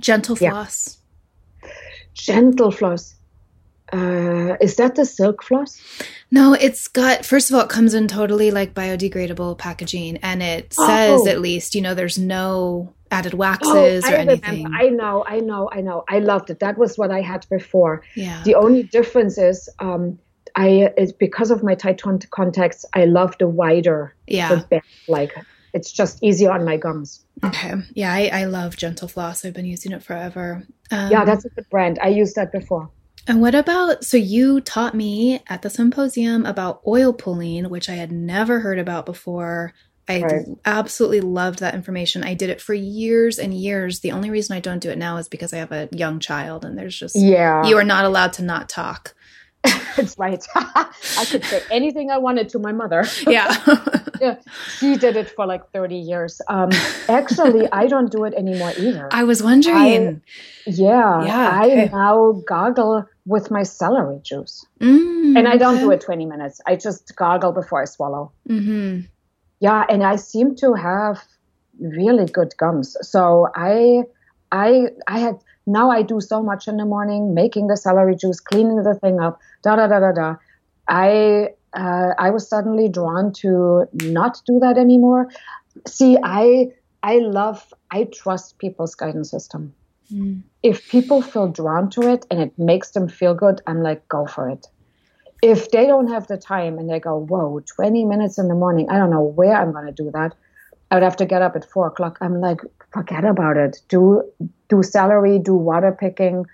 Gentle floss? Yeah. Gentle floss. Uh, is that the silk floss? No, it's got, first of all, it comes in totally like biodegradable packaging. And it says, oh. at least, you know, there's no added waxes oh, or anything. Remember. I know, I know, I know. I loved it. That was what I had before. Yeah. The only difference is, um, I it's because of my tight contacts. I love the wider, yeah, the like it's just easier on my gums. Okay, yeah, I, I love Gentle Floss. I've been using it forever. Um, yeah, that's a good brand. I used that before. And what about so you taught me at the symposium about oil pulling, which I had never heard about before. I right. absolutely loved that information. I did it for years and years. The only reason I don't do it now is because I have a young child and there's just yeah. you are not allowed to not talk. It's right. I could say anything I wanted to my mother. Yeah. yeah. She did it for like 30 years. Um, actually, I don't do it anymore either. I was wondering. I, yeah. Yeah. I now gargle with my celery juice. Mm, and I don't okay. do it 20 minutes. I just gargle before I swallow. Mm-hmm. Yeah. And I seem to have really good gums. So I, I, I had now I do so much in the morning, making the celery juice, cleaning the thing up, da da da da da. I uh, I was suddenly drawn to not do that anymore. See, I I love I trust people's guidance system. Mm. If people feel drawn to it and it makes them feel good, I'm like, go for it. If they don't have the time and they go, whoa, 20 minutes in the morning, I don't know where I'm going to do that. I would have to get up at four o'clock. I'm like, forget about it. Do do celery, do water picking,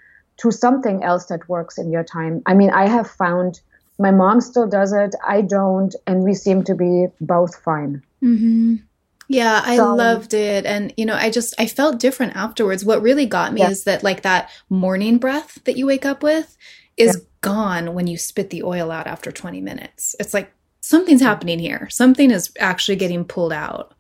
do something else that works in your time. I mean, I have found my mom still does it. I don't, and we seem to be both fine. Mm-hmm. Yeah, I so, loved it. And, you know, I just, I felt different afterwards. What really got me yeah. is that, like, that morning breath that you wake up with is yeah. gone when you spit the oil out after 20 minutes. It's like something's happening here. Something is actually getting pulled out.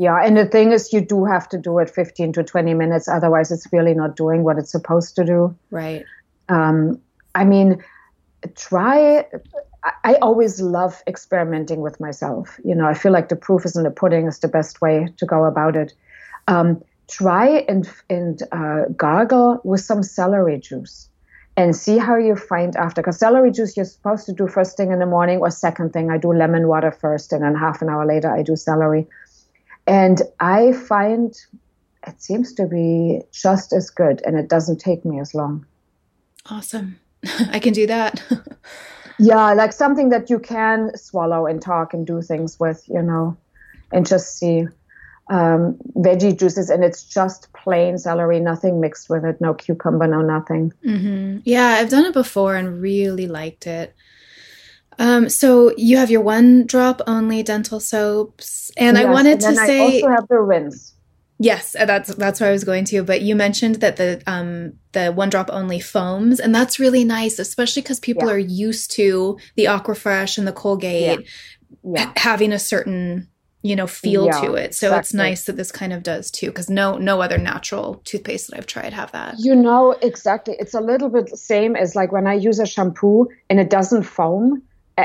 Yeah, and the thing is, you do have to do it 15 to 20 minutes. Otherwise, it's really not doing what it's supposed to do. Right. Um, I mean, try. I always love experimenting with myself. You know, I feel like the proof is in the pudding is the best way to go about it. Um, try and and uh, gargle with some celery juice and see how you find after. Because celery juice you're supposed to do first thing in the morning or second thing. I do lemon water first, and then half an hour later I do celery. And I find it seems to be just as good and it doesn't take me as long. Awesome. I can do that. yeah, like something that you can swallow and talk and do things with, you know, and just see um, veggie juices and it's just plain celery, nothing mixed with it, no cucumber, no nothing. Mm-hmm. Yeah, I've done it before and really liked it. Um, so you have your one drop only dental soaps, and yes, I wanted and to say I also have the rinse. Yes, uh, that's that's where I was going to. But you mentioned that the um the one drop only foams, and that's really nice, especially because people yeah. are used to the Aquafresh and the Colgate yeah. Yeah. having a certain you know feel to it so exactly. it's nice that this kind of does too because no no other natural toothpaste that i've tried have that you know exactly it's a little bit same as like when i use a shampoo and it doesn't foam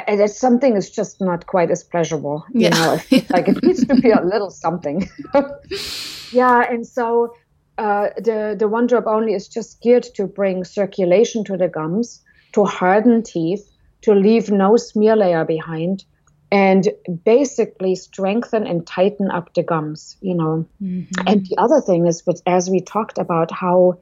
it's something that's just not quite as pleasurable. You yeah. know, like it needs to be a little something. yeah, and so uh, the the one drop only is just geared to bring circulation to the gums, to harden teeth, to leave no smear layer behind, and basically strengthen and tighten up the gums. You know, mm-hmm. and the other thing is, but as we talked about how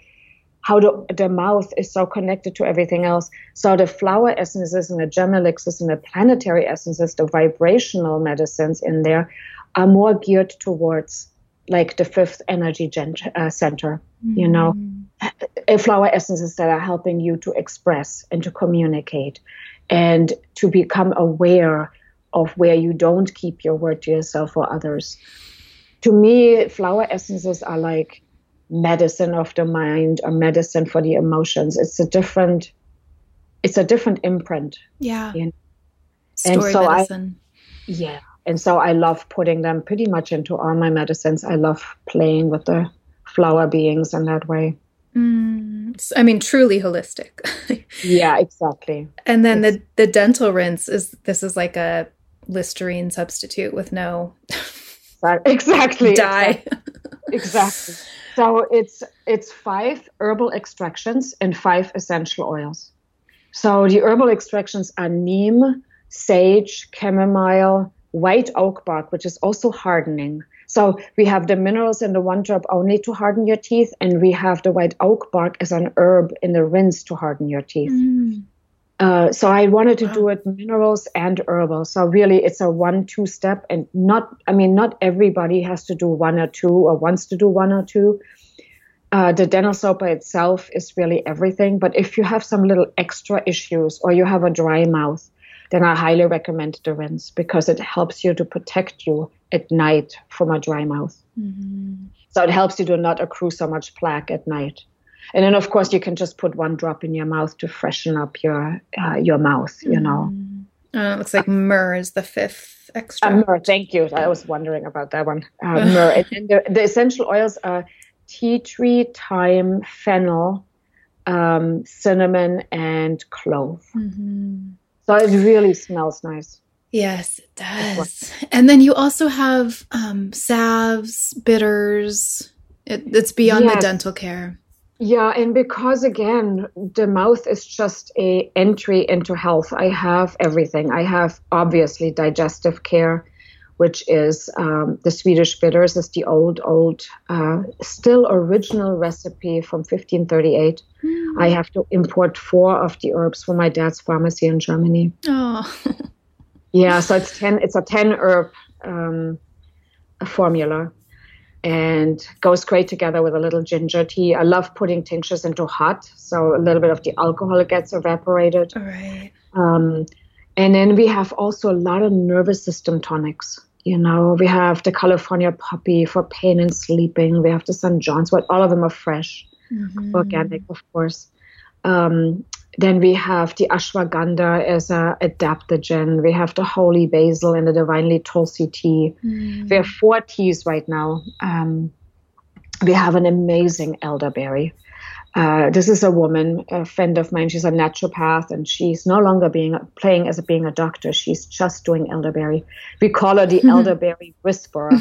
how the, the mouth is so connected to everything else. So the flower essences and the gem elixirs and the planetary essences, the vibrational medicines in there, are more geared towards like the fifth energy gen- uh, center. Mm-hmm. You know, mm-hmm. flower essences that are helping you to express and to communicate and to become aware of where you don't keep your word to yourself or others. To me, flower essences are like medicine of the mind or medicine for the emotions. It's a different it's a different imprint. Yeah. You know? Story and so medicine. I, yeah. And so I love putting them pretty much into all my medicines. I love playing with the flower beings in that way. Mm, I mean, truly holistic. yeah, exactly. And then it's, the the dental rinse is this is like a Listerine substitute with no exactly. Exactly. exactly. So it's it's five herbal extractions and five essential oils. So the herbal extractions are neem, sage, chamomile, white oak bark, which is also hardening. So we have the minerals in the one drop only to harden your teeth, and we have the white oak bark as an herb in the rinse to harden your teeth. Mm. Uh, so I wanted to do it minerals and herbal. So really, it's a one-two step, and not. I mean, not everybody has to do one or two, or wants to do one or two. Uh, the dental soap by itself is really everything. But if you have some little extra issues, or you have a dry mouth, then I highly recommend the rinse because it helps you to protect you at night from a dry mouth. Mm-hmm. So it helps you to not accrue so much plaque at night. And then, of course, you can just put one drop in your mouth to freshen up your uh, your mouth. You know. Mm-hmm. Uh, looks like myrrh is the fifth extra. Uh, myrrh, thank you. I was wondering about that one. Uh, myrrh. and the, the, essential oils are tea tree, thyme, fennel, um, cinnamon, and clove. Mm-hmm. So it really smells nice. Yes, it does. And then you also have um, salves, bitters. It, it's beyond yes. the dental care. Yeah, and because again, the mouth is just a entry into health. I have everything. I have obviously digestive care, which is um, the Swedish bitters. is the old, old, uh, still original recipe from 1538. Mm. I have to import four of the herbs from my dad's pharmacy in Germany. Oh. yeah, so it's ten. It's a ten herb um, formula, and goes great together with a little ginger tea. I love putting tinctures into hot, so a little bit of the alcohol gets evaporated. All right. Um, and then we have also a lot of nervous system tonics. You know, we have the California poppy for pain and sleeping. We have the St. John's wort. All of them are fresh, mm-hmm. organic, of course. Um, then we have the ashwagandha as a adaptogen. We have the holy basil and the divinely tulsi tea. Mm. We have four teas right now. Um, we have an amazing elderberry. Uh, this is a woman, a friend of mine. She's a naturopath, and she's no longer being playing as a, being a doctor. She's just doing elderberry. We call her the elderberry whisperer.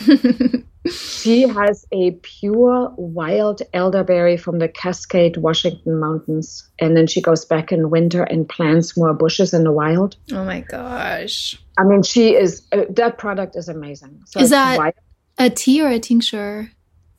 she has a pure wild elderberry from the Cascade, Washington mountains, and then she goes back in winter and plants more bushes in the wild. Oh my gosh! I mean, she is uh, that product is amazing. So is that wild. a tea or a tincture?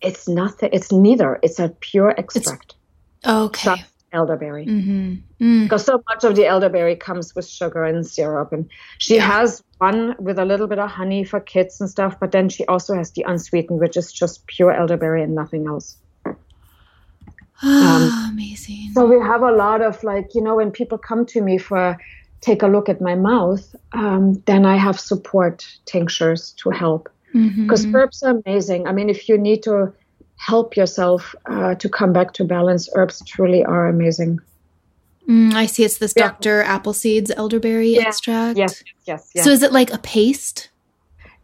It's nothing. It's neither. It's a pure extract. It's- Okay. elderberry. Mm-hmm. Mm. Because so much of the elderberry comes with sugar and syrup. And she yeah. has one with a little bit of honey for kids and stuff, but then she also has the unsweetened, which is just pure elderberry and nothing else. um, amazing. So we have a lot of like, you know, when people come to me for take a look at my mouth, um, then I have support tinctures to help. Because mm-hmm. herbs are amazing. I mean, if you need to help yourself uh, to come back to balance. Herbs truly are amazing. Mm, I see. It's this yeah. Dr. Appleseed's elderberry yeah. extract. Yes, yes, yes. So is it like a paste?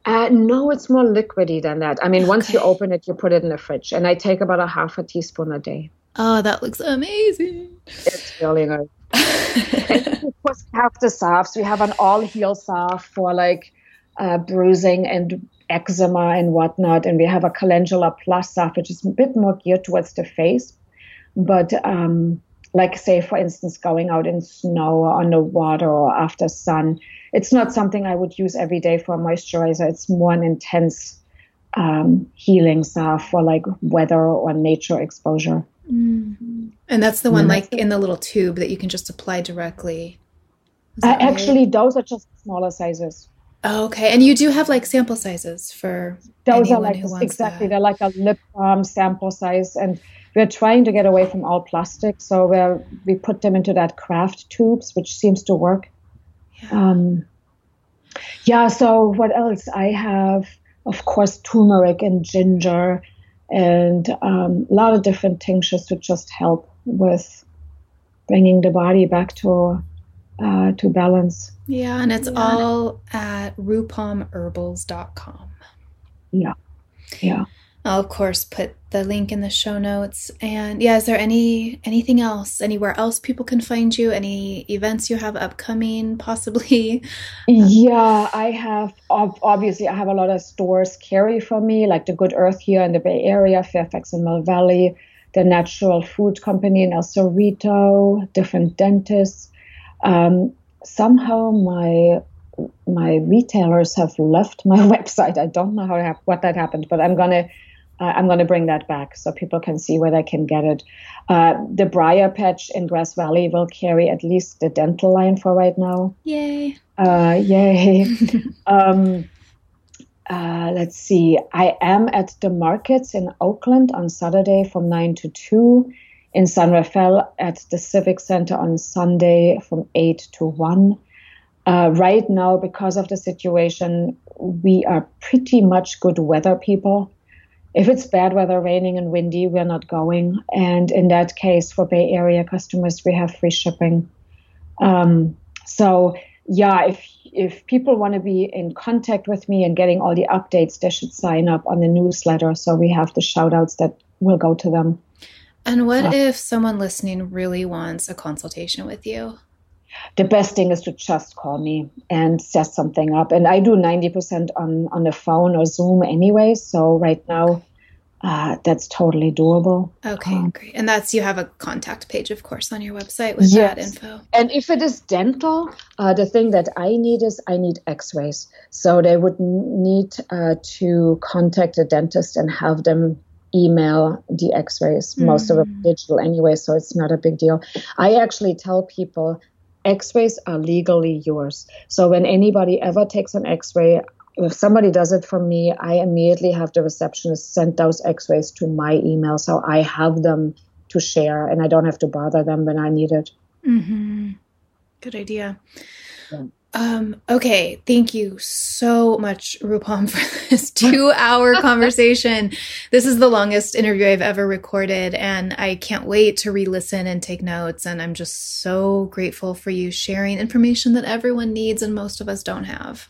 Uh, no, it's more liquidy than that. I mean, okay. once you open it, you put it in the fridge, and I take about a half a teaspoon a day. Oh, that looks amazing! It's really nice. of course, we have the salves. We have an all heal salve for like uh, bruising and eczema and whatnot. And we have a calendula plus stuff, which is a bit more geared towards the face. But um, like say for instance going out in snow or underwater or after sun it's not something i would use every day for a moisturizer it's more an intense um, healing stuff for like weather or nature exposure mm-hmm. and that's the one mm-hmm. like in the little tube that you can just apply directly uh, actually those are just smaller sizes Oh, okay. And you do have like sample sizes for those are like exactly that. they're like a lip balm sample size and we're trying to get away from all plastic so we we put them into that craft tubes which seems to work yeah. Um, yeah so what else i have of course turmeric and ginger and um, a lot of different tinctures to just help with bringing the body back to uh, to balance. Yeah, and it's yeah. all at rupamherbals.com. Yeah. Yeah. I'll of course put the link in the show notes. And yeah, is there any anything else, anywhere else people can find you? Any events you have upcoming, possibly? Yeah, I have. Obviously, I have a lot of stores carry for me, like the Good Earth here in the Bay Area, Fairfax and Mill Valley, the Natural Food Company in El Cerrito, different dentists. Um, somehow my my retailers have left my website. I don't know how what that happened, but I'm gonna uh, I'm going to bring that back so people can see where they can get it. Uh, the Briar Patch in Grass Valley will carry at least the dental line for right now. Yay! Uh, yay! um, uh, let's see. I am at the markets in Oakland on Saturday from 9 to 2, in San Rafael at the Civic Center on Sunday from 8 to 1. Uh, right now, because of the situation, we are pretty much good weather people if it's bad weather, raining and windy, we're not going. And in that case, for Bay Area customers, we have free shipping. Um, so yeah, if if people want to be in contact with me and getting all the updates, they should sign up on the newsletter. So we have the shout outs that will go to them. And what uh, if someone listening really wants a consultation with you? the best thing is to just call me and set something up. And I do 90% on, on the phone or Zoom anyway. So right now, uh, that's totally doable. Okay, um, great. And that's you have a contact page, of course, on your website with yes. that info. And if it is dental, uh, the thing that I need is I need x rays. So they would need uh, to contact a dentist and have them email the x rays. Mm. Most of mm. digital anyway, so it's not a big deal. I actually tell people x-rays are legally yours so when anybody ever takes an x-ray if somebody does it for me i immediately have the receptionist send those x-rays to my email so i have them to share and i don't have to bother them when i need it mm-hmm. good idea yeah. Um, okay, thank you so much, Rupam, for this two hour conversation. This is the longest interview I've ever recorded, and I can't wait to re listen and take notes. And I'm just so grateful for you sharing information that everyone needs and most of us don't have.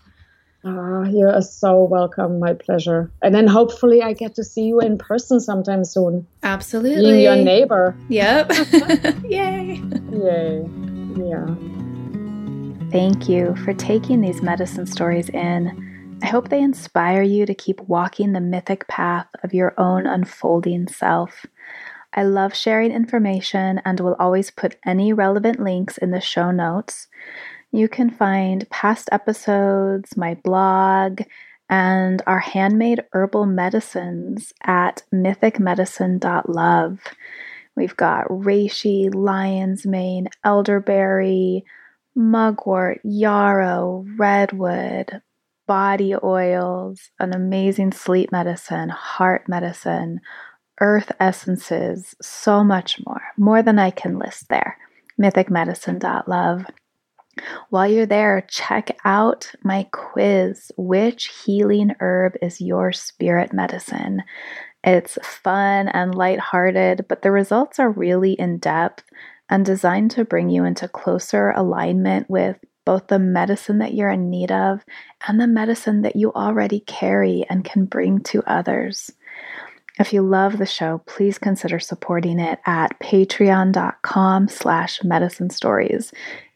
Uh, you are so welcome. My pleasure. And then hopefully I get to see you in person sometime soon. Absolutely. Being your neighbor. Yep. Yay. Yay. Yeah. Thank you for taking these medicine stories in. I hope they inspire you to keep walking the mythic path of your own unfolding self. I love sharing information and will always put any relevant links in the show notes. You can find past episodes, my blog, and our handmade herbal medicines at mythicmedicine.love. We've got reishi, lion's mane, elderberry, mugwort, yarrow, redwood, body oils, an amazing sleep medicine, heart medicine, earth essences, so much more, more than I can list there. Mythicmedicine.love. While you're there, check out my quiz Which healing herb is your spirit medicine? It's fun and lighthearted, but the results are really in depth and designed to bring you into closer alignment with both the medicine that you're in need of and the medicine that you already carry and can bring to others. If you love the show, please consider supporting it at patreon.com slash medicine stories.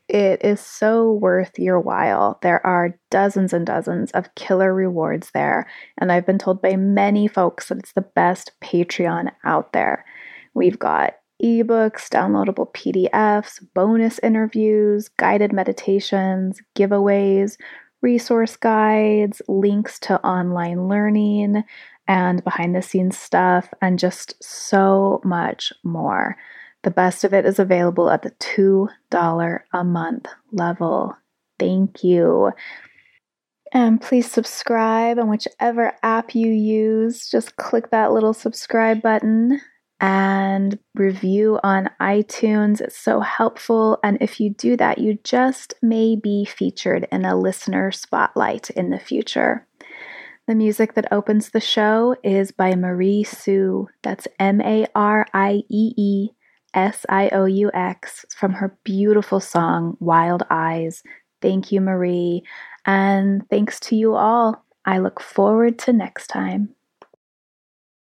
It is so worth your while. There are dozens and dozens of killer rewards there, and I've been told by many folks that it's the best Patreon out there. We've got ebooks, downloadable PDFs, bonus interviews, guided meditations, giveaways, resource guides, links to online learning and behind the scenes stuff, and just so much more. The best of it is available at the $2 a month level. Thank you. And please subscribe on whichever app you use. Just click that little subscribe button and review on iTunes. It's so helpful. And if you do that, you just may be featured in a listener spotlight in the future. The music that opens the show is by Mariee Sioux. That's M A R I E E S I O U X from her beautiful song, Wild Eyes. Thank you, Mariee. And thanks to you all. I look forward to next time.